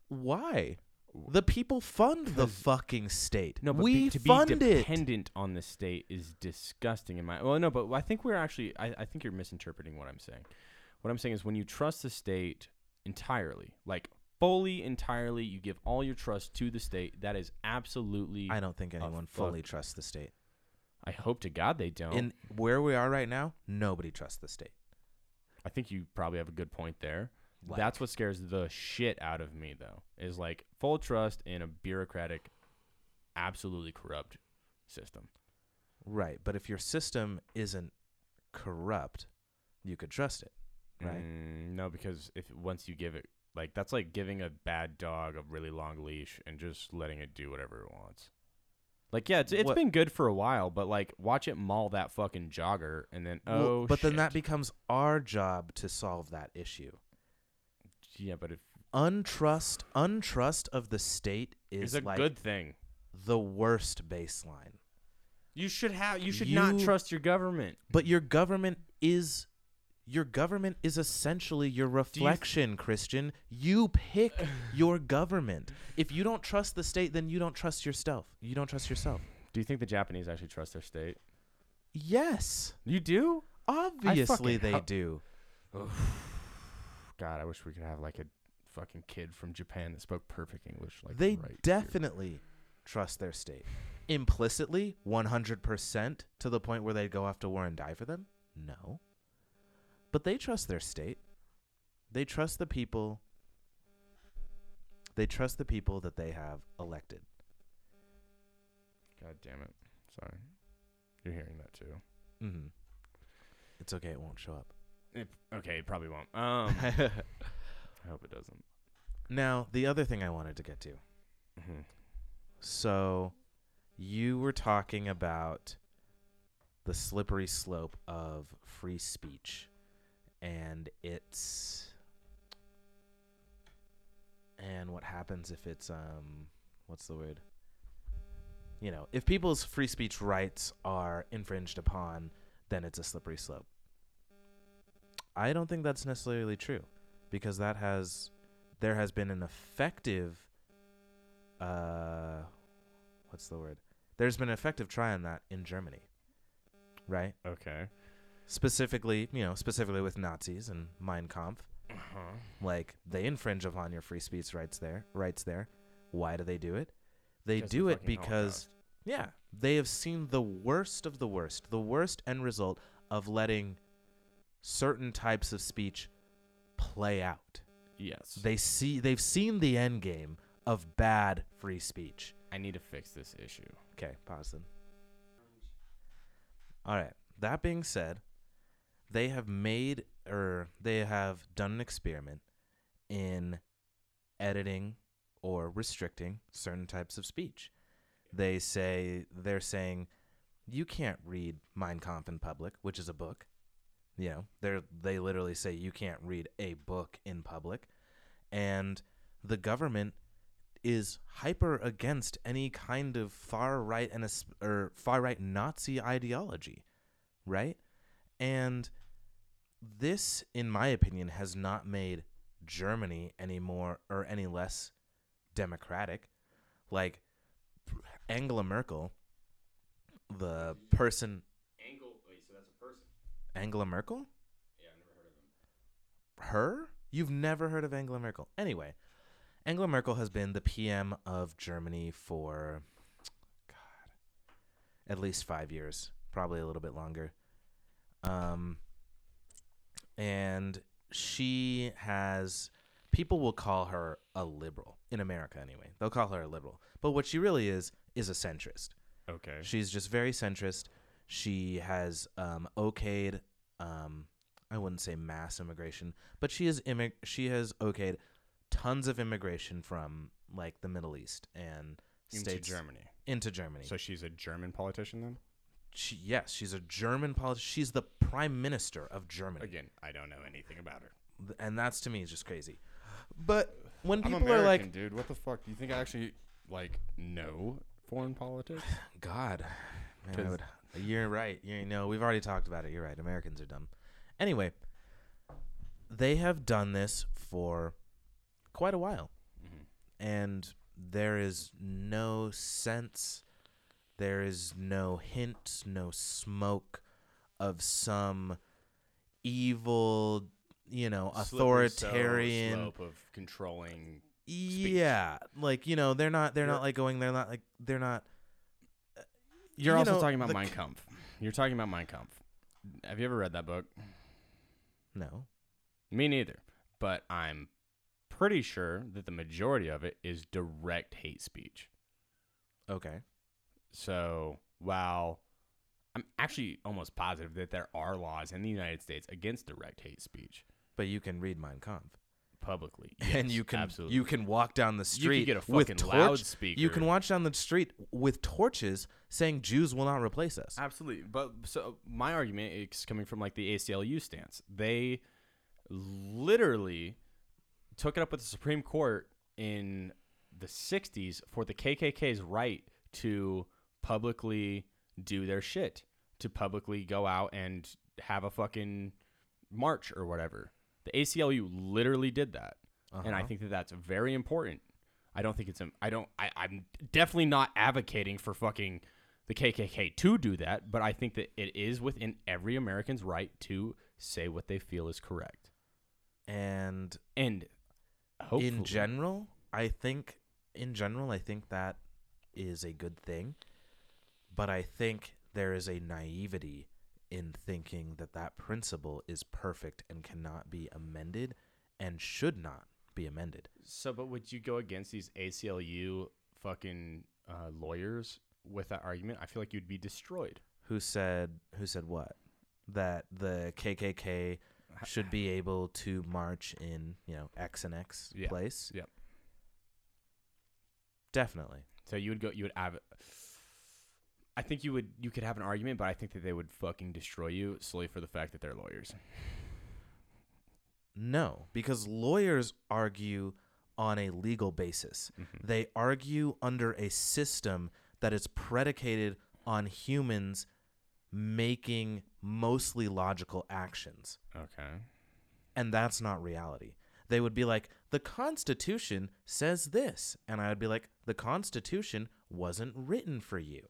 why? The people fund the fucking state. No, but we be, to be fund it. dependent on the state is disgusting in my. Well, no, but I think we're actually. I, I think you're misinterpreting what I'm saying. What I'm saying is when you trust the state entirely, like fully entirely, you give all your trust to the state. That is absolutely. I don't think anyone fully fuck- trusts the state. I hope to God they don't. In where we are right now, nobody trusts the state. I think you probably have a good point there. That's what scares the shit out of me, though, is like full trust in a bureaucratic, absolutely corrupt system. right. But if your system isn't corrupt, you could trust it. Right. Mm, no, because if once you give it, like that's like giving a bad dog a really long leash and just letting it do whatever it wants. Like yeah, it's it's What- been good for a while, but like watch it maul that fucking jogger and then Well, oh, but then that becomes our job to solve that issue. Yeah, but if Untrust, untrust of the state it's is a like good thing. the worst baseline. You should have. You should not trust your government. But your government is your government is essentially your reflection, Christian. You pick your government. If you don't trust the state, then you don't trust yourself. You don't trust yourself. Do you think the Japanese actually trust their state? Yes. You do? Obviously they ho- do. God, I wish we could have like a fucking kid from Japan that spoke perfect English. Like they right here. definitely trust their state. Implicitly, 100% to the point where they'd go off to war and die for them? No. But they trust their state. They trust the people. They trust the people that they have elected. God damn it. Sorry. You're hearing that too. Mm-hmm. It's okay. It won't show up. It, okay, it probably won't. Um, I hope it doesn't. now, the other thing I wanted to get to. hmm So, you were talking about the slippery slope of free speech and it's and what happens if it's um what's the word? You know, if people's free speech rights are infringed upon, then it's a slippery slope. I don't think that's necessarily true because that has there has been an effective uh what's the word? There's been an effective try on that in Germany. Right? Okay. Specifically, you know, specifically with Nazis and Mein Kampf. Uh-huh. Like they infringe upon your free speech rights there, rights there. Why do they do it? They do it because yeah, they have seen the worst of the worst, the worst end result of letting certain types of speech play out. Yes. They see they've seen the end game of bad free speech. I need to fix this issue. Okay, pause then. All right. That being said, they have made or they have done an experiment in editing or restricting certain types of speech. They say they're saying you can't read Mein Kampf in public, which is a book. You know, they they literally say you can't read a book in public, and the government is hyper against any kind of far right and or far right Nazi ideology, right? And this, in my opinion, has not made Germany any more or any less democratic. Like Angela Merkel, the person Angle. Wait, so that's a person. Angela Merkel, Yeah, I never heard of him. her? You've never heard of Angela Merkel. Anyway, Angela Merkel has been the PM of Germany for God, at least 5 years, probably a little bit longer. Um and she has people will call her a liberal in America anyway. They'll call her a liberal. But what she really is is a centrist. Okay. She's just very centrist. She has um, okayed, um, I wouldn't say mass immigration, but she has immig- she has okayed tons of immigration from like the Middle East and Into states Germany. into Germany. So she's a German politician then? she, yes, she's a German politician. She's the prime minister of Germany, Again, I don't know anything about her. And that's to me is just crazy. But when people American, are like, dude, what the fuck? Do you think I actually like know foreign politics? God, man, I would, you're right. You know, we've already talked about it. You're right. Americans are dumb. Anyway, they have done this for quite a while, mm-hmm. and there is no sense, there is no hint, no smoke of some evil, you know, authoritarian. slope of controlling. Yeah, like you know, they're not. They're not like going. They're not like. They're not. You're You also know, talking about the Mein Kampf. You're talking about Mein Kampf. Have you ever read that book? No. Me neither. But I'm pretty sure that the majority of it is direct hate speech. Okay. So while I'm actually almost positive that there are laws in the United States against direct hate speech But you can read Mein Kampf. Publicly, and you can absolutely. you can walk down the You street get a with fucking torch. loudspeaker. You can walk down the street with torches saying Jews will not replace us. Absolutely. But so my argument is coming from like the ACLU stance. They literally took it up with the Supreme Court in the 60s for the KKK's right to publicly do their shit, to publicly go out and have a fucking march or whatever. The ACLU literally did that. And I Uh-huh. think that that's very important. I don't think it's I don't I, I'm definitely not advocating for fucking the KKK to do that, but I think that it is within every American's right to say what they feel is correct. And And hopefully, in general, I think in general I think that is a good thing. But I think there is a naivety in thinking that that principle is perfect and cannot be amended and should not be amended. so but would you go against these ACLU fucking uh, lawyers with that argument? I feel like you'd be destroyed. Who said who said what? That the KKK should be able to march in, you know, X and X Yeah. place. Yep. Definitely. So you would go. You would have. I think you would. You could have an argument, but I think that they would fucking destroy you solely for the fact that they're lawyers. No, because lawyers argue on a legal basis. Mm-hmm. They argue under a system that is predicated on humans making mostly logical actions. Okay. And that's not reality. They would be like, the Constitution says this. And I would be like, the Constitution wasn't written for you.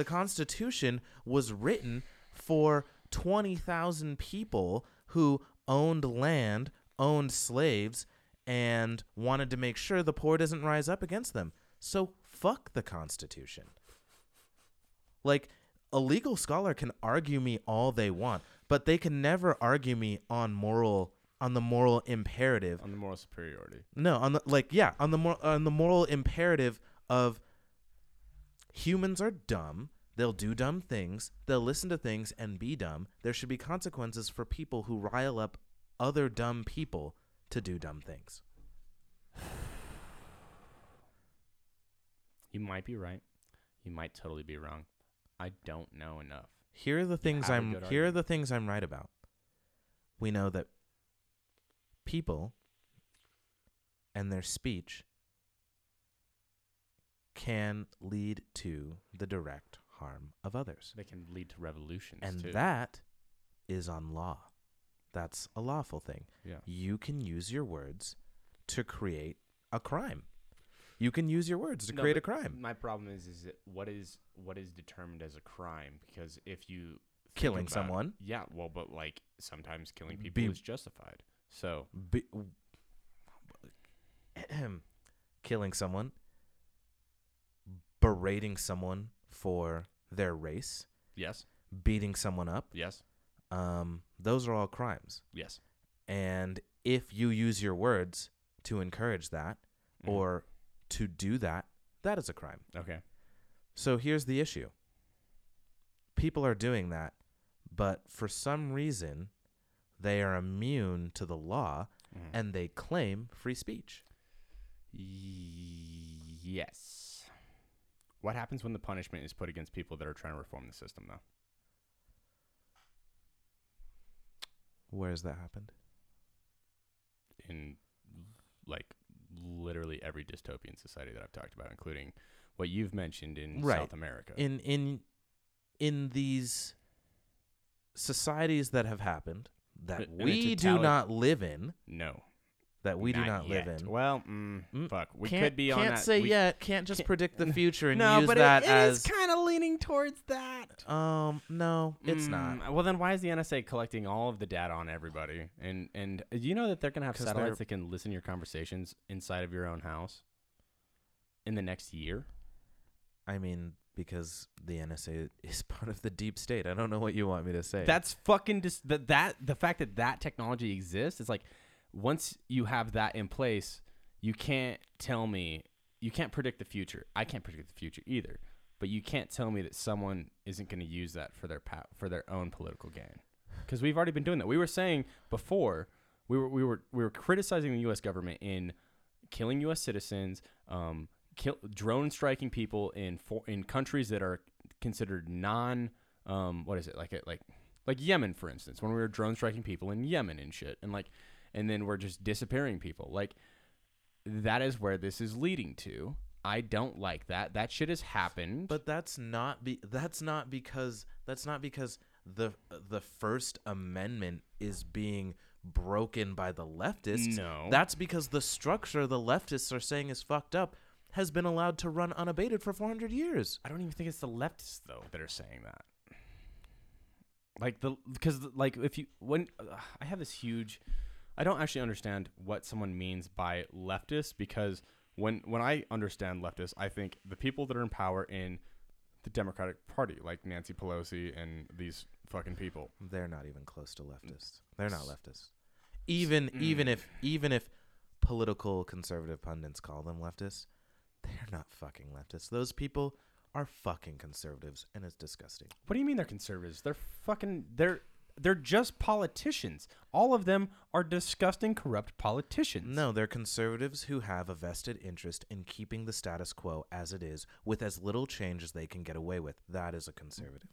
The Constitution was written for 20,000 people who owned land, owned slaves, and wanted to make sure the poor doesn't rise up against them. So fuck the Constitution. Like, a legal scholar can argue me all they want, but they can never argue me on moral on the moral imperative. On the moral superiority. No, on the like yeah, on the mor- on the moral imperative of humans are dumb. They'll do dumb things. They'll listen to things and be dumb. There should be consequences for people who rile up other dumb people to do dumb things. You might be right. You might totally be wrong. I don't know enough. Here are the things I'm here are the things I'm right about. We know that people and their speech can lead to the direct harm of others. They can lead to revolutions And too. that is on law. That's a lawful thing. yeah. You can use your words to create a crime. You can use your words to No, create a crime. My problem is, is that what is what is determined as a crime? Because if you Killing about someone. yeah, well, but like sometimes killing people Be- is justified. So Be- killing someone, berating someone for their race, yes, beating someone up, yes, um, those are all crimes. yes, And if you use your words to encourage that Mhm. or to do that, that is a crime. okay, So here's the issue people are doing that, but for some reason, they are immune to the law Mhm. and they claim free speech. yes. What happens when the punishment is put against people that are trying to reform the system, though? Where has that happened? in like literally every dystopian society that I've talked about, including what you've mentioned in Right. South America. In in in these societies that have happened that a we do not live in, no, that we do not live in. Well, mm, Mm, fuck, we could be on can't that. say we, yet. Can't just can't- predict the future and No, use but that it, it as is kind of leaning towards that. um no, it's not. Mm, Well, then why is the NSA collecting all of the data on everybody? And and you know that they're gonna have satellites that can listen to your conversations inside of your own house in the next year? I mean, because the NSA is part of the deep state. I don't know what you want me to say. That's fucking dis- that that the fact that that technology exists. It's like once you have that in place, you can't tell me you can't predict the future. I can't predict the future either. But you can't tell me that someone isn't going to use that for their pa- for their own political gain. Because we've already been doing that. We were saying before we were we were we were criticizing the U.S. government in killing U.S. citizens, um, kill, drone striking people in for, in countries that are considered non um, what is it like it like like Yemen for instance when we were drone striking people in Yemen and shit and like and then we're just disappearing people like that is where this is leading to. I don't like that. That shit has happened. But that's not be that's not because that's not because the the First Amendment is being broken by the leftists. No. That's because the structure the leftists are saying is fucked up has been allowed to run unabated for 400 years. I don't even think it's the leftists though that are saying that. Like the because like if you when uh, I have this huge, I don't actually understand what someone means by leftist because when when I understand leftist, I think the people that are in power in the Democratic Party, like Nancy Pelosi and these fucking people. They're not even close to leftists. They're not leftists. Even Mm. even if even if political conservative pundits call them leftists, they're not fucking leftists. Those people are fucking conservatives and it's disgusting. What do you mean they're conservatives? They're fucking they're they're just politicians. All of them are disgusting, corrupt politicians. No, they're conservatives who have a vested interest in keeping the status quo as it is with as little change as they can get away with. That is a conservative.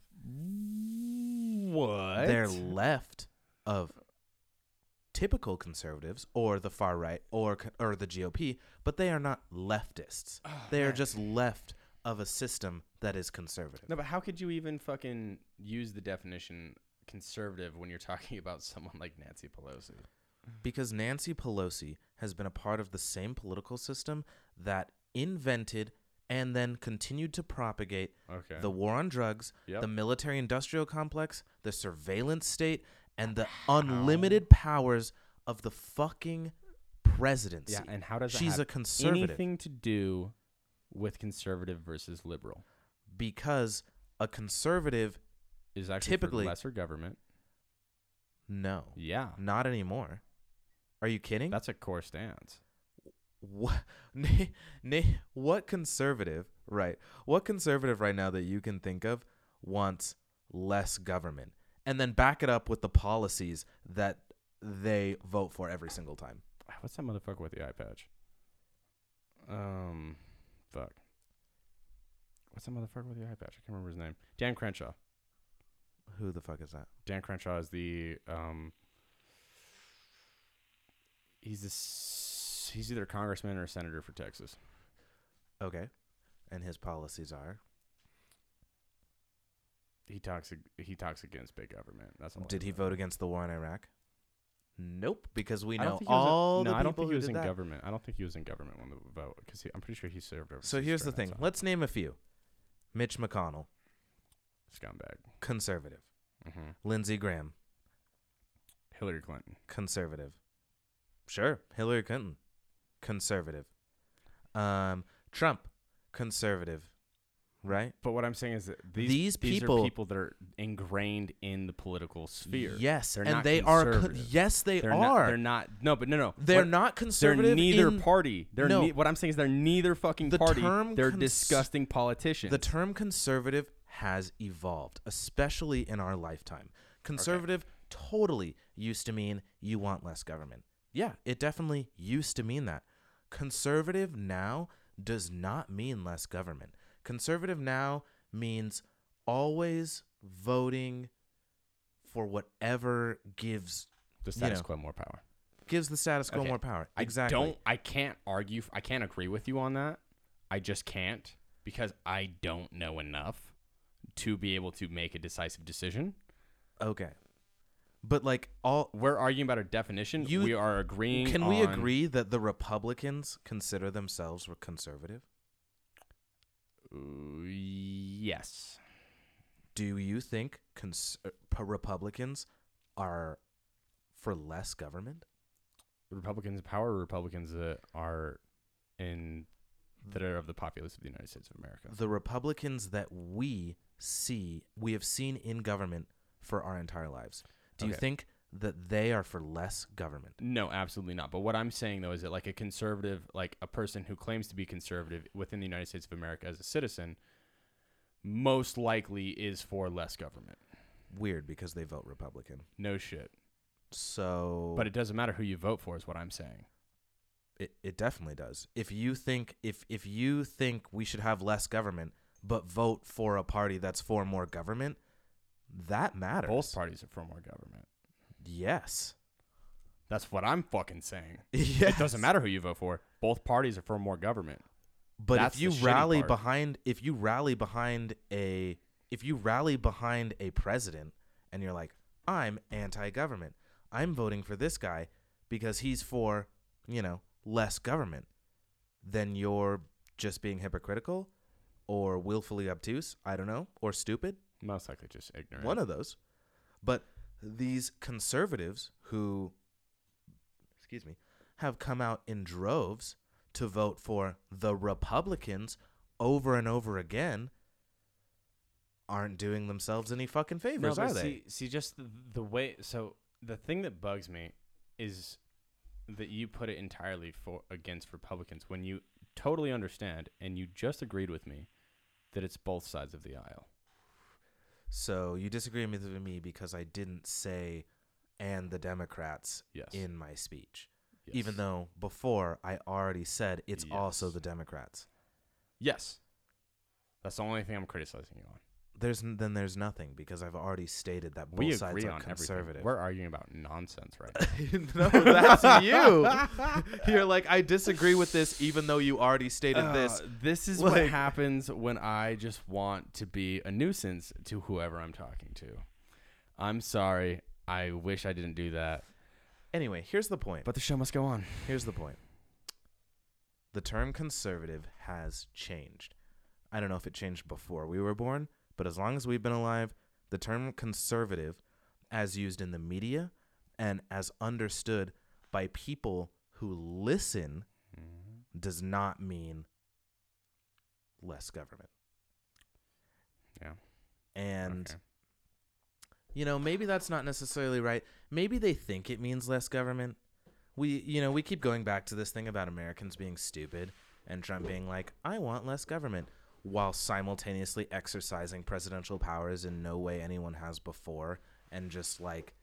What? They're left of typical conservatives or the far right or or the GOP, but they are not leftists. Ah, they are just left of a system that is conservative. No, but how could you even fucking use the definition conservative when you're talking about someone like Nancy Pelosi? Because Nancy Pelosi has been a part of the same political system that invented and then continued to propagate Okay. the war on drugs, Yep. the military industrial complex, the surveillance state, and the unlimited powers of the fucking presidency. yeah, and how does that She's have a conservative anything to do with conservative versus liberal? because a conservative, Is actually Typically- lesser government. no, Yeah, not anymore. Are you kidding? that's a core stance. what what conservative right what conservative right now that you can think of wants less government and then back it up with the policies that they vote for every single time What's that motherfucker with the eye patch? Um, fuck. What's that motherfucker with the eye patch? I can't remember his name. Dan Crenshaw. Who the fuck is that Dan Crenshaw is the um. He's this. He's either a congressman or a senator for Texas. okay and his policies are He talks. He talks against big government. That's all. Did he vote against the war in iraq nope because we know think he was in- all no, the I don't people think he was in that government. I don't think he was in government when the vote because I'm pretty sure he served over. so here's the thing let's name a few mitch mcconnell Scumbag. conservative hmm lindsey graham Hillary Clinton. conservative. Sure, Hillary Clinton, conservative. Um, Trump, conservative, right? But what I'm saying is that these These these people- are people that are ingrained in the political sphere. Yes, They're and not they are. Con- yes, they they're are. Not, they're not. No, but no, no. They're What- not They're conservative. neither in- party. They're No. ne- what I'm saying is they're neither fucking The party. term they're cons- disgusting politicians. The term conservative has evolved, especially in our lifetime. Conservative totally used to mean you want less government. Yeah, it definitely used to mean that. Conservative now does not mean less government. Conservative now means always voting for whatever gives the you status know, quo more power. gives the status quo Okay. more power. I Exactly. don't. I can't argue. I can't agree with you on that. I just can't because I don't know enough to be able to make a decisive decision. Okay. But like all We're arguing about a definition. You- we are agreeing. Can we on- agree that the Republicans consider themselves were conservative? Uh, yes. Do you think cons- uh, Republicans are for less government? Republicans in power. or Republicans that are in that are of the populace of the United States of America. the Republicans that we see, we have seen in government for our entire lives. Do you think that they are for less government? No, absolutely not. But what I'm saying though is that like a conservative, like a person who claims to be conservative within the United States of America as a citizen, most likely is for less government. Weird because they vote Republican. No shit. So But it doesn't matter who you vote for, is what I'm saying. it, it definitely does. If you think if if you think we should have less government but vote for a party that's for more government, that matters. Both parties are for more government. Yes. That's what I'm fucking saying. yes. It doesn't matter who you vote for. Both parties are for more government. But That's if you rally part. behind if you rally behind a if you rally behind a president and you're like, I'm anti-government. I'm voting for this guy because he's for, you know, less government. Then you're just being hypocritical or willfully obtuse, I don't know, or stupid. Most likely just ignorant. One of those. But these conservatives who, excuse me, have come out in droves to vote for the Republicans over and over again aren't doing themselves any fucking favors, but are they? see, see, just the, the way. So the thing that bugs me is that you put it entirely for against Republicans when you totally understand and you just agreed with me that it's both sides of the aisle. So you disagree with me because I didn't say and the Democrats Yes. in my speech. yes. Even though before I already said it's also the Democrats. yes, that's the only thing I'm criticizing you on. There's then there's nothing because I've already stated that both we sides agree are on conservative. everything. We're arguing about nonsense right now. no, that's you. You're like, I disagree with this, even though you already stated Uh, this. this is Like- what happens when I just want to be a nuisance to whoever I'm talking to. I'm sorry. I wish I didn't do that. Anyway, here's the point. But the show must go on. Here's the point. The term conservative has changed. I don't know if it changed before we were born, but as long as we've been alive, the term conservative, as used in the media and as understood by people who listen, mm-hmm. does not mean less government. Yeah. And Okay. you know, maybe that's not necessarily right. Maybe they think it means less government. We, you know, we keep going back to this thing about Americans being stupid and Trump being like, "I want less government," while simultaneously exercising presidential powers in no way anyone has before and just like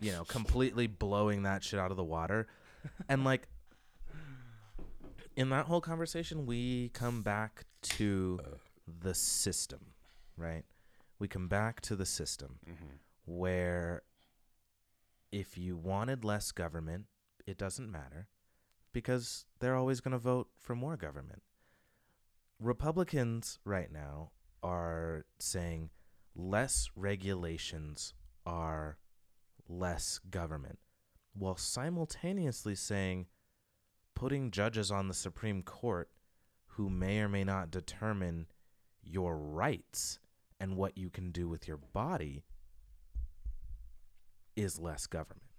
you know, completely blowing that shit out of the water. And like in that whole conversation, we come back to the system, right? We come back to the system Mhm. where if you wanted less government, it doesn't matter because they're always going to vote for more government. Republicans right now are saying less regulations are less government, while simultaneously saying putting judges on the Supreme Court who may or may not determine your rights and what you can do with your body is less government,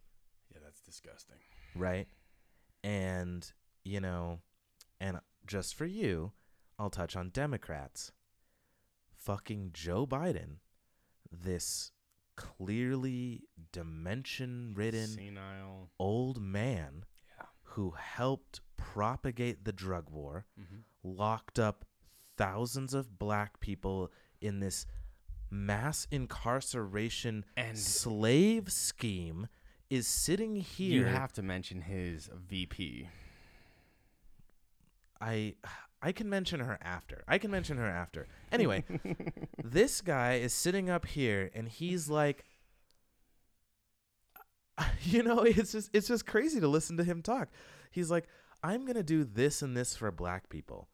Yeah, that's disgusting. right? And, you know, and just for you, I'll touch on Democrats. Fucking Joe Biden, this clearly dimension ridden Senile. old man Yeah. who helped propagate the drug war, Mm-hmm. locked up thousands of black people in this mass incarceration And slave scheme, is sitting here. you have to mention his VP. I I can mention her after. I can mention her after. Anyway, this guy is sitting up here and he's like you know, it's just it's just crazy to listen to him talk. He's like, "I'm going to do this and this for black people."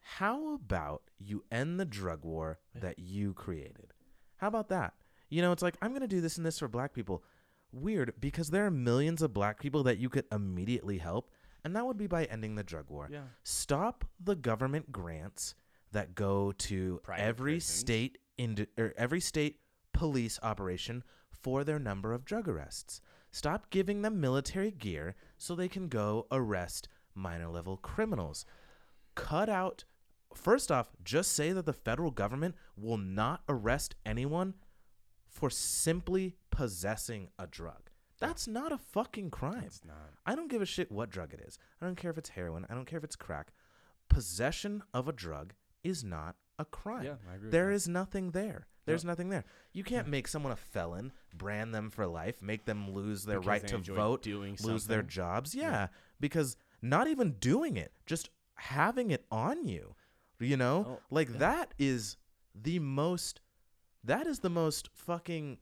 How about you end the drug war that you created? How about that? You know, it's like, "I'm going to do this and this for black people." Weird because there are millions of black people that you could immediately help, and that would be by ending the drug war Yeah. stop the government grants that go to Private every prisons. state in or every state police operation for their number of drug arrests. Stop giving them military gear so they can go arrest minor level criminals. cut out first off, just say that the federal government will not arrest anyone for simply possessing a drug. That's not a fucking crime. It's not. I don't give a shit what drug it is. I don't care if it's heroin. I don't care if it's crack. Possession of a drug is not a crime. Yeah, I agree. that. is nothing there. There's No. nothing there. You can't make someone a felon, brand them for life, make them lose their Because right they to enjoy vote, doing lose their something. jobs. Yeah, because not even doing it, just having it on you, you know, Oh, like that is the most. That is the most fucking.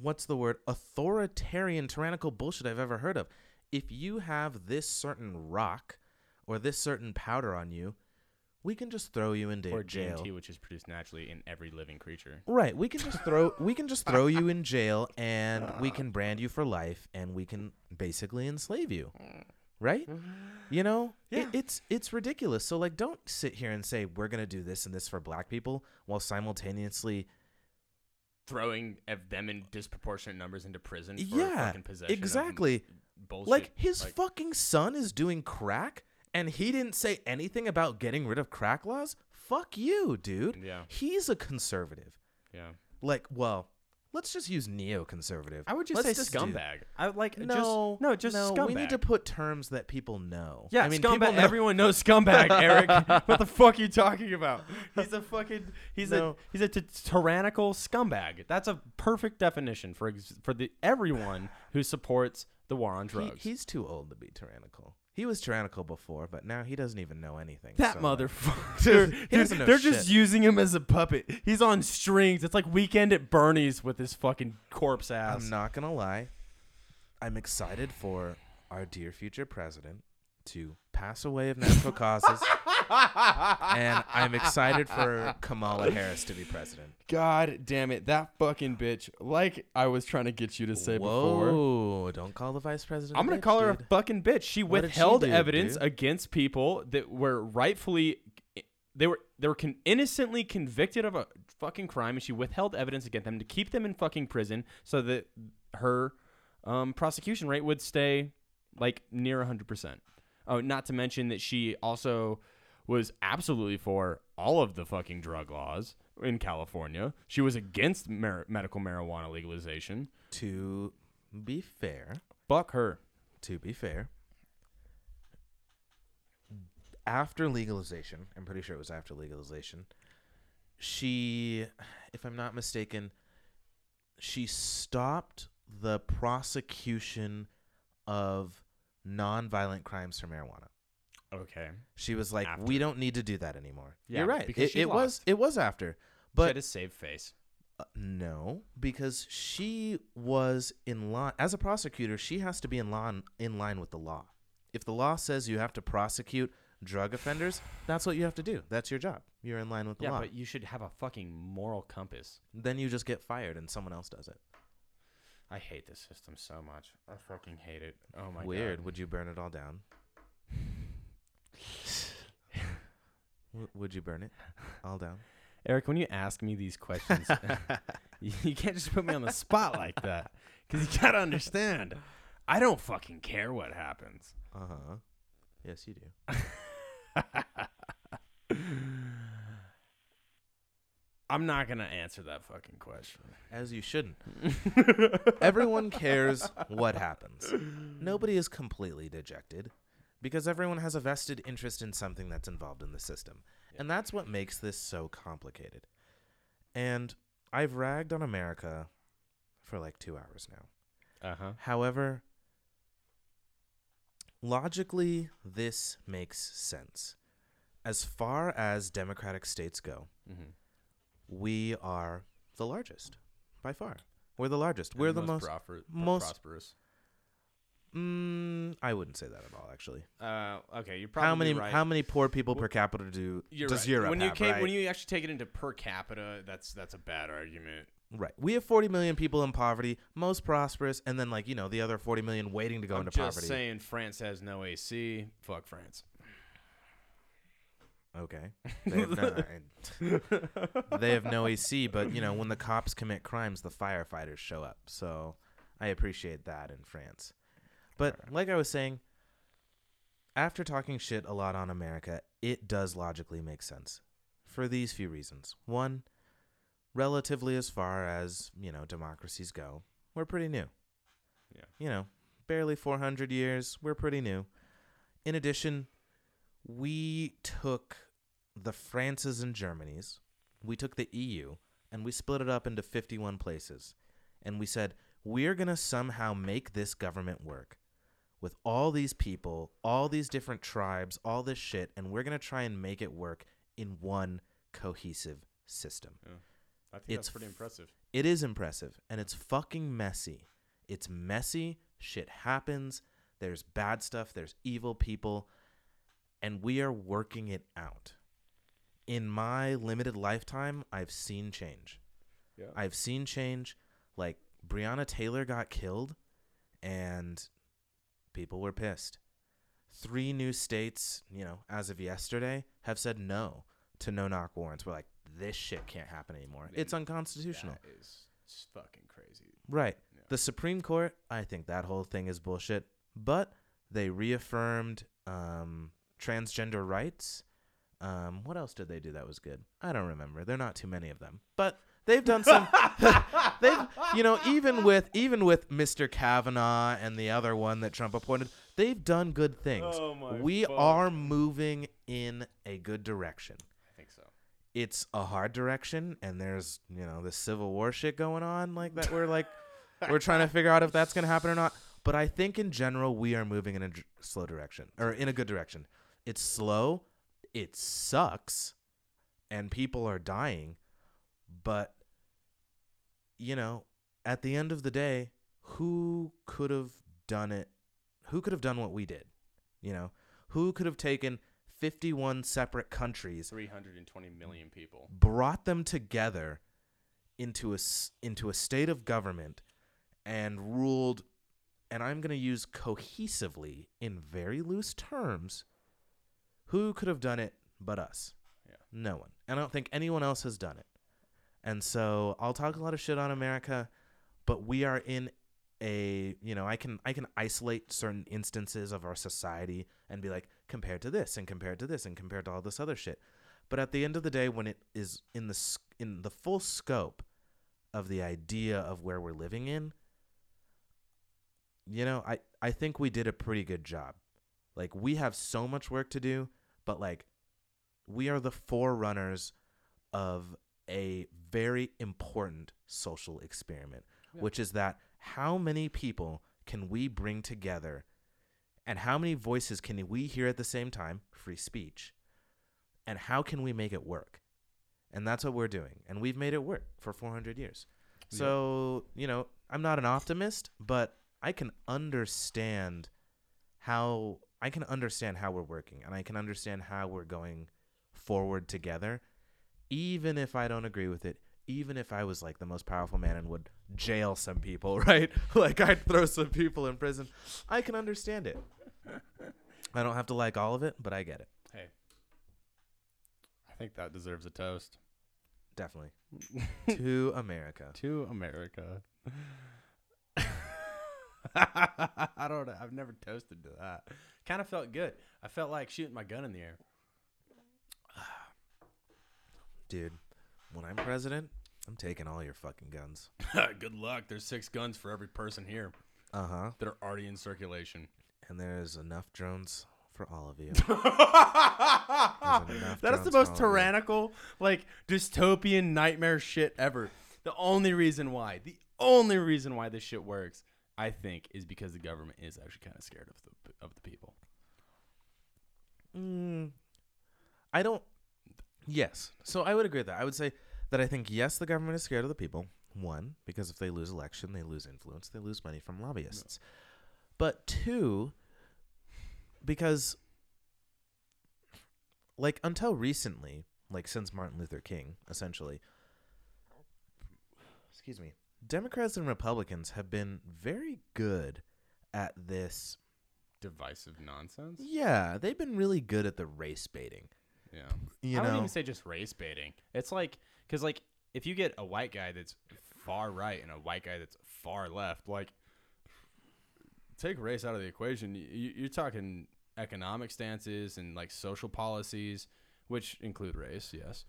What's the word? Authoritarian, tyrannical bullshit I've ever heard of. If you have this certain rock or this certain powder on you, we can just throw you into or jail. DMT, which is produced naturally in every living creature. Right. We can just throw we can just throw you in jail and we can brand you for life and we can basically enslave you. Right? You know? It- Yeah. it's it's ridiculous. So like don't sit here and say we're going to do this and this for black people while simultaneously Throwing of them in disproportionate numbers into prison for Yeah, fucking possession. of exactly. bullshit. like his like- fucking son is doing crack and he didn't say anything about getting rid of crack laws? Fuck you, dude. Yeah, He's a conservative. yeah. Like, well, let's just use neoconservative. I would just Let's say just do- scumbag. I would like No, just no, just no. scumbag. We need to put terms that people know. yeah, I mean, scumbag. know- Everyone knows scumbag, Eric. what the fuck are you talking about? He's a fucking he's No. a he's a t- tyrannical scumbag. That's a perfect definition for ex- for the everyone who supports the war on He, drugs. he's too old to be tyrannical. He was tyrannical before, but now he doesn't even know anything. that so, like- motherfucker. Dude, Dude, he doesn't know they're just using him as a puppet. He's on strings. It's like Weekend at Bernie's with his fucking corpse ass. I'm not gonna lie. I'm excited for our dear future president to pass away of natural causes, and I'm excited for Kamala Harris to be president. God damn it. That fucking bitch. Like I was trying to get you to say before. Whoa! Don't call the vice president. I'm gonna call her a fucking bitch. She What did she withheld do, evidence dude? against people that were rightfully they were they were con- innocently convicted of a fucking crime, and she withheld evidence against them to keep them in fucking prison, so that her um, prosecution rate would stay like near 100 percent. Oh, not to mention that she also was absolutely for all of the fucking drug laws in California. She was against mar- medical marijuana legalization. To be fair, Fuck her. to be fair, after legalization, I'm pretty sure it was after legalization, she, if I'm not mistaken, she stopped the prosecution of nonviolent crimes for marijuana. Okay. She was like, After. "We don't need to do that anymore." Yeah, You're right. because It, she it was it was after, But she had save face. uh, no, because she was in line as a prosecutor. She has to be in line in line with the law. If the law says you have to prosecute drug offenders, that's what you have to do. That's your job. You're in line with the Yeah, law. but you should have a fucking moral compass. then you just get fired and someone else does it. I hate this system so much. I fucking hate it. Oh my god. Weird. god. Would you burn it all down? W- Would you burn it all down? Eric, when you ask me these questions, you you can't just put me on the spot like that. Because you gotta understand, I don't fucking care what happens. Uh huh. Yes, you do. I'm not gonna answer that fucking question. As you shouldn't. everyone cares what happens. Nobody is completely dejected because everyone has a vested interest in something that's involved in the system. And that's what makes this so complicated. And I've ragged on America for like two hours now. Uh huh. However, logically, this makes sense. As far as democratic states go, Mm-hmm. We are the largest by far. We're the largest. We're the most. prosper- most- prosperous. Mm, I wouldn't say that at all, actually. Uh, okay, you're probably How many right. how many poor people per capita do does right. Europe when you have? came, right? when you actually take it into per capita, that's that's a bad argument. right, we have 40 million people in poverty, most prosperous, and then like you know the other 40 million waiting to go I'm into just poverty. saying, France has no AC. Fuck France. Okay, they have, no, they have no AC, but you know when the cops commit crimes, the firefighters show up. So I appreciate that in France. But like I was saying, after talking shit a lot on America, it does logically make sense for these few reasons. One, relatively as far as, you know, democracies go, we're pretty new. Yeah. You know, barely 400 years, we're pretty new. In addition, we took the Frances and Germanys, we took the EU, and we split it up into 51 places. And we said, we're going to somehow make this government work with all these people, all these different tribes, all this shit, and we're going to try and make it work in one cohesive system. I think It's that's pretty impressive. It is impressive, and it's fucking messy. It's messy. Shit happens. There's bad stuff. There's evil people. And we are working it out. In my limited lifetime, I've seen change. Yeah. I've seen change. Like, Breonna Taylor got killed, and people were pissed. Three new states, you know, as of yesterday, have said no to no knock warrants. We're like, this shit can't happen anymore. It's unconstitutional. That is fucking crazy. Right. Yeah. The Supreme Court, I think that whole thing is bullshit. But they reaffirmed um, transgender rights. Um, what else did they do that was good? I don't remember. There are not too many of them, but they've done some. they've, you know, even with even with Mr. Kavanaugh and the other one that Trump appointed, they've done good things. Oh my we fuck. are moving in a good direction I think so. it's a hard direction and there's you know the civil war shit going on like that we're like we're trying to figure out if that's going to happen or not but i think in general we are moving in a slow direction or in a good direction it's slow it sucks and people are dying but you know at the end of the day who could have done it who could have done what we did you know who could have taken 51 separate countries 320 million people. brought them together into a into a state of government and ruled and I'm going to use cohesively in very loose terms who could have done it but us? Yeah. no one. And I don't think anyone else has done it. And so I'll talk a lot of shit on America but we are in a you know I can I can isolate certain instances of our society and be like compared to this and compared to this and compared to all this other shit. But at the end of the day when it is in the in the full scope of the idea of where we're living in you know I I think we did a pretty good job. Like we have so much work to do but like we are the forerunners of a very important social experiment Yeah. which is that how many people can we bring together and how many voices can we hear at the same time? Free speech. And how can we make it work? And that's what we're doing. And we've made it work for 400 years. Yeah. so you know i'm not an optimist but i can understand how i can understand how we're working and i can understand how we're going forward together even if i don't agree with it even if i was like the most powerful man and would jail some people right like i'd throw some people in prison i can understand it i don't have to like all of it but i get it Hey. I think that deserves a toast. definitely to america to America. I don't know. I've never toasted to that. Kind of felt good. I felt like shooting my gun in the air. dude when i'm president i'm taking all your fucking guns good luck. There's six guns for every person here uh-huh that are already in circulation. and there's enough drones for all of you enough That is the drones most all of tyrannical, like dystopian nightmare shit ever. The only reason why, the only reason why this shit works, I think, is because the government is actually kind of scared of the of the people. Mm, I don't. Yes. So I would agree with that. I would say that I think, yes, the government is scared of the people. One, because if they lose election, they lose influence, they lose money from lobbyists. But two, because, like, until recently, like since Martin Luther King, essentially, excuse me, Democrats and Republicans have been very good at this. Divisive nonsense. Yeah, they've been really good at the race baiting. Yeah. You I know, wouldn't even say just race baiting. It's like because like if you get a white guy that's far right and a white guy that's far left, like take race out of the equation, you, you're talking economic stances and like social policies, which include race, yes,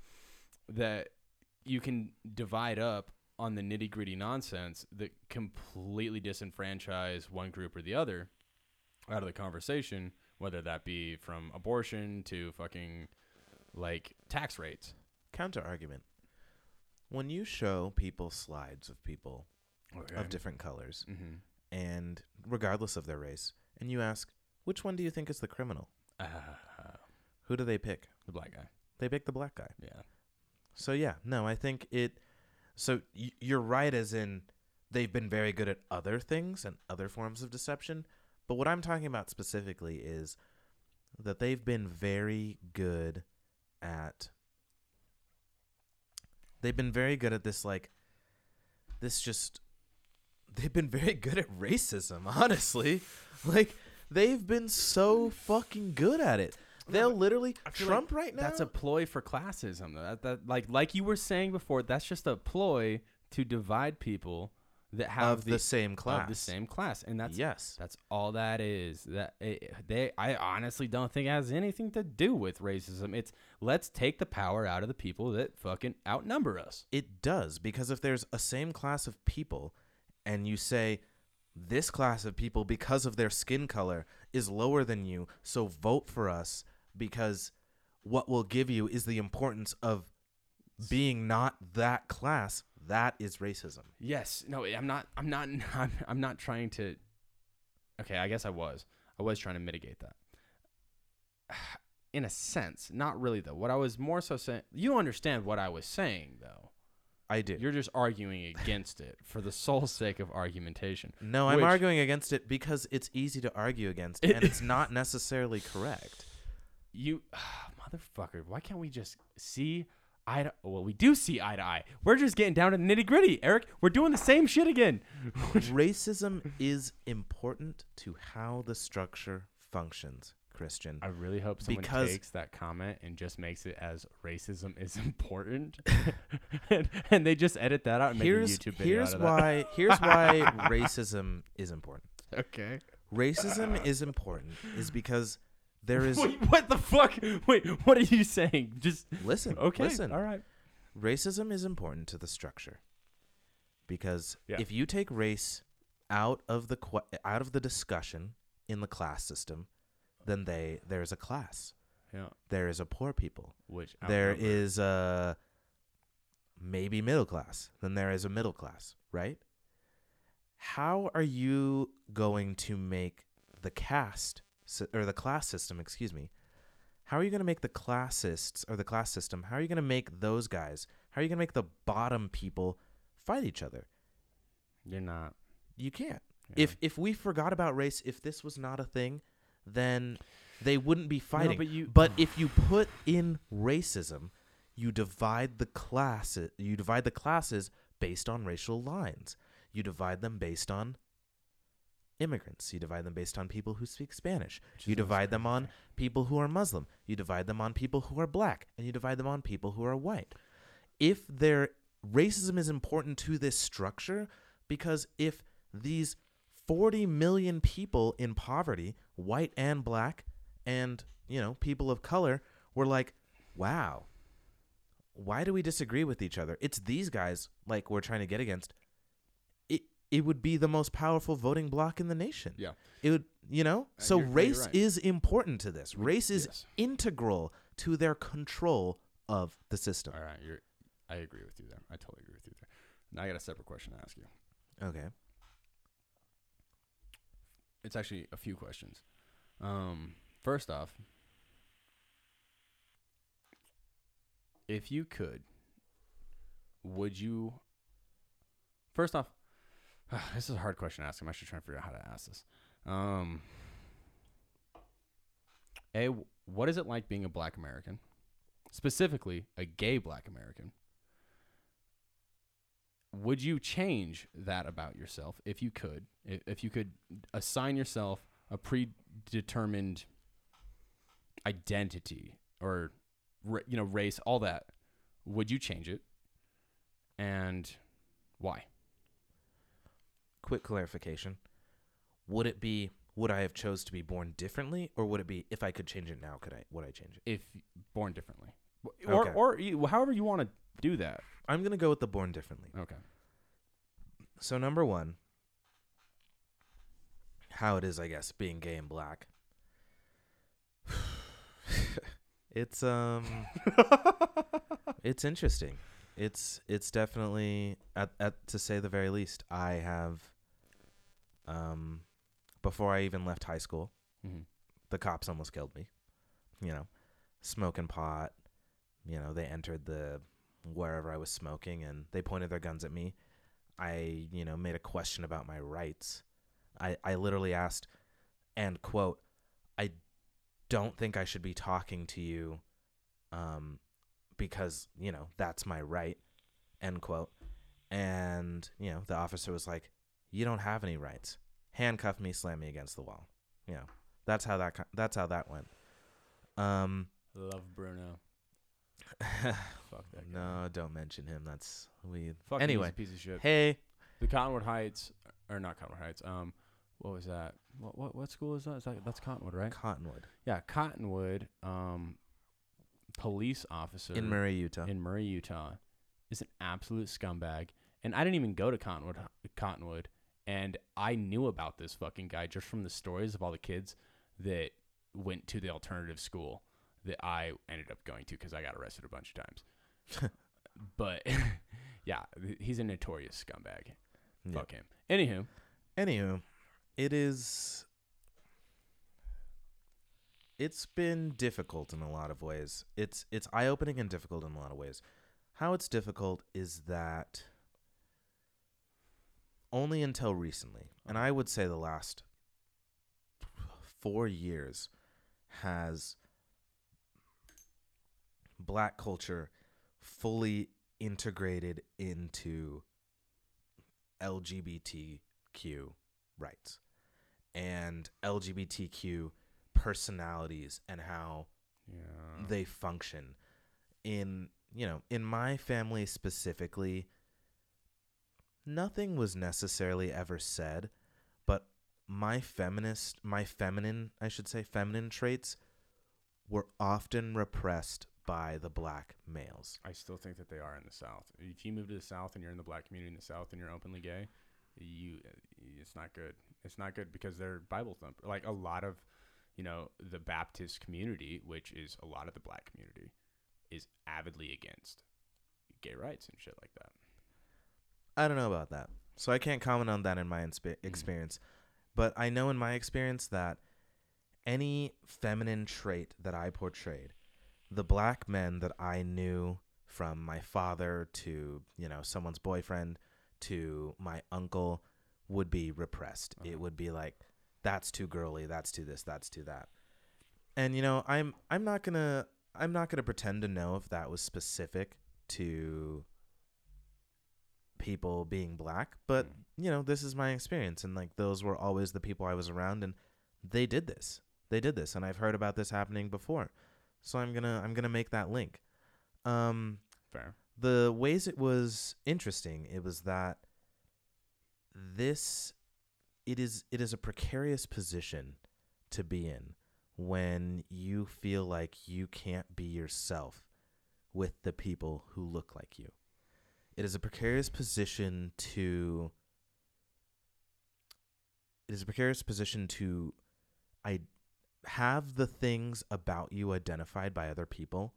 that you can divide up on the nitty gritty nonsense that completely disenfranchise one group or the other out of the conversation, whether that be from abortion to fucking like tax rates. Counter argument. When you show people slides of people of different colors, Mm-hmm. and regardless of their race, and you ask, which one do you think is the criminal? Uh, Who do they pick? the black guy. They pick the black guy. Yeah. So yeah, no, I think it. So you're right, as in they've been very good at other things and other forms of deception. But what I'm talking about specifically is that they've been very good at. They've been very good at this, like, this just. They've been very good at racism, honestly. Like, they've been so fucking good at it. They'll literally. Feel like Trump right now. That's a ploy for classism. though. That, that like like you were saying before, that's just a ploy to divide people that have of the, same class. of the same class, and that's yes. that's all that is. That it, they, I honestly don't think it has anything to do with racism. It's let's take the power out of the people that fucking outnumber us. It does because if there's a same class of people and you say this class of people because of their skin color is lower than you, so vote for us because what we'll give you is the importance of being not that class, that is racism. Yes. No, I'm not. I'm not. I'm, I'm not trying to. Okay, I guess I was. I was trying to mitigate that. In a sense, not really though. What I was more so saying, you understand what I was saying though. I do. You're just arguing against it for the sole sake of argumentation. no, I'm which- arguing against it because it's easy to argue against It- and it's not necessarily correct. You, motherfucker. Why can't we just see eye to? Well, we do see eye to eye. We're just getting down to the nitty gritty, Eric. We're doing the same shit again. Racism is important to how the structure functions, Christian. I really hope someone Because- takes that comment and just makes it as racism is important, and, and they just edit that out and here's make a YouTube video here's out of that. why here's why racism is important. Okay. Racism is important is because there is Wait, what the fuck? Wait, what are you saying? Just listen okay. listen All right. racism is important to the structure because Yeah. if you take race out of the que- out of the discussion in the class system then they there's a class Yeah. there is a poor people Which there outnumber. is a maybe middle class then there is a middle class right how are you going to make the caste sy- or the class system excuse me how are you going to make the classists or the class system how are you going to make those guys how are you going to make the bottom people fight each other You're not. you can't Yeah. if if we forgot about race if this was not a thing then they wouldn't be No, fighting but you. but if you put in racism, you divide the class you divide the classes based on racial lines. You divide them based on immigrants. You divide them based on people who speak Spanish. You divide them on people who are Muslim. You divide them on people who are black, and you divide them on people who are white. If their racism is important to this structure, because if these 40 million people in poverty, white and black, and you know people of color, were like, "Wow, why do we disagree with each other? It's these guys like we're trying to get against." It would be the most powerful voting bloc in the nation. Yeah. It would, you know. Uh, So you're- no, you're race right. is important to this. Race is Yes. integral to their control of the system. All right. You're. I agree with you there. I totally agree with you there. Now I got a separate question to ask you. Okay. It's actually a few questions. Um, first off, if you could, would you? First off, this is a hard question to ask. I'm actually trying to figure out how to ask this. Um, a, what is it like being a Black American, specifically a gay Black American? Would you change that about yourself if you could? If, if you could assign yourself a predetermined identity or you know race, all that, would you change it? And why? Quick clarification. Would it be would I have chose to be born differently, or would it be if I could change it now? Could I? Would I change it? If born differently, or Okay. or you- however you want to do that. I'm gonna go with the born differently. Okay. So number one, how it is, I guess, being gay and black. it's um, it's interesting. It's it's definitely at at to say the very least. I have, um, before I even left high school, Mhm. the cops almost killed me. You know, smoking pot. You know, they entered the wherever I was smoking and they pointed their guns at me. I, you know, made a question about my rights. I, I literally asked, and quote, I don't think I should be talking to you um, because, you know, that's my right, end quote. And, you know, the officer was like, you don't have any rights. Handcuff me, slam me against the wall. You know, that's how that, that's how that went. Um, Love Bruno. Fuck that guy. no, don't mention him. That's we. Fuck anyway, piece of shit. hey, The Cottonwood Heights, or not Cottonwood Heights. Um, what was that? What what what school is that? Is that that's Cottonwood, right? Cottonwood Yeah, Cottonwood. Um, police officer in Murray, Utah. in Murray, Utah, is an absolute scumbag. And I didn't even go to Cottonwood. Cottonwood, and I knew about this fucking guy just from the stories of all the kids that went to the alternative school that I ended up going to because I got arrested a bunch of times. but yeah, he's a notorious scumbag. Yeah. Fuck him. Anywho, Anywho, it is. It's been difficult in a lot of ways. It's it's eye opening and difficult in a lot of ways. How it's difficult is that only until recently, and I would say the last four years, has black culture fully integrated into LGBTQ rights and LGBTQ personalities and how yeah, they function. In you know in my family specifically nothing was necessarily ever said but my feminist my feminine i should say feminine traits were often repressed by the black males I still think that they are in the South. If you move to the South and you're in the black community in the South and you're openly gay, you it's not good. It's not good because they're Bible thumper. Like a lot of, you know, the Baptist community, which is a lot of the black community, is avidly against gay rights and shit like that. I don't know about that. So I can't comment on that in my inspe- experience. But I know in my experience that any feminine trait that I portrayed, the black men that I knew from my father to, you know, someone's boyfriend to my uncle would be repressed. It Uh-huh. would be like that's too girly, that's too this, that's too that. And you know, I'm I'm not going to I'm not going to pretend to know if that was specific to people being black, but Mm. you know, this is my experience and like those were always the people I was around and they did this. They did this and I've heard about this happening before. So I'm going to I'm going to make that link. Um Fair. the ways it was interesting, it was that this it is it is a precarious position to be in when you feel like you can't be yourself with the people who look like you. It is a precarious position to it is a precarious position to I have the things about you identified by other people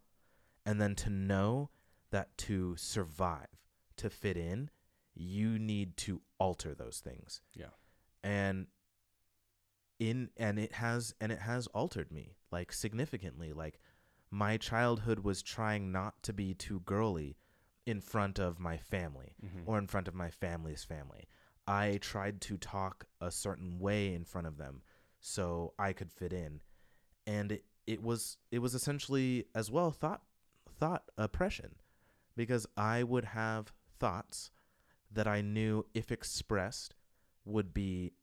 and then to know that to survive, to fit in, you need to alter those things. Yeah. And in and it has and it has altered me like significantly. Like my childhood was trying not to be too girly in front of my family Mhm. or in front of my family's family. I tried to talk a certain way in front of them so I could fit in. And it, it was it was essentially as well thought thought oppression because I would have thoughts that I knew if expressed would be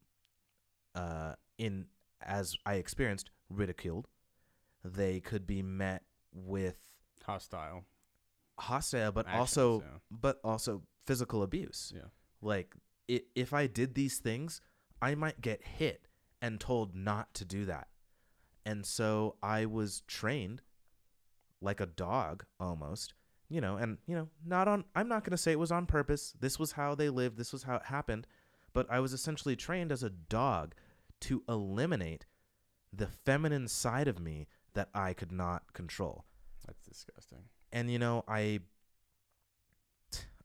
uh in as I experienced ridiculed. They could be met with Hostile. Hostile but Actions, also yeah. but also physical abuse Yeah. like i if i did these things i might get hit and told not to do that. And so I was trained like a dog almost, you know, and you know, not on I'm not going to say it was on purpose. This was how they lived, this was how it happened, but I was essentially trained as a dog to eliminate the feminine side of me that I could not control. That's disgusting. And you know, I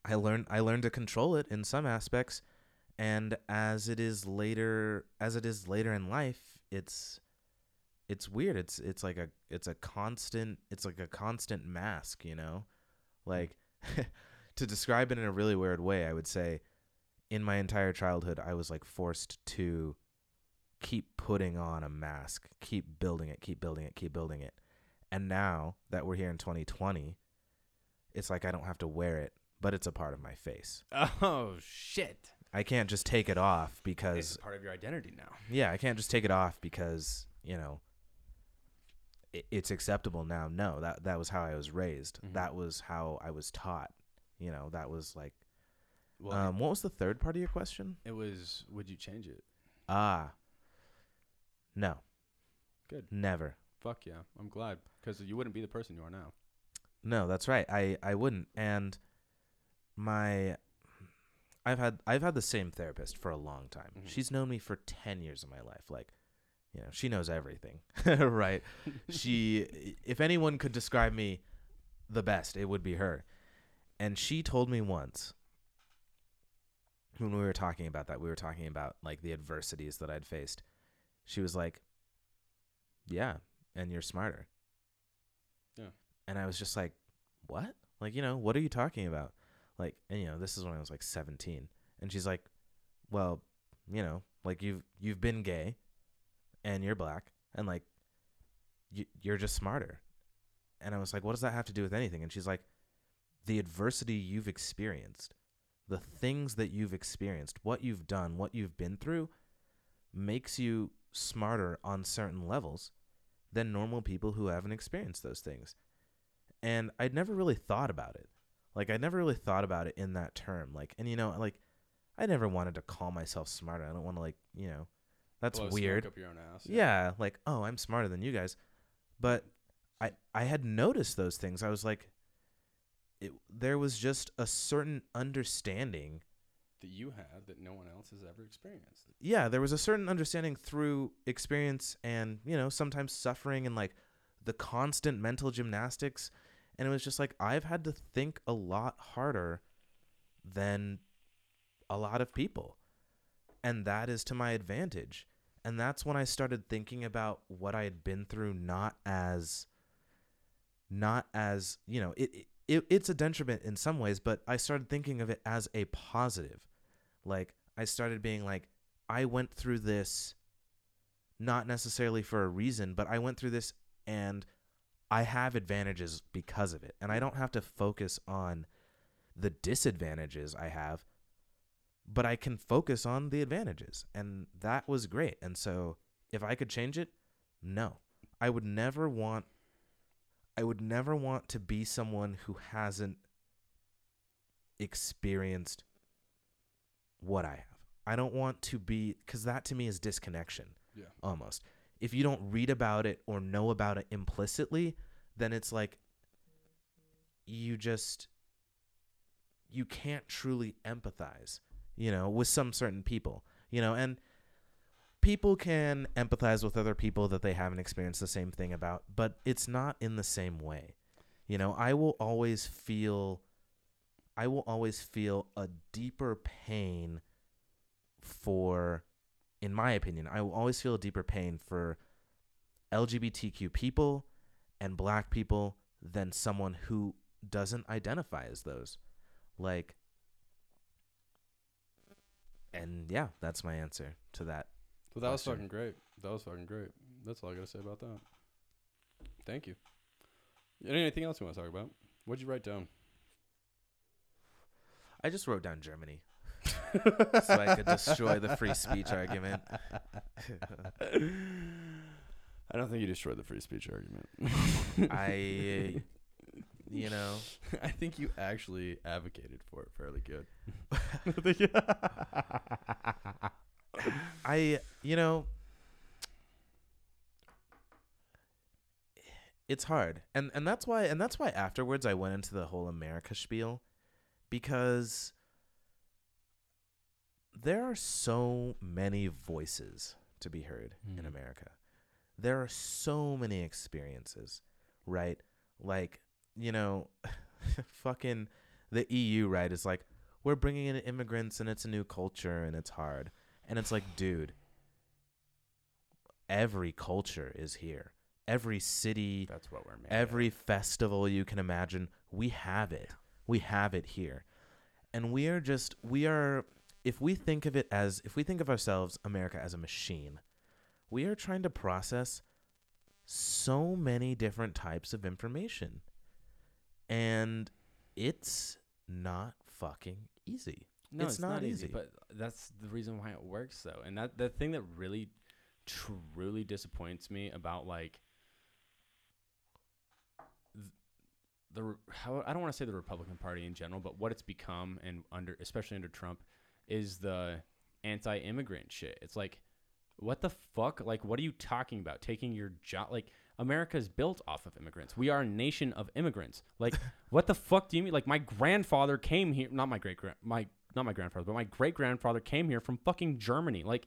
I learned I learned to control it in some aspects and as it is later as it is later in life, it's it's weird. It's it's like a it's a constant it's like a constant mask, you know? Like to describe it in a really weird way, I would say in my entire childhood I was like forced to keep putting on a mask, keep building it, keep building it, keep building it. And now that we're here in 2020, it's like I don't have to wear it, but it's a part of my face. Oh shit! I can't just take it off because It's part of your identity now. yeah, I can't just take it off because, you know, it, it's acceptable now. No, that that was how I was raised. Mhm. That was how I was taught. You know, that was like Well, um what was the third part of your question? it was. Would you change it? Ah. No. Good. Never. Fuck yeah! I'm glad because you wouldn't be the person you are now. No, that's right. I I wouldn't. And my I've had I've had the same therapist for a long time. Mhm. She's known me for 10 years of my life. Like, you know, she knows everything. right? she if anyone could describe me the best, it would be her. And she told me once when we were talking about that, we were talking about like the adversities that I'd faced. She was like, "Yeah, and you're smarter." Yeah. And I was just like, "What? Like, you know, what are you talking about?" Like, and you know, this is when I was like 17. And she's like, "Well, you know, like you've you've been gay and you're black and like you, you're just smarter." And I was like, "What does that have to do with anything?" And she's like, "The adversity you've experienced, the things that you've experienced, what you've done, what you've been through makes you smarter on certain levels than normal people who haven't experienced those things." And I'd never really thought about it. Like I never really thought about it in that term. Like and you know, like I never wanted to call myself smarter. I don't want to like, you know, that's Blow weird. Up your own ass. Yeah, like, oh, I'm smarter than you guys. But I I had noticed those things. I was like it, there was just a certain understanding. That you have that no one else has ever experienced. Yeah, there was a certain understanding through experience and, you know, sometimes suffering and like the constant mental gymnastics and it was just like I've had to think a lot harder than a lot of people. And that is to my advantage. And that's when I started thinking about what I had been through not as not as, you know, it, it it's a detriment in some ways, but I started thinking of it as a positive. Like I started being like I went through this not necessarily for a reason, but I went through this and I have advantages because of it. And I don't have to focus on the disadvantages I have, but I can focus on the advantages. And that was great. And so if I could change it, no. I would never want I would never want to be someone who hasn't experienced what I have. I don't want to be cuz that to me is disconnection Yeah. almost. If you don't read about it or know about it implicitly, then it's like you just you can't truly empathize, you know, with some certain people, you know, and people can empathize with other people that they haven't experienced the same thing about, but it's not in the same way. You know, I will always feel I will always feel a deeper pain for in my opinion, I will always feel a deeper pain for LGBTQ people and black people than someone who doesn't identify as those. Like, and yeah, that's my answer to that. Well, that was fucking great. That was fucking great. That's all I gotta say about that. Thank you. Anything else you want to talk about? What'd you write down? I just wrote down Germany. so I could destroy the free speech argument. I don't think you destroyed the free speech argument. I, you know, I think you actually advocated for it fairly good. I, you know, it's hard, and and that's why, and that's why afterwards I went into the whole America spiel because there are so many voices to be heard in Mm. America. There are so many experiences, right? Like, you know, fucking the EU, right, is like, we're bringing in immigrants and it's a new culture and it's hard. And it's like, dude, every culture is here. Every city, That's what we're made. every festival you can imagine, we have it. We have it here. And we are just, we are, if we think of it as, if we think of ourselves, America, as a machine, we are trying to process so many different types of information. And it's not fucking easy. No, It's it's, not not, easy. easy. But that's the reason why it works, though. And that the thing that really, truly disappoints me about like the how I don't want to say the Republican Party in general, but what it's become and under especially under Trump is the anti-immigrant shit. It's like, what the fuck? Like, what are you talking about? Taking your job? Like, America is built off of immigrants. We are a nation of immigrants. Like, what the fuck do you mean? Like, my grandfather came here. Not my great grand. My not my grandfather, but my great grandfather came here from fucking Germany. Like,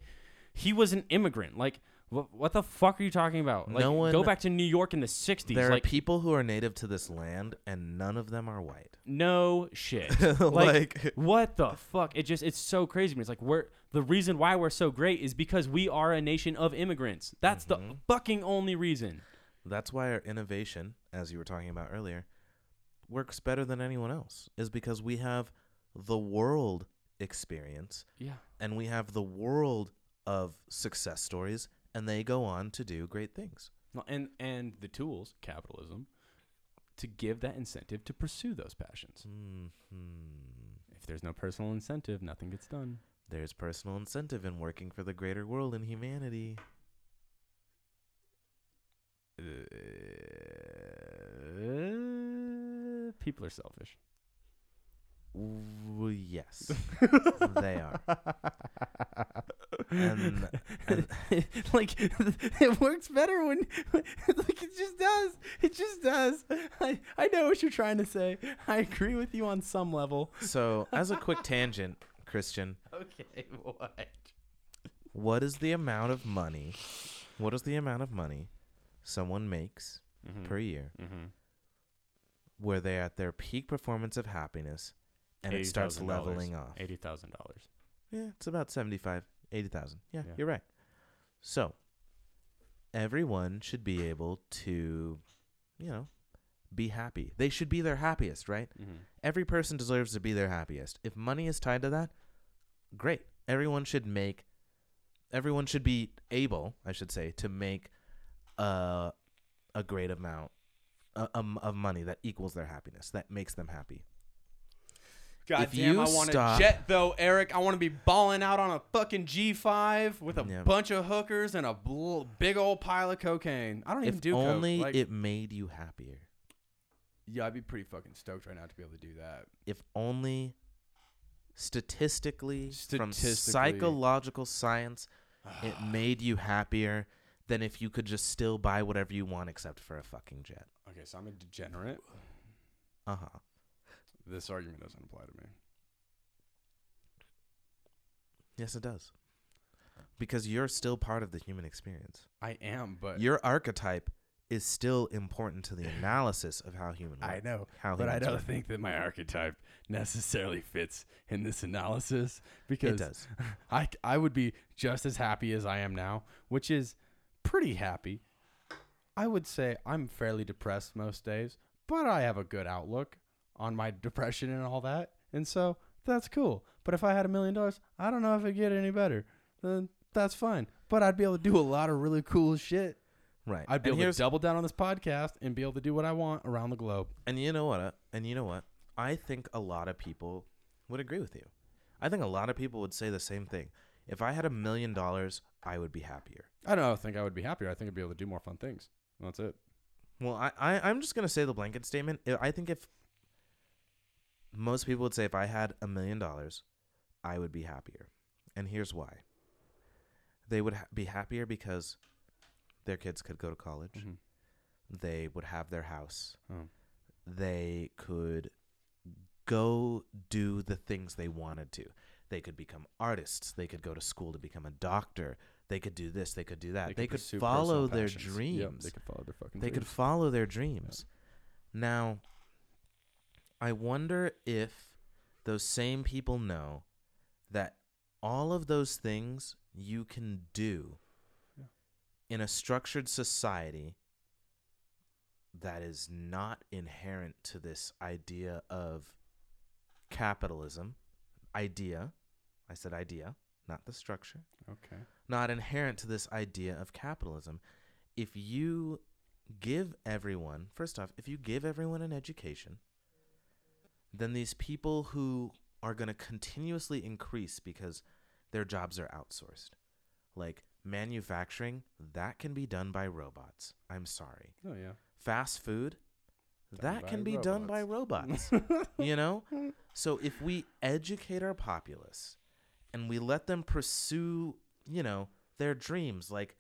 he was an immigrant. Like, what, what the fuck are you talking about? Like, No one- go back to New York in the '60s. There like, are people who are native to this land, and none of them are white. no shit. like, like what the fuck it just it's so crazy to me it's like we're the reason why we're so great is because we are a nation of immigrants that's the Mhm. fucking only reason That's why our innovation, as you were talking about earlier, works better than anyone else, is because we have the world experience yeah and we have the world of success stories, and they go on to do great things. No, and and the tools capitalism to give that incentive to pursue those passions hmm if there's no personal incentive nothing gets done There's personal incentive in working for the greater world and humanity. Uh, people are selfish W- yes, they are. And, and like it works better when like it just does it just does I, I know what you're trying to say i agree with you on some level so, as a quick tangent, Christian, okay what what is the amount of money? What is the amount of money someone makes mm-hmm. per year mm-hmm. where they're at their peak performance of happiness and it starts $80,000. leveling off? $80000 Yeah, it's about 75, 80,000. Yeah, Yeah. you're right. So, everyone should be able to, you know, be happy. They should be their happiest, right? mm-hmm. Every person deserves to be their happiest. If money is tied to that, great. Everyone should make everyone should be able, I should say, to make a a great amount uh, of money that equals their happiness, that makes them happy. God If damn, you I want stop- a jet though, Eric. I want to be balling out on a fucking G5 with a Yeah. bunch of hookers and a bl- big old pile of cocaine. I don't even If do coke. only Like, it made you happier. yeah, I'd be pretty fucking stoked right now to be able to do that. if only statistically, from psychological science it made you happier than if you could just still buy whatever you want except for a fucking jet. Okay, so I'm a degenerate. Uh-huh. This argument doesn't apply to me. Yes it does. Because you're still part of the human experience. I am, but Your archetype is still important to the analysis of how human I know, how but I don't work. think that my archetype necessarily fits in this analysis because it does. I I would be just as happy as I am now, which is pretty happy. I would say I'm fairly depressed most days, but I have a good outlook on my depression and all that, and so that's cool. But if I had a million dollars, I don't know if it'd get any better. Then that's fine. But I'd be able to do a lot of really cool shit. Right. I'd be and able to double down on this podcast and be able to do what I want around the globe. And you know what? uh, And you know what? I think a lot of people would agree with you. I think a lot of people would say the same thing. If I had a million dollars, I would be happier. I don't think I would be happier. I think I'd be able to do more fun things. That's it. Well, I, I I'm just gonna say the blanket statement. I- I think if most people would say if I had a million dollars, I would be happier, and here's why. They would ha- be happier because their kids could go to college. Mhm. they would have their house. Oh. They could go do the things they wanted to. They could become artists. They could go to school to become a doctor. They could do this. They could do that. They, could, pursue follow their passions. dreams. Yep, they could follow their fucking they could follow their dreams. Now, I wonder if those same people know that all of those things you can do Yeah. in a structured society that is not inherent to this idea of capitalism. Idea. I said idea, not the structure okay. not inherent to this idea of capitalism. If you give everyone, first off, if you give everyone an education, then these people who are going to continuously increase because their jobs are outsourced, like manufacturing, that can be done by robots. I'm sorry. Oh yeah. Fast food, Done that can be done by robots. you know? So if we educate our populace and we let them pursue, you know, their dreams, like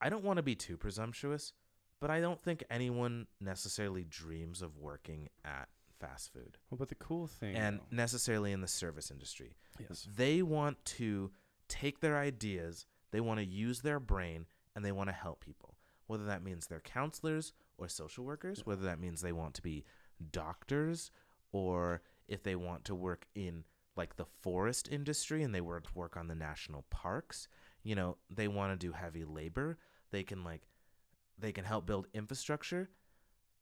I don't want to be too presumptuous, but I don't think anyone necessarily dreams of working at fast food Well, but the cool thing. and though- necessarily in the service industry. yes. They want to take their ideas, they want to use their brain, and they want to help people. Whether that means they're counselors or social workers, whether that means they want to be doctors, or if they want to work in like the forest industry and they work work on the national parks, you know, they want to do heavy labor. They can like they can help build infrastructure,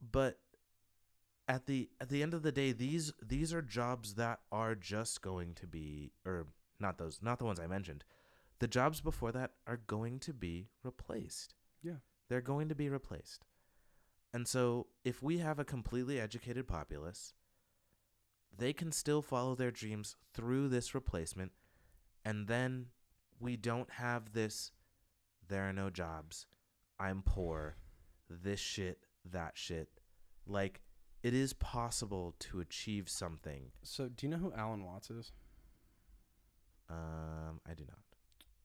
but at the at the end of the day these these are jobs that are just going to be or not those not the ones i mentioned. The jobs before that are going to be replaced. Yeah. they're going to be replaced. And so if we have a completely educated populace they can still follow their dreams through this replacement and then we don't have this there are no jobs. I'm poor. This shit that shit. Like it is possible to achieve something So, do you know who Alan Watts is? um i do not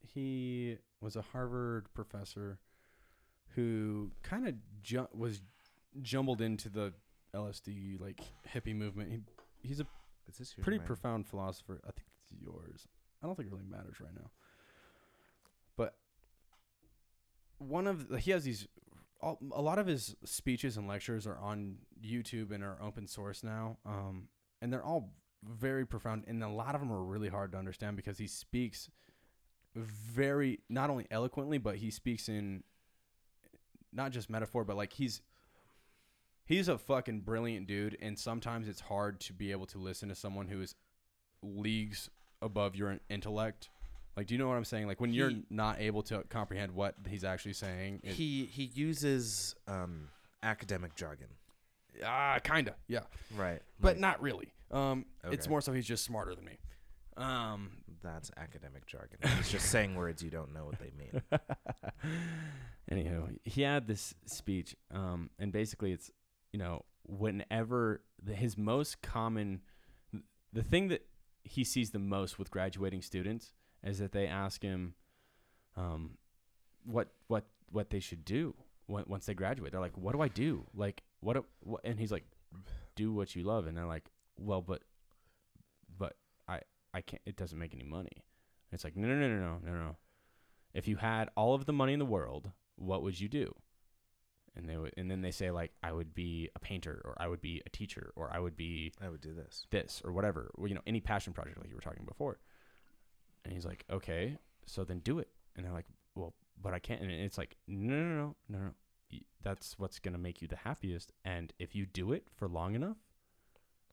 He was a Harvard professor who kind of ju- was jumbled into the LSD like hippie movement. He, he's a is this pretty mic? profound philosopher. I think it's yours. I don't think it really matters right now. But one of the, he has these a lot of his speeches and lectures are on YouTube and are open source now. Um, and they're all very profound and a lot of them are really hard to understand because he speaks very not only eloquently but he speaks in not just metaphor but like he's he's a fucking brilliant dude and sometimes it's hard to be able to listen to someone who is leagues above your intellect like do you know what i'm saying? Like when you're not able to comprehend what he's actually saying it, he he uses um academic jargon. Ah kinda yeah. Right but not really. Um it's more so he's just smarter than me. Um that's academic jargon. He's just saying words you don't know what they mean. Anywho, he had this speech, um, and basically, it's you know, whenever the, his most common, the thing that he sees the most with graduating students is that they ask him, um, what what what they should do when, once they graduate. They're like, "What do I do? Like, what?" do- what and he's like, "Do what you love." And they're like, "Well, but, but I I can't. It doesn't make any money." It's like, no, no, no, no, no, no, no. If you had all of the money in the world, what would you do? And they would, and then they say like, I would be a painter, or I would be a teacher, or I would be i would do this this, or whatever, or, you know, any passion project like you were talking before. And he's like, okay, so then do it. And they're like, well, but I can't. And it's like, no, no, no, no, no. That's what's gonna make you the happiest. And if you do it for long enough,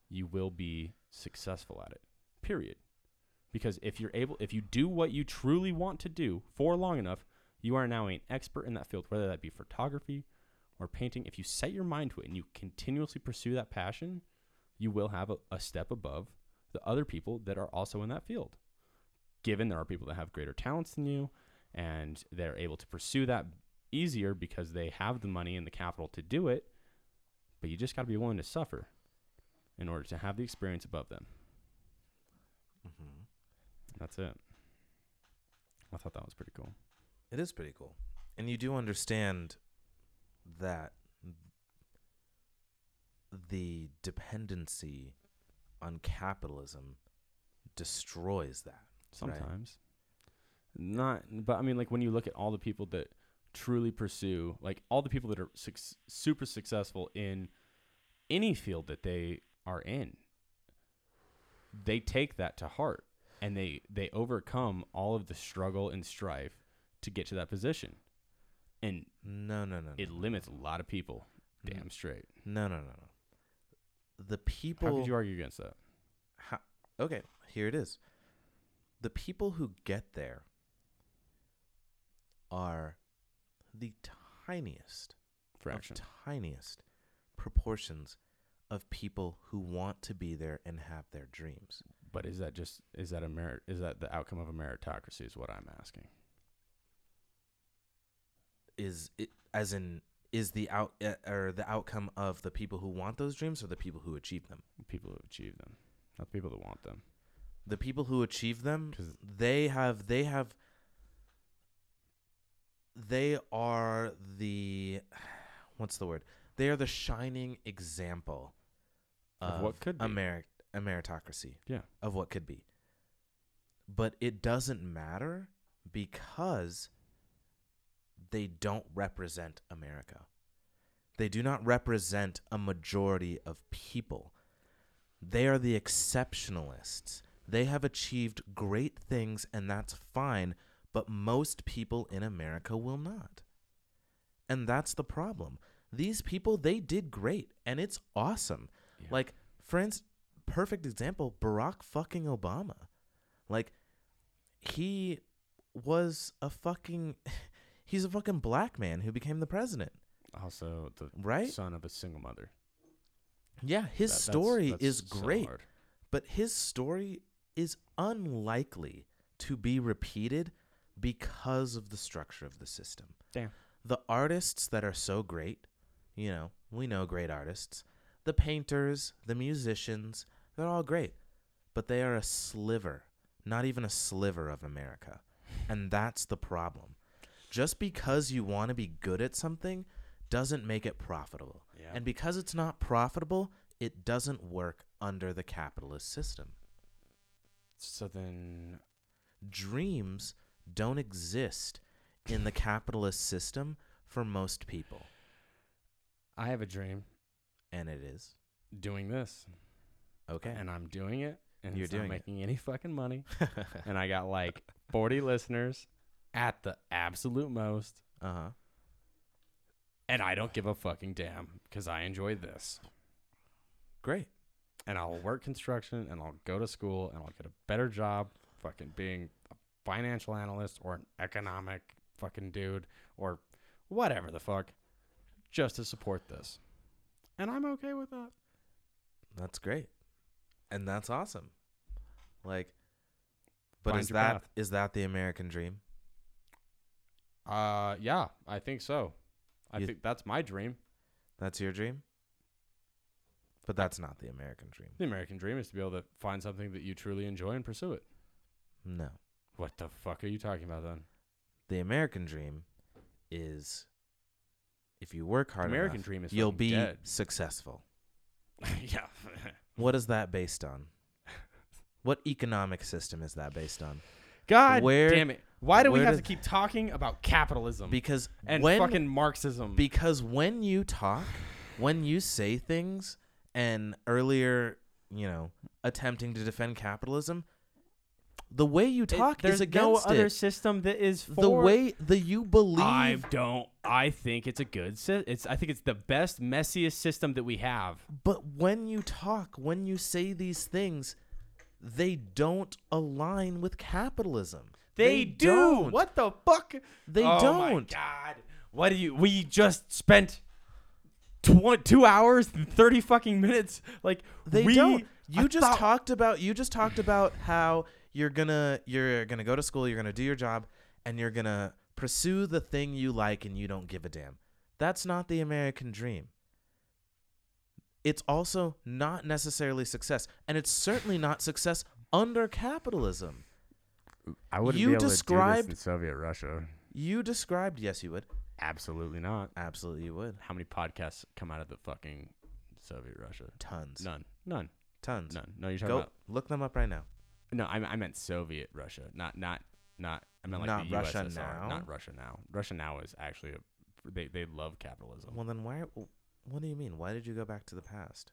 you will be successful at it. Period. Because if you're able, if you do what you truly want to do for long enough, you are now an expert in that field, whether that be photography or painting. If you set your mind to it and you continuously pursue that passion, you will have a, a step above the other people that are also in that field. Given there are people that have greater talents than you and they're able to pursue that easier because they have the money and the capital to do it, but you just got to be willing to suffer in order to have the experience above them. hmm That's it. I thought that was pretty cool. It is pretty cool. And you do understand that the dependency on capitalism destroys that. Sometimes. Not, but I mean, like when you look at all the people that truly pursue, like all the people that are suc super successful in any field that they are in, they take that to heart and they they overcome all of the struggle and strife to get to that position, and No, no, no. it no, limits a lot of people. Mm. Damn straight. No, no, no, no. The people. How could you argue against that? How, okay, here it is. The people who get there are the tiniest Fraction. tiniest proportions of people who want to be there and have their dreams. But is that just is that a merit? Is that the outcome of a meritocracy? Is what I'm asking. Is it as in is the out uh, or the outcome of the people who want those dreams or the people who achieve them? People who achieve them, not the people that want them. The people who achieve them they have they have they are the what's the word? They are the shining example Of of, what could be. a merit a meritocracy. Yeah. Of what could be. But it doesn't matter because they don't represent America. They do not represent a majority of people. They are the exceptionalists. They have achieved great things, and that's fine, but most people in America will not. And that's the problem. These people, they did great, and it's awesome. Yeah. Like, friends, perfect example Barack fucking Obama. Like, he was a fucking. He's a fucking black man who became the president, Also, the right? son of a single mother. Yeah, his That- story that's is great. hard. But his story is unlikely to be repeated because of the structure of the system. Damn. The artists that are so great, you know, we know great artists, the painters, the musicians, they're all great. But they are a sliver, not even a sliver of America. And that's the problem. Just because you want to be good at something doesn't make it profitable. Yeah. And because it's not profitable, it doesn't work under the capitalist system. So then, Dreams don't exist in the capitalist system for most people. I have a dream And it is. doing this, Okay. and I'm doing it, and You're doing not it. making any fucking money. and I got like 40 listeners at the absolute most, uh huh. and I don't give a fucking damn because I enjoy this. Great. And I'll work construction and I'll go to school and I'll get a better job fucking being a financial analyst or an economic fucking dude or whatever the fuck just to support this. And I'm okay with that. That's great. And that's awesome. Like but Find is that path. is that the American dream? Uh yeah, I think so. I You- think that's my dream. That's your dream? But that's not the American dream. The American dream is to be able to find something that you truly enjoy and pursue it. No. What the fuck are you talking about then? The American dream is if you work hard the American enough, dream is you'll be dead. successful. yeah. What is that based on? What economic system is that based on? God Where- damn it. Why do we have to keep talking about capitalism Because and when fucking Marxism? because when you talk, when you say things and earlier, you know, attempting to defend capitalism, the way you talk there's is against no other it. system that is for The way that you believe I don't. I think it's a good. Si- it's. I think it's the best, messiest system that we have. But when you talk, when you say these things, they don't align with capitalism. They, do. Don't. What the fuck? They oh don't. My God. What do you? We just spent tw- two hours and thirty fucking minutes. Like They we, don't. You I just thought- talked about you just talked about how you're gonna you're gonna go to school, you're gonna do your job, and you're gonna pursue the thing you like and you don't give a damn. That's not the American dream. It's also not necessarily success, and it's certainly not success under capitalism. I wouldn't You be able to do this described- in Soviet Russia. You described, yes, you would. Absolutely not. Absolutely, you would. How many podcasts come out of the fucking Soviet Russia. Tons. None. None. Tons. None. No, you're talking Go about. look them up right now. No, I, I meant Soviet Russia, not not not. I meant like Not the Russia USSR, now? Not Russia now. Russia now is actually a. They they love capitalism Well, then why? What do you mean? Why did you go back to the past?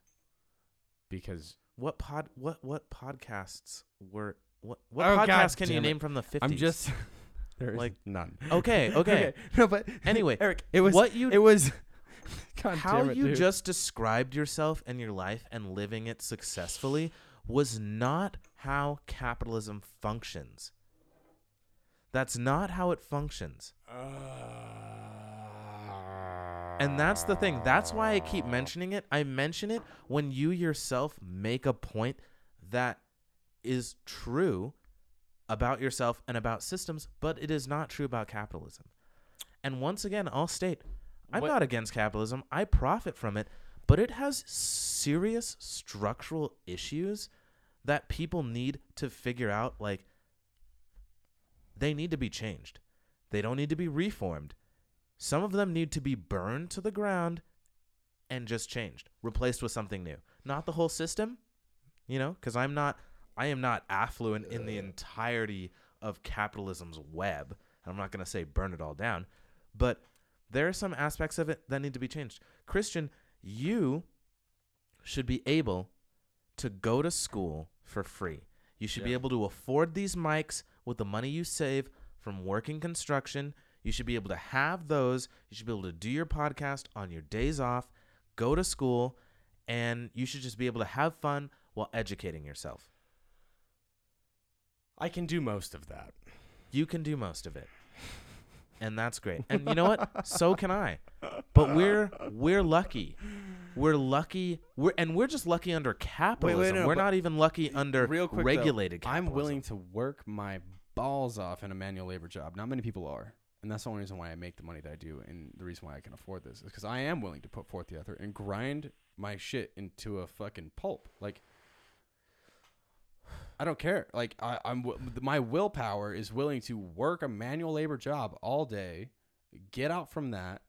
because What pod? What what podcasts were? What what Oh, God podcasts can you damn it. name from the 50s? I'm just there is Like- none. okay. Okay. No, but Anyway, Eric, it was what you it was. God how damn it, you dude. just described yourself and your life and living it successfully was not how capitalism functions. That's not how it functions. And that's the thing. That's why I keep mentioning it. I mention it when you yourself make a point that is true about yourself and about systems, but it is not true about capitalism. And once again, I'll state I'm What- not against capitalism. I profit from it, but it has serious structural issues that people need to figure out like they need to be changed. They don't need to be reformed. Some of them need to be burned to the ground and just changed, replaced with something new. Not the whole system, you know, because I'm not, I am not affluent in the entirety of capitalism's web. I'm not going to say burn it all down, but there are some aspects of it that need to be changed. Christian, you should be able to go to school for free. You should be able to afford these mics with the money you save from working construction. You should be able to have those. You should be able to do your podcast on your days off, go to school, and you should just be able to have fun while educating yourself. I can do most of that. You can do most of it. And that's great. And you know what? So can I. But we're we're lucky. We're lucky. We're and we're just lucky under capitalism. no, we're not even lucky under Real quick, though, regulated capitalism. I'm willing to work my balls off in a manual labor job. Not many people are. And that's the only reason why I make the money that I do. And the reason why I can afford this is because I am willing to put forth the effort and grind my shit into a fucking pulp. Like, I don't care. Like, I, I'm my willpower is willing to work a manual labor job all day, get out from that,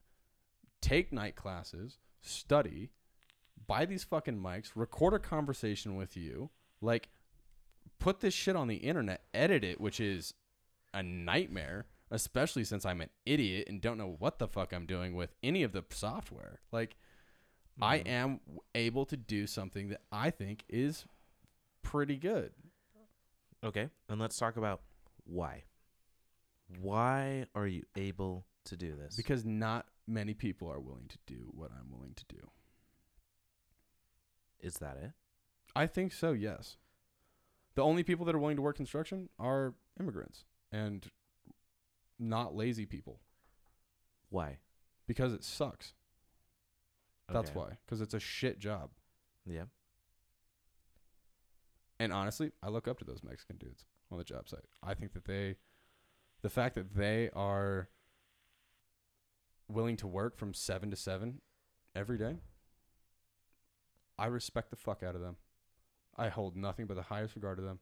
take night classes, study, buy these fucking mics, record a conversation with you, like put this shit on the internet, edit it, which is a nightmare, especially since I'm an idiot and don't know what the fuck I'm doing with any of the software. Like I Mhm. am able to do something that I think is pretty good. Okay, and let's talk about why. Why are you able to do this? Because not many people are willing to do what I'm willing to do. is that it? I think so, yes. The only people that are willing to work construction are immigrants and not lazy people Why? because it sucks. That's Okay. why. Because it's a shit job. Yeah. And honestly, I look up to those Mexican dudes on the job site. I think that they, the fact that they are willing to work from seven to seven every day, I respect the fuck out of them. I hold nothing but the highest regard to them.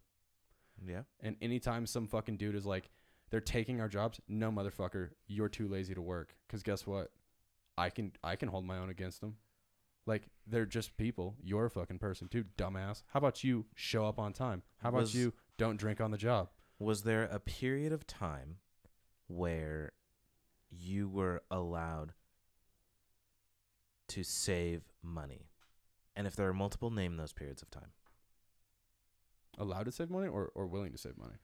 Yeah. And anytime some fucking dude is like, they're taking our jobs, no motherfucker, you're too lazy to work. Cause guess what? I can I can hold my own against them. Like they're just people. You're a fucking person too, dumbass. How about you show up on time? How about Was- you don't drink on the job? Was there a period of time where you were allowed to save money? And if there are multiple, name those periods of time. Allowed to save money or, or willing to save money?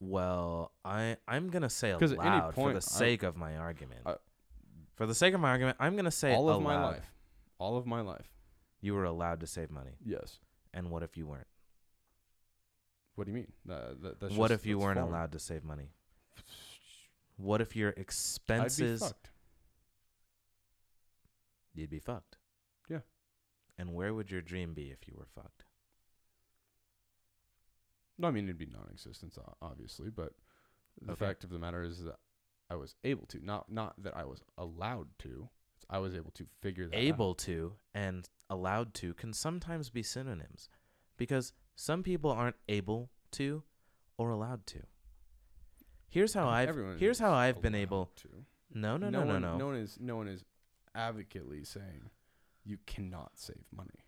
Well, I I'm gonna say 'Cause at any allowed for point, the sake of my argument. I- for the sake of my argument, I'm gonna say All of allowed. my life. All of my life. You were allowed to save money, Yes. and what if you weren't? What do you mean? Uh, that, that's what just- if you weren't foreign. allowed to save money? What if your I'd be expenses? fucked. You'd be fucked. Yeah. And where would your dream be if you were fucked? No, I mean it'd be non-existent, obviously, but the Okay. fact of the matter is that I was able to, not not that I was allowed to. I was able to figure that out. Able to and allowed to can sometimes be synonyms because some people aren't able to or allowed to. Here's how I've here's how I've been able to. No, no, no, no, one, no. No one is no one is advocately saying you cannot save money.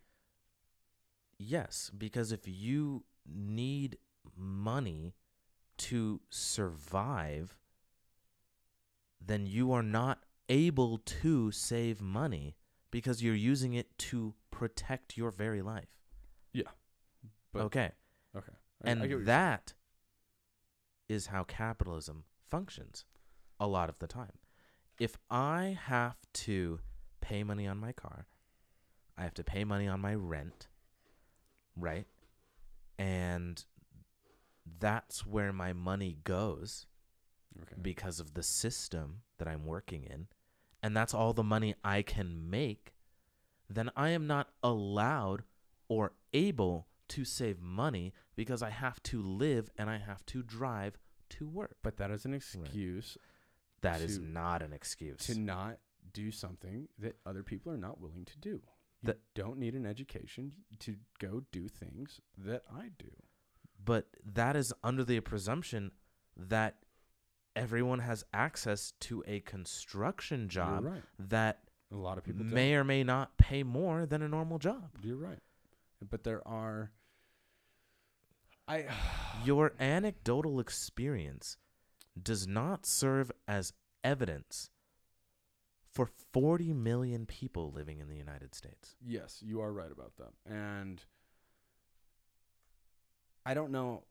Yes, because if you need money to survive, then you are not able to save money because you're using it to protect your very life. But- okay. Okay. I- I And get what you're saying. that is how capitalism functions a lot of the time. If I have to pay money on my car, I have to pay money on my rent, right? And that's where my money goes okay. because of the system that I'm working in, and that's all the money I can make, then I am not allowed or able to save money because I have to live and I have to drive to work. but that is an excuse That is To- not an excuse. to not do something that other people are not willing to do. You The- don't need an education to go do things that I do. but that is under the presumption that everyone has access to a construction job right. that A lot of people may or may not pay more than a normal job. You're right. But there are. I. Your anecdotal experience does not serve as evidence for 40 million people living in the United States. Yes, you are right about that. And I don't know.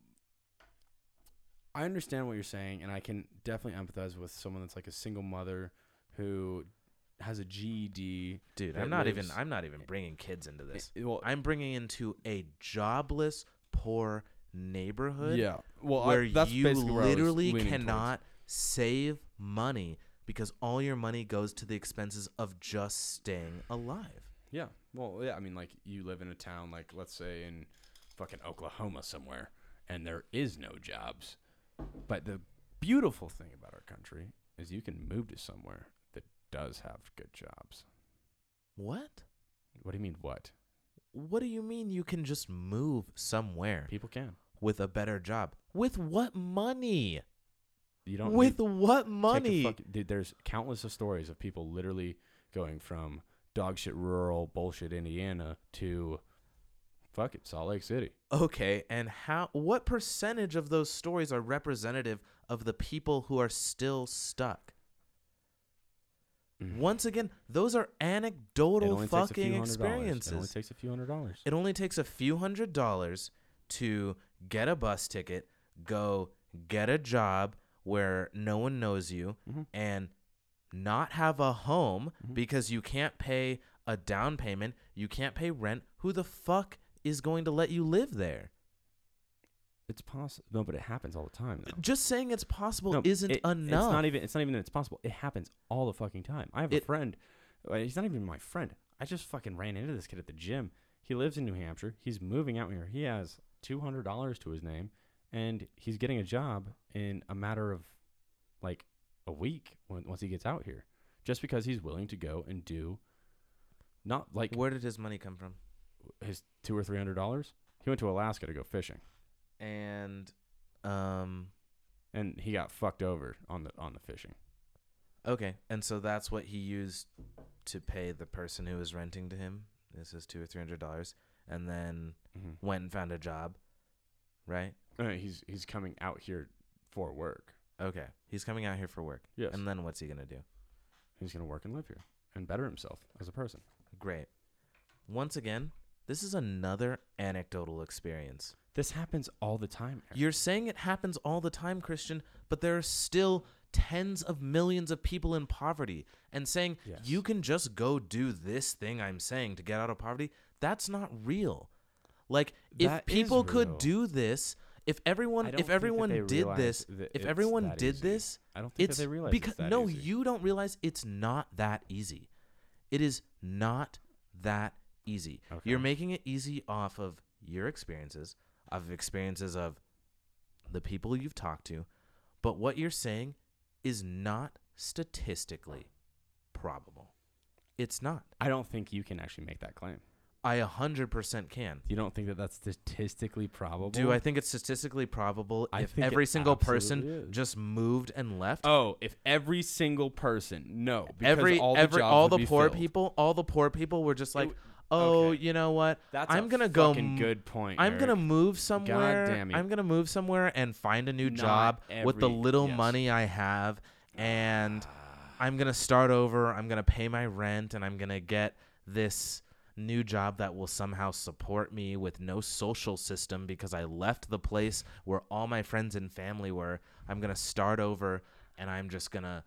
I understand what you're saying, and I can definitely empathize with someone that's like a single mother who has a GED. Dude, I'm not even I'm not even bringing kids into this. Eh, well, I'm bringing into a jobless poor neighborhood yeah. Well, I- where that's you basically where I literally towards. cannot save money because all your money goes to the expenses of just staying alive. Yeah. Well, yeah. I mean, like you live in a town, like let's say in fucking Oklahoma somewhere, and there is no jobs. But the beautiful thing about our country is you can move to somewhere that does have good jobs. What? What do you mean? What? What do you mean you can just move somewhere People can. with a better job? With what money? You don't With need- what take a money? fuck- dude, there's countless of stories of people literally going from dog shit rural bullshit Indiana to fuck it Salt Lake City. Okay, and how what percentage of those stories are representative of the people who are still stuck? Mm. Once again, those are anecdotal only takes a few fucking dollars. It only experiences. takes a few hundred dollars. It only takes a few hundred dollars to get a bus ticket, go get a job where no one knows you, Mhm. and not have a home Mhm. because you can't pay a down payment, you can't pay rent. Who the fuck is going to let you live there? It's possible. No, but it happens all the time though. Just saying it's possible No, isn't it- enough. It's not even. It's not even that it's possible. It happens all the fucking time. I have a friend. uh, He's not even my friend. I just fucking ran into this kid at the gym. He lives in New Hampshire. He's moving out here. He has two hundred dollars to his name, and he's getting a job in a matter of like a week when, once he gets out here, just because he's willing to go and do. Not like Where did his money come from? His two or three hundred dollars. He went to Alaska to go fishing, And um and he got fucked over on the on the fishing. okay, and so that's what he used to pay the person who was renting to him. This is two or three hundred dollars, and then Mm-hmm. went and found a job, right? Uh, he's he's coming out here for work. Okay, he's coming out here for work, Yes. and then what's he gonna do? he's gonna work and live here and better himself as a person. Great. Once again, this is another anecdotal experience. This happens all the time. Eric. You're saying it happens all the time, Christian, but there are still tens of millions of people in poverty. And saying Yes. you can just go do this thing I'm saying to get out of poverty, that's not real. Like if people could do this, if everyone if everyone did this, if everyone did easy. this, I don't think it's that they realize because it's that no, easy. you don't realize it's not that easy. It is not that easy. Okay. You're making it easy off of your experiences, of experiences of the people you've talked to, but what you're saying is not statistically probable. It's not. I don't think you can actually make that claim. I 100% can. You don't think that that's statistically probable? Do I think it's statistically probable I if every single person is. just moved and left? Oh, if every single person, no, because every all the every all the poor filled. people, all the poor people were just like, w- "Oh, okay. you know what? That's I'm a gonna go fucking m- good point. I'm gonna Eric. move somewhere. damn it. I'm gonna move somewhere and find a new Not job with the every- little yes. money I have, and Ah. I'm gonna start over. I'm gonna pay my rent, and I'm gonna get this new job that will somehow support me with no social system because I left the place where all my friends and family were. I'm gonna start over, and I'm just gonna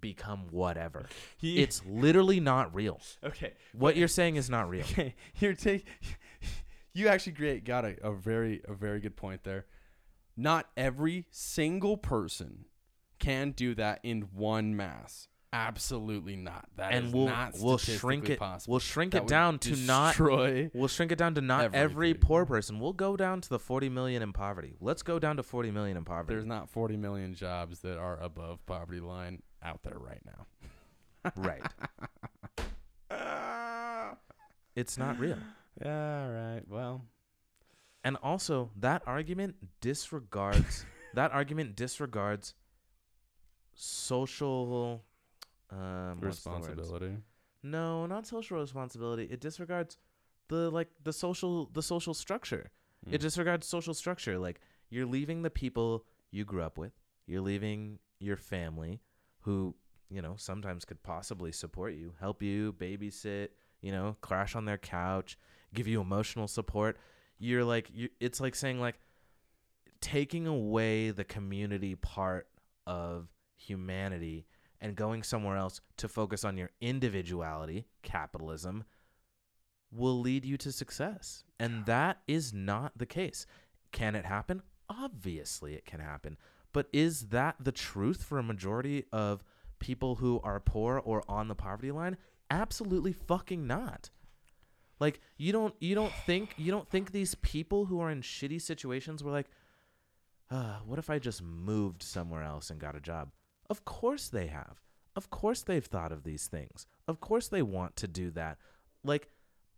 become whatever. He- It's literally not real. okay. What you're saying is not real. Okay, you're take. You actually great got a, a very a very good point there. Not every single person can do that in one mass. Absolutely not. That is and we'll not we'll shrink it. Possible. We'll shrink That it down to not destroy. We'll shrink it down to not every poor person. We'll go down to the 40 million in poverty. Let's go down to 40 million in poverty. There's not 40 million jobs that are above poverty line out there right now. right. It's not real. Yeah, all right. Well, And also, that argument disregards that argument disregards social um, what's the words? responsibility. No, not social responsibility. It disregards the like the social the social structure. It Mm. disregards social structure. Like you're leaving the people you grew up with. You're leaving your family who, you know, sometimes could possibly support you, help you, babysit, you know, crash on their couch, give you emotional support. You're like you it's like saying like taking away the community part of humanity and going somewhere else to focus on your individuality, capitalism, will lead you to success. And that is not the case. Can it happen? Obviously, it can happen. But is that the truth for a majority of people who are poor or on the poverty line? Absolutely fucking not. Like you don't you don't think you don't think these people who are in shitty situations were like, uh, what if I just moved somewhere else and got a job? Of course they have. Of course they've thought of these things. Of course they want to do that. Like,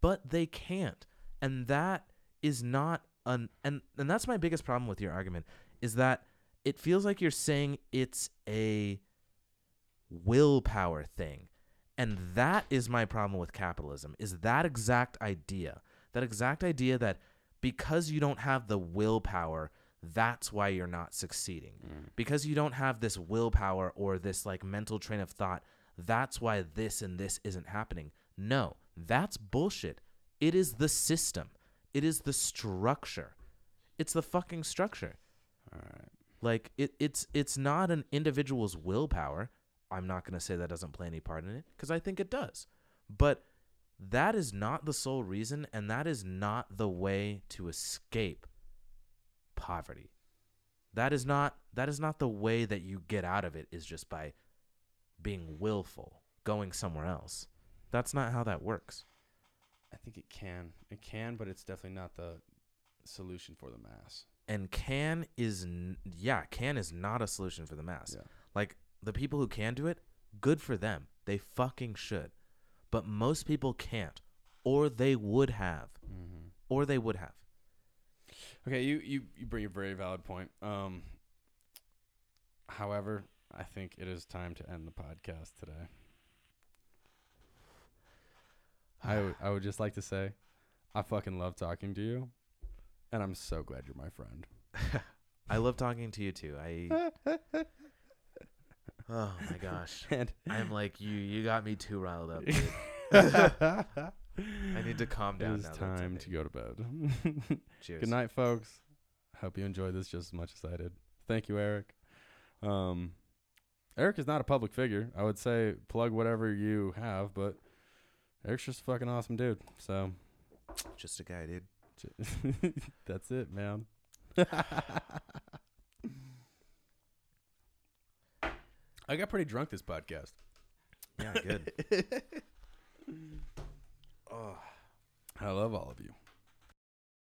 but they can't. And that is not an and and that's my biggest problem with your argument is that it feels like you're saying it's a willpower thing. And that is my problem with capitalism. Is that exact idea. That exact idea that because you don't have the willpower, that's why you're not succeeding. Mm. Because you don't have this willpower or this like mental train of thought, that's why this and this isn't happening. No, that's bullshit. It is the system. It is the structure. It's the fucking structure. All right. Like it, it's it's not an individual's willpower. I'm not going to say that doesn't play any part in it because I think it does. But that is not the sole reason, and that is not the way to escape poverty. That is not that is not the way that you get out of it. Is just by being willful, going somewhere else. That's not how that works. I think it can. It can, but it's definitely not the solution for the mass. And can is n- yeah, can is not a solution for the mass. Yeah. Like the people who can do it, good for them. They fucking should. But most people can't, or they would have, Mm-hmm. or they would have. Okay, you, you, you bring a very valid point. Um, however, I think it is time to end the podcast today. I, w- I would just like to say, I fucking love talking to you, and I'm so glad you're my friend. I love talking to you too. I Oh my gosh. And I'm like you you got me too riled up. I need to calm down is now. Time to go to bed. Cheers. Good night, folks. Hope you enjoyed this just as much as I did. Thank you, Eric. Um, Eric is not a public figure. I would say plug whatever you have, but Eric's just a fucking awesome dude. So Just a guy, dude. J- that's it, man. I got pretty drunk this podcast. Yeah, good. oh. I love all of you.